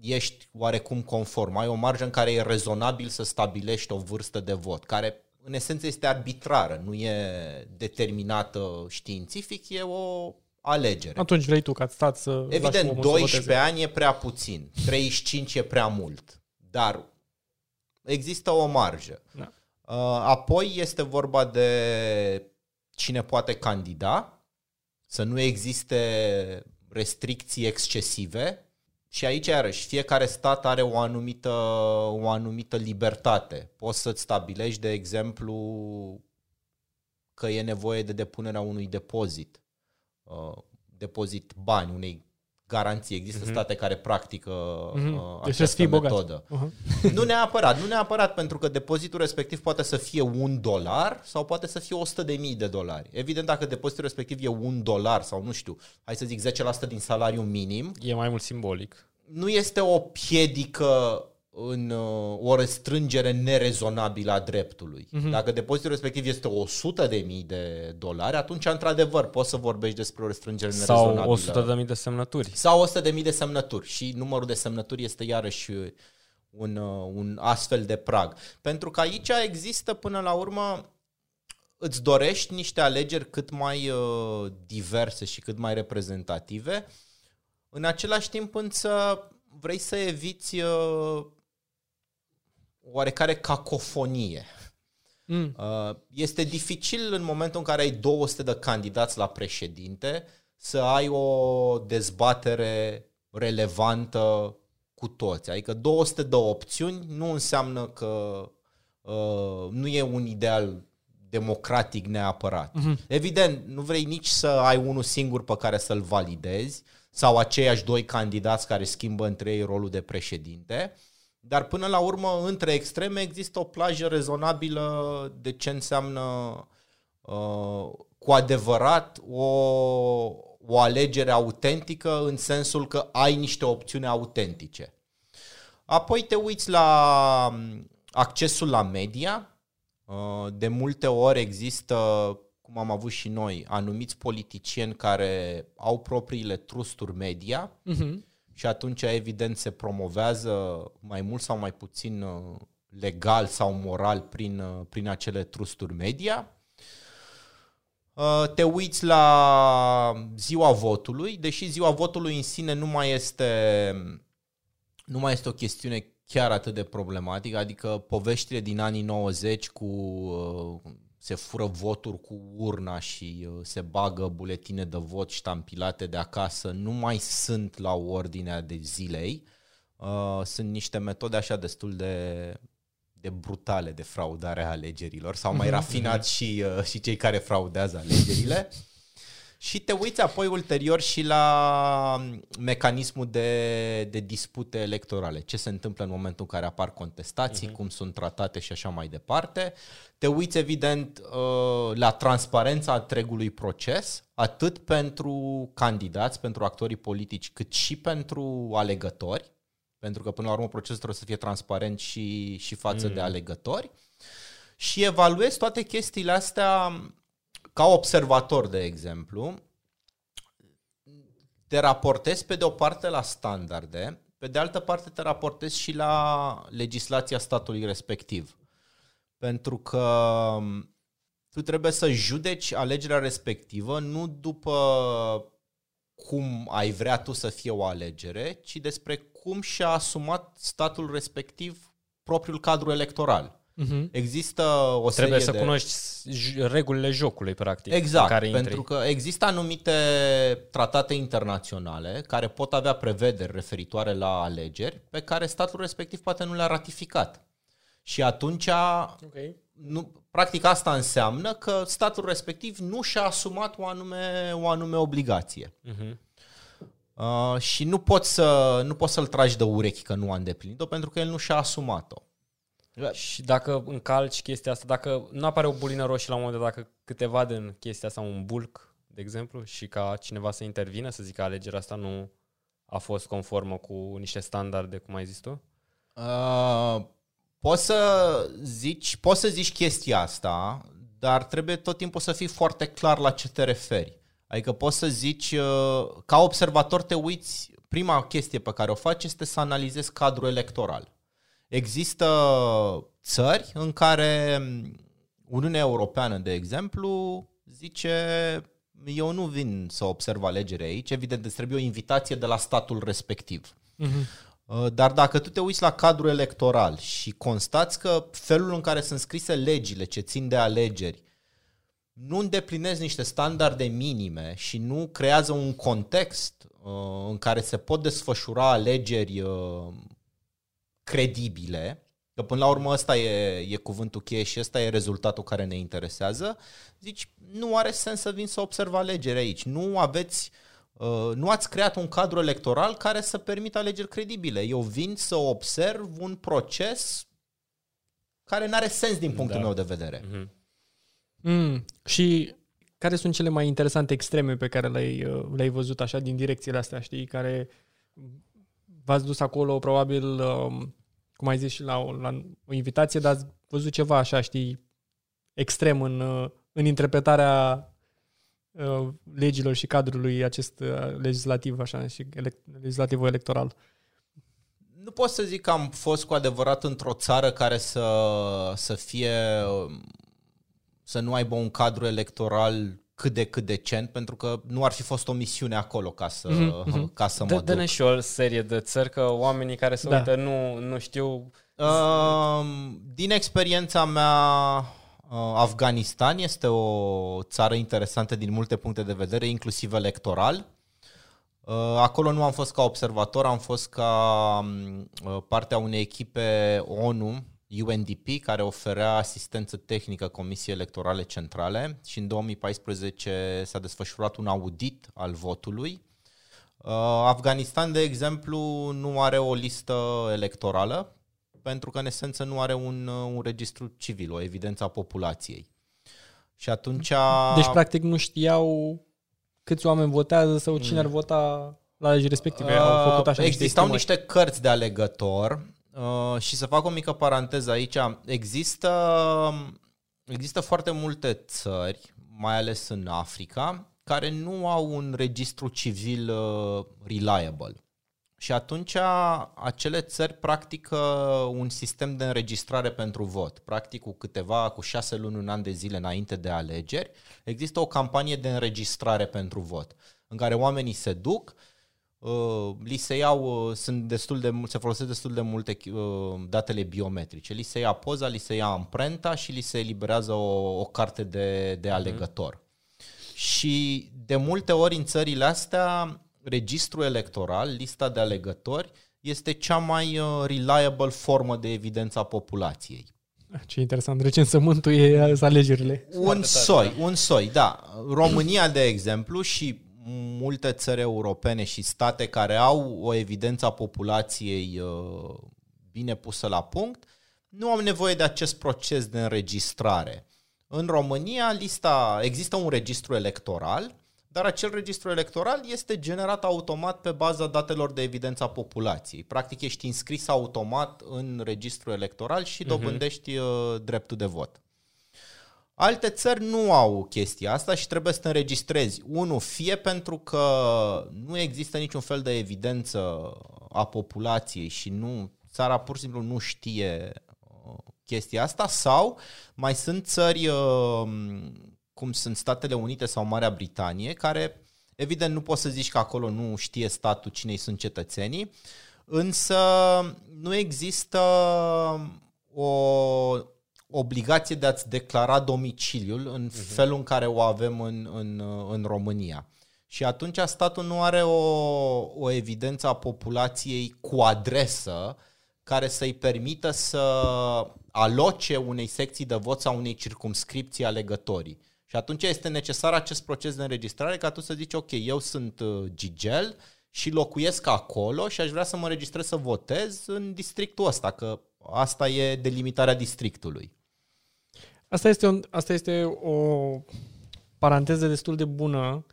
ești oarecum conform, ai o marjă în care e rezonabil să stabilești o vârstă de vot, care în esență este arbitrară, nu e determinată științific, e o alegere. Atunci vrei tu ca stat să lași Evident, omul să 12 voteze. ani e prea puțin, 35 e prea mult, dar există o marjă. Da. Uh, Apoi este vorba de cine poate candida, să nu existe restricții excesive și aici, iarăși, fiecare stat are o anumită, o anumită libertate. Poți să-ți stabilești, de exemplu, că e nevoie de depunerea unui depozit, uh, depozit bani, unei garanții. Există Mhm. state care practică Mhm. uh, Deci trebuie să această fii bogat. metodă. Uh-huh. Nu neapărat, nu neapărat, pentru că depozitul respectiv poate să fie un dolar sau poate să fie 100 de mii de dolari. Evident, dacă depozitul respectiv e un dolar sau nu știu, hai să zic 10% din salariu minim, E mai mult simbolic. nu este o piedică în uh, o restrângere nerezonabilă a dreptului. Mhm. Dacă depozitul respectiv este 100 de mii de dolari, atunci, într-adevăr, poți să vorbești despre o restrângere nerezonabilă. Sau 100 de mii de semnături. Sau 100 de mii de semnături și numărul de semnături este iarăși un, uh, un astfel de prag. Pentru că aici există până la urmă îți dorești niște alegeri cât mai uh, diverse și cât mai reprezentative. În același timp însă vrei să eviți uh, oarecare cacofonie. Mm. Uh, Este dificil în momentul în care ai 200 de candidați la președinte să ai o dezbatere relevantă cu toți. Adică 200 de opțiuni nu înseamnă că uh, nu e un ideal democratic neapărat. Mhm. Evident, nu vrei nici să ai unul singur pe care să-l validezi, sau aceiași doi candidați care schimbă între ei rolul de președinte. Dar până la urmă, între extreme există o plajă rezonabilă de ce înseamnă uh, cu adevărat o, o alegere autentică în sensul că ai niște opțiuni autentice. Apoi te uiți la um, accesul la media. Uh, de multe ori există, cum am avut și noi, anumiți politicieni care au propriile trusturi media uh-huh. Și atunci evident se promovează mai mult sau mai puțin uh, legal sau moral prin, uh, prin acele trusturi media. Te uiți la ziua votului, deși ziua votului în sine nu mai este, nu mai este o chestiune chiar atât de problematic, adică poveștile din anii 90 cu uh, se fură voturi cu urna și uh, se bagă buletine de vot ștampilate de acasă nu mai sunt la ordinea de zilei. Uh, sunt niște metode așa destul de, de brutale de fraudare a alegerilor. S-au mai mhm. rafinat și, și cei care fraudează alegerile. Și te uiți apoi ulterior și la mecanismul de, de dispute electorale. Ce se întâmplă în momentul în care apar contestații, uh-huh. cum sunt tratate și așa mai departe. Te uiți evident uh, la transparența întregului proces, atât pentru candidați, pentru actorii politici, cât și pentru alegători. Pentru că până la urmă procesul trebuie să fie transparent și, și față mm. de alegători. Și evaluezi toate chestiile astea ca observator, de exemplu, te raportezi pe de o parte la standarde, pe de altă parte te raportezi și la legislația statului respectiv. Pentru că um, tu trebuie să judeci alegerea respectivă nu după cum ai vrea tu să fie o alegere, ci despre cum și-a asumat statul respectiv propriul cadru electoral. Uh-huh. Există o Trebuie serie să de... cunoști regulile jocului, practic. Exact, care pentru intri. că există anumite tratate internaționale care pot avea prevederi referitoare la alegeri pe care statul respectiv poate nu le-a ratificat. Și atunci, okay. nu, practic asta înseamnă că statul respectiv nu și-a asumat o anume, o anume obligație. Uh-huh. Uh, și nu poți, să, nu poți să-l tragi de urechi că nu a îndeplinit-o pentru că el nu și-a asumat-o. Și dacă încalci chestia asta, dacă nu apare o bulină roșie la un moment dat, dacă câteva din chestia asta, un bulk, de exemplu, și ca cineva să intervină, să zică alegerea asta nu a fost conformă cu niște standarde, cum ai zis tu? Uh, poți să zici, poți să zici chestia asta, dar trebuie tot timpul să fii foarte clar la ce te referi. Adică poți să zici, uh, ca observator te uiți, prima chestie pe care o faci este să analizezi cadrul electoral. Există țări în care Uniunea Europeană, de exemplu, zice eu nu vin să observ alegeri aici, evident îți trebuie o invitație de la statul respectiv. Uh-huh. Dar dacă tu te uiți la cadrul electoral și constați că felul în care sunt scrise legile ce țin de alegeri nu îndeplinesc niște standarde minime și nu creează un context uh, în care se pot desfășura alegeri uh, credibile, că până la urmă ăsta e, e cuvântul cheie și ăsta e rezultatul care ne interesează, zici, nu are sens să vin să observ alegeri aici. Nu aveți uh, nu ați creat un cadru electoral care să permită alegeri credibile. Eu vin să observ un proces care nu are sens din punctul da. meu de vedere. Mm-hmm. Mm. Și care sunt cele mai interesante extreme pe care le-ai, uh, le-ai văzut așa din direcțiile astea, știi, care v-ați dus acolo probabil, um, cum ai zis și la, la o invitație, dar ați văzut ceva așa, știi, extrem în, uh, în interpretarea uh, legilor și cadrului acest uh, legislativ așa și elect- legislativul electoral. Nu pot să zic că am fost cu adevărat într-o țară care să, să fie să nu aibă un cadru electoral cât de cât decent, pentru că nu ar fi fost o misiune acolo ca să, mm-hmm. ca să mă duc. Dă-ne și o serie de țări, că oamenii care se da. uită nu, nu știu... Uh, din experiența mea, uh, Afganistan este o țară interesantă din multe puncte de vedere, inclusiv electoral. Uh, acolo nu am fost ca observator, am fost ca uh, partea unei echipe ONU UNDP, care oferea asistență tehnică Comisiei Electorale Centrale și în 2014 s-a desfășurat un audit al votului. Uh, Afganistan, de exemplu, nu are o listă electorală pentru că, în esență, nu are un, uh, un registru civil, o evidență a populației. Și atunci... Deci, practic, nu știau câți oameni votează sau cine ar vota la legii respective. Au făcut așa niște Existau estimări. niște cărți de alegător uh, și să fac o mică paranteză aici. Există, există foarte multe țări, mai ales în Africa, care nu au un registru civil uh, reliable. Și atunci acele țări practică un sistem de înregistrare pentru vot. Practic cu câteva, cu șase luni, un an de zile înainte de alegeri, există o campanie de înregistrare pentru vot, în care oamenii se duc, uh, li se iau, uh, sunt destul de, mul- se folosesc destul de multe uh, datele biometrice. Li se ia poza, li se ia amprenta și li se eliberează o, o carte de, de alegător. Și de multe ori în țările astea, registrul electoral, lista de alegători, este cea mai uh, reliable formă de evidență a populației. Ce interesant. Recensământul e sunt alegerile. Un soi, un soi, da. România, de exemplu, și multe țări europene și state care au o evidență a populației uh, bine pusă la punct, nu au nevoie de acest proces de înregistrare. În România lista, există un registru electoral, dar acel registru electoral este generat automat pe baza datelor de evidență a populației. Practic ești înscris automat în registru electoral și dobândești uh, dreptul de vot. Alte țări nu au chestia asta și trebuie să te înregistrezi. Unu, fie pentru că nu există niciun fel de evidență a populației și nu țara pur și simplu nu știe uh, chestia asta sau mai sunt țări uh, cum sunt Statele Unite sau Marea Britanie care evident nu poți să zici că acolo nu știe statul cine sunt cetățenii, însă nu există o obligație de a-ți declara domiciliul în uh-huh. felul în care o avem în, în, în România. Și atunci statul nu are o, o evidență a populației cu adresă care să-i permită să aloce unei secții de vot sau unei circumscripții alegătorii. Și atunci este necesar acest proces de înregistrare ca tu să zici, ok, eu sunt uh, Gigel și locuiesc acolo și aș vrea să mă înregistrez să votez în districtul ăsta, că asta e delimitarea districtului. Asta este, un, asta este o paranteză destul de bună,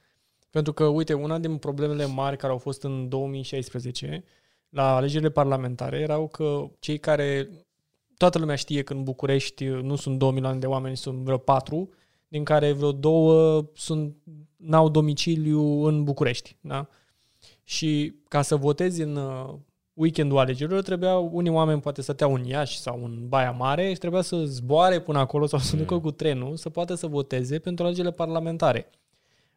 pentru că, uite, una din problemele mari care au fost în 2016 la alegerile parlamentare erau că cei care, toată lumea știe că în București nu sunt 2 milioane de oameni, sunt vreo 4, din care vreo două sunt, n-au domiciliu în București. Da? Și ca să votezi în uh, weekendul alegerilor, trebuia unii oameni poate să teau în Iași sau în Baia Mare și trebuia să zboare până acolo sau să ducă cu trenul să poată să voteze pentru alegerile parlamentare.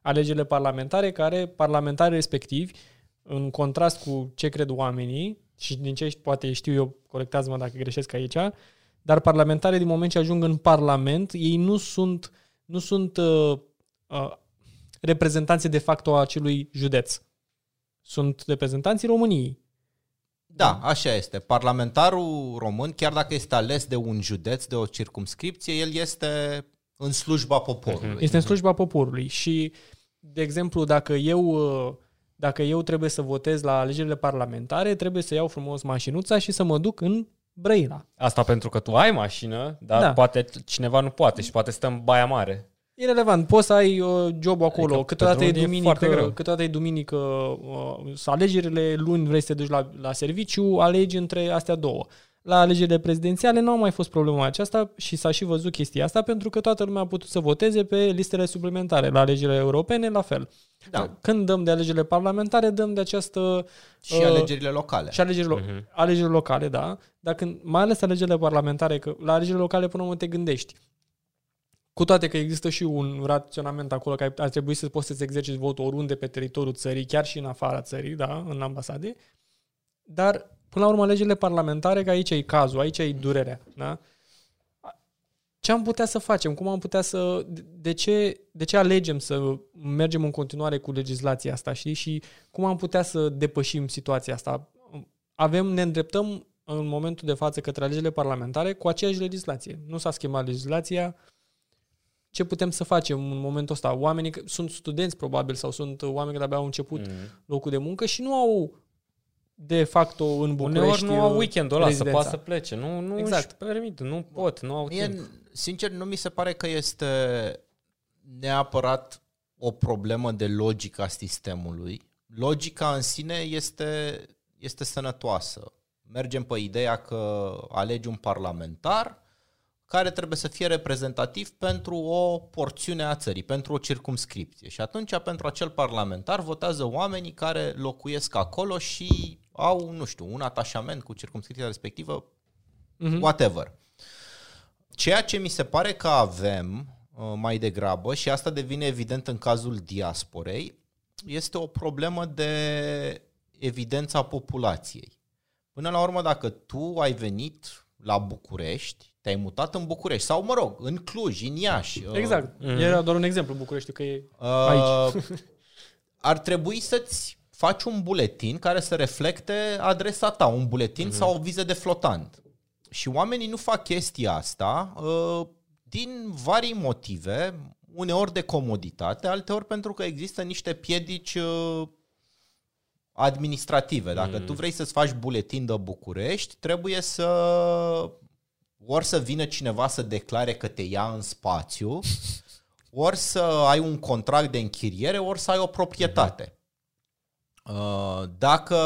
Alegerile parlamentare care, parlamentari respectivi, în contrast cu ce cred oamenii, și din ce poate știu eu, corectează-mă dacă greșesc aici, dar parlamentare din moment ce ajung în Parlament, ei nu sunt, nu sunt uh, uh, reprezentanții de facto a acelui județ. Sunt reprezentanții României. Da, așa este. Parlamentarul român, chiar dacă este ales de un județ, de o circumscripție, el este în slujba poporului. Este în slujba poporului și, de exemplu, dacă eu, uh, dacă eu trebuie să votez la alegerile parlamentare, trebuie să iau frumos mașinuța și să mă duc în Brăila. Asta pentru că tu ai mașină, dar Da. da. poate cineva nu poate și poate stă în Baia Mare. Irelevant, poți să ai uh, job acolo, Adică câteodată e pentru unii e foarte duminică, greu. câteodată e duminică, uh, să alegerile, luni vrei să te duci la, la serviciu, alegi între astea două. La alegerile prezidențiale nu a mai fost problema aceasta și s-a și văzut chestia asta pentru că toată lumea a putut să voteze pe listele suplimentare. La alegerile europene, la fel. Da. Când dăm de alegerile parlamentare, dăm de această... Și uh, alegerile locale. Și alegerile, uh-huh. alegerile locale, da. Dar când, mai ales alegerile parlamentare, că la alegerile locale până mă te gândești. Cu toate că există și un raționament acolo că ar trebui să poți să-ți exerciți votul oriunde pe teritoriul țării, chiar și în afara țării, da, în ambasade. Dar, până la urmă, alegerile parlamentare, că aici e cazul, aici e durerea, da? Ce am putea să facem? Cum am putea să... De ce, de ce alegem să mergem în continuare cu legislația asta, știi? Și cum am putea să depășim situația asta? Avem, ne îndreptăm în momentul de față către alegerile parlamentare cu aceeași legislație. Nu s-a schimbat legislația, ce putem să facem în momentul ăsta. Oamenii că- sunt studenți probabil sau sunt oameni care abia au început Mm. locul de muncă și nu au de facto în București Uneori nu au uh, weekendul ăla rezidența. să poată să plece. Nu, nu Exact. exact. își permit, nu pot, nu au Mie, timp. Sincer, nu mi se pare că este neapărat o problemă de logică a sistemului. Logica în sine este, este sănătoasă. Mergem pe ideea că alegi un parlamentar care trebuie să fie reprezentativ pentru o porțiune a țării, pentru o circumscripție. Și atunci, pentru acel parlamentar, votează oamenii care locuiesc acolo și au, nu știu, un atașament cu circumscripția respectivă, Mhm. whatever. Ceea ce mi se pare că avem uh, mai degrabă, și asta devine evident în cazul diasporei, este o problemă de evidența populației. Până la urmă, dacă tu ai venit la București, te-ai mutat în București, sau mă rog, în Cluj, în Iași. uh, Exact. Mhm. Era doar un exemplu București că e Uh, Aici. ar trebui să-ți faci un buletin care să reflecte adresa ta, un buletin mm-hmm. sau o viză de flotant. Și oamenii nu fac chestia asta uh, din vari motive, uneori de comoditate, alteori pentru că există niște piedici uh, administrative. Dacă Mm. tu vrei să-ți faci buletin de București, trebuie să ori să vină cineva să declare că te ia în spațiu, ori să ai un contract de închiriere, ori să ai o proprietate. Uh, Dacă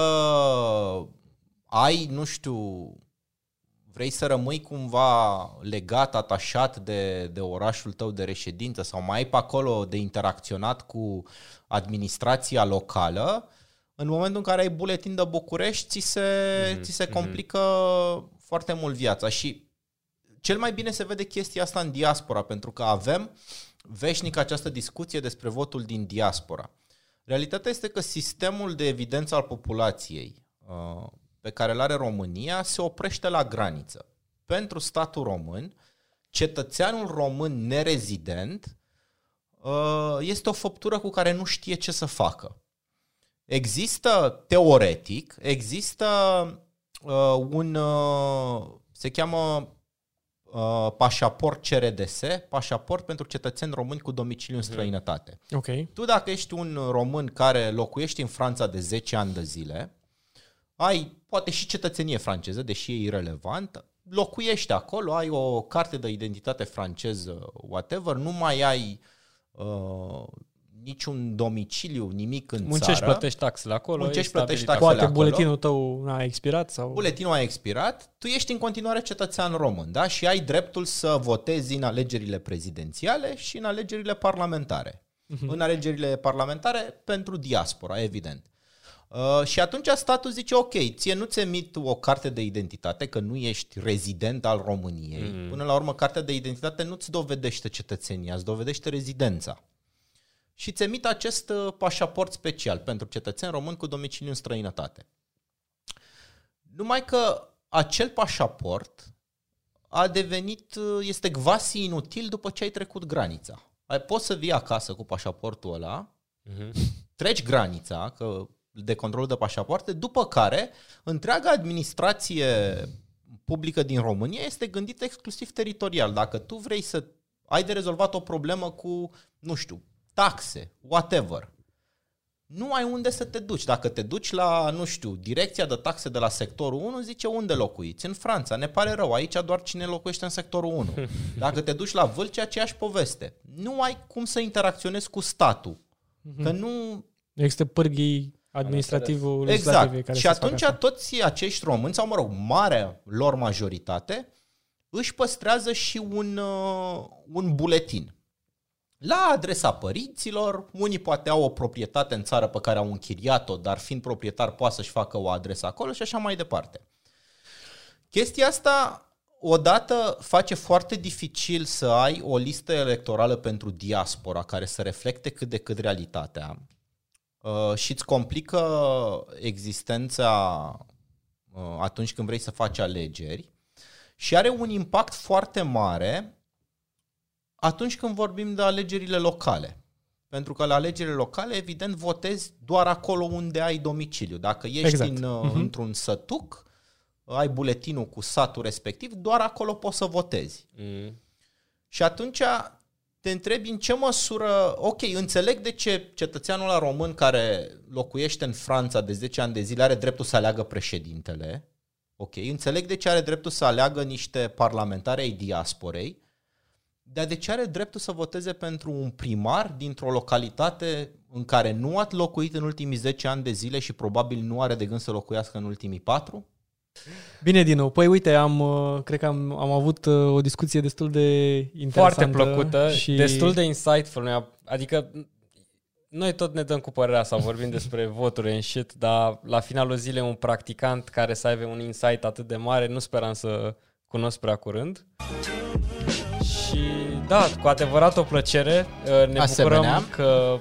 ai, nu știu, vrei să rămâi cumva legat, atașat de, de orașul tău de reședință sau mai ai pe acolo de interacționat cu administrația locală, în momentul în care ai buletin de București, ți se, Mhm, ți se mhm. complică foarte mult viața și cel mai bine se vede chestia asta în diaspora, pentru că avem veșnic această discuție despre votul din diaspora. Realitatea este că sistemul de evidență al populației uh, pe care îl are România se oprește la graniță. Pentru statul român, cetățeanul român nerezident uh, este o făptură cu care nu știe ce să facă. Există, teoretic, există uh, un, uh, se cheamă uh, pașaport CRDS, pașaport pentru cetățeni români cu domiciliu în străinătate. ok. Tu dacă ești un român care locuiești în Franța de 10 ani de zile, ai poate și cetățenie franceză, deși e irrelevant, locuiești acolo, ai o carte de identitate franceză, whatever, nu mai ai uh, niciun domiciliu, nimic în Muncești, țară. plătești taxele acolo. Muncești, e plătești stabilit taxele Poate acolo. buletinul tău a expirat sau... Buletinul a expirat, tu ești în continuare cetățean român, da? Și ai dreptul să votezi în alegerile prezidențiale și în alegerile parlamentare. Mhm. În alegerile parlamentare pentru diaspora, evident. Uh, și atunci statul zice, ok, ție nu-ți emit o carte de identitate, că nu ești rezident al României. Mhm. Până la urmă, cartea de identitate nu-ți dovedește cetățenia, îți dovedește rezidența. Și îți emit acest uh, pașaport special pentru cetățeni români cu domiciliu în străinătate. Numai că acel pașaport a devenit, uh, este quasi inutil după ce ai trecut granița. Ai, poți să vii acasă cu pașaportul ăla, Mhm. treci granița că de control de pașapoarte, după care întreaga administrație publică din România este gândită exclusiv teritorial. Dacă tu vrei să ai de rezolvat o problemă cu, nu știu, taxe, whatever, nu ai unde să te duci. Dacă te duci la, nu știu, direcția de taxe de la sectorul 1, zice unde locuiți? În Franța. Ne pare rău, aici doar cine locuiește în sectorul 1. Dacă te duci la Vâlcea, aceeași poveste. Nu ai cum să interacționezi cu statul. Că nu, Există pârghii administrativul legislative Exact. care și să facă atunci asta. toți acești români, sau mă rog, marea lor majoritate, își păstrează și un, uh, un buletin. La adresa părinților, unii poate au o proprietate în țară pe care au închiriat-o, dar fiind proprietar poate să-și facă o adresă acolo și așa mai departe. Chestia asta odată face foarte dificil să ai o listă electorală pentru diaspora care să reflecte cât de cât realitatea uh, și îți complică existența uh, atunci când vrei să faci alegeri și are un impact foarte mare atunci când vorbim de alegerile locale. Pentru că la alegerile locale, evident, votezi doar acolo unde ai domiciliu. Dacă ești Exact. în, uh, Mhm. într-un sătuc, ai buletinul cu satul respectiv, doar acolo poți să votezi. Mm. Și atunci te întrebi în ce măsură, ok, înțeleg de ce cetățeanul la român care locuiește în Franța de 10 ani de zile are dreptul să aleagă președintele, ok, înțeleg de ce are dreptul să aleagă niște parlamentari ai diasporei, dar de ce are dreptul să voteze pentru un primar dintr-o localitate în care nu a locuit în ultimii 10 ani de zile și probabil nu are de gând să locuiască în ultimii 4? Bine, Dinu. Păi uite, am, uh, cred că am, am avut uh, o discuție destul de interesantă. Foarte plăcută, și... destul de insightful. Adică noi tot ne dăm cu părerea să vorbim despre voturi în shit, dar la finalul zilei un practicant care să aibă un insight atât de mare, nu speram să cunosc prea curând. Și da, cu adevărat o plăcere. Uh, ne Asemenea. bucurăm că Uh,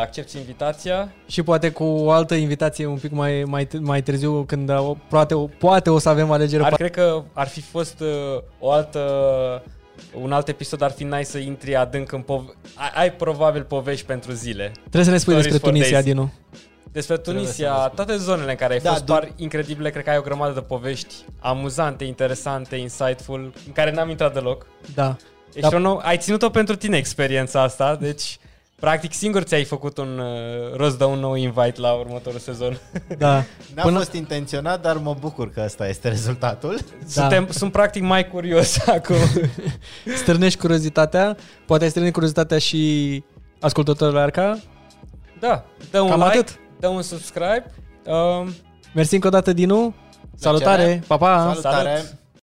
accepti invitația. Și poate cu o altă invitație un pic mai, mai, mai târziu, când poate, poate o să avem alegere. Ar, cred că ar fi fost uh, o altă un alt episod ar fi nice să intri adânc în pove- ai, ai probabil povești pentru zile. Trebuie să ne spui despre Tunisia, Dinu. Despre Tunisia, toate zonele în care ai da, fost par incredibile, cred că ai o grămadă de povești amuzante, interesante, insightful, în care n-am intrat deloc. Da. Deci, da. Nou, ai ținut-o pentru tine experiența asta, deci Practic singur ți-ai făcut un uh, rost de un nou invite la următorul sezon. Da. N-a Până... fost intenționat, dar mă bucur că ăsta este rezultatul. Da. Suntem, sunt practic mai curios acum. Stârnești curiozitatea, poate ai stârnit curiozitatea și ascultătorul Arca. Da, dă un Cam like, atât. dă un subscribe. Um, Mersi încă o dată, Dinu. Salutare, pa, pa! Salutare! Salut.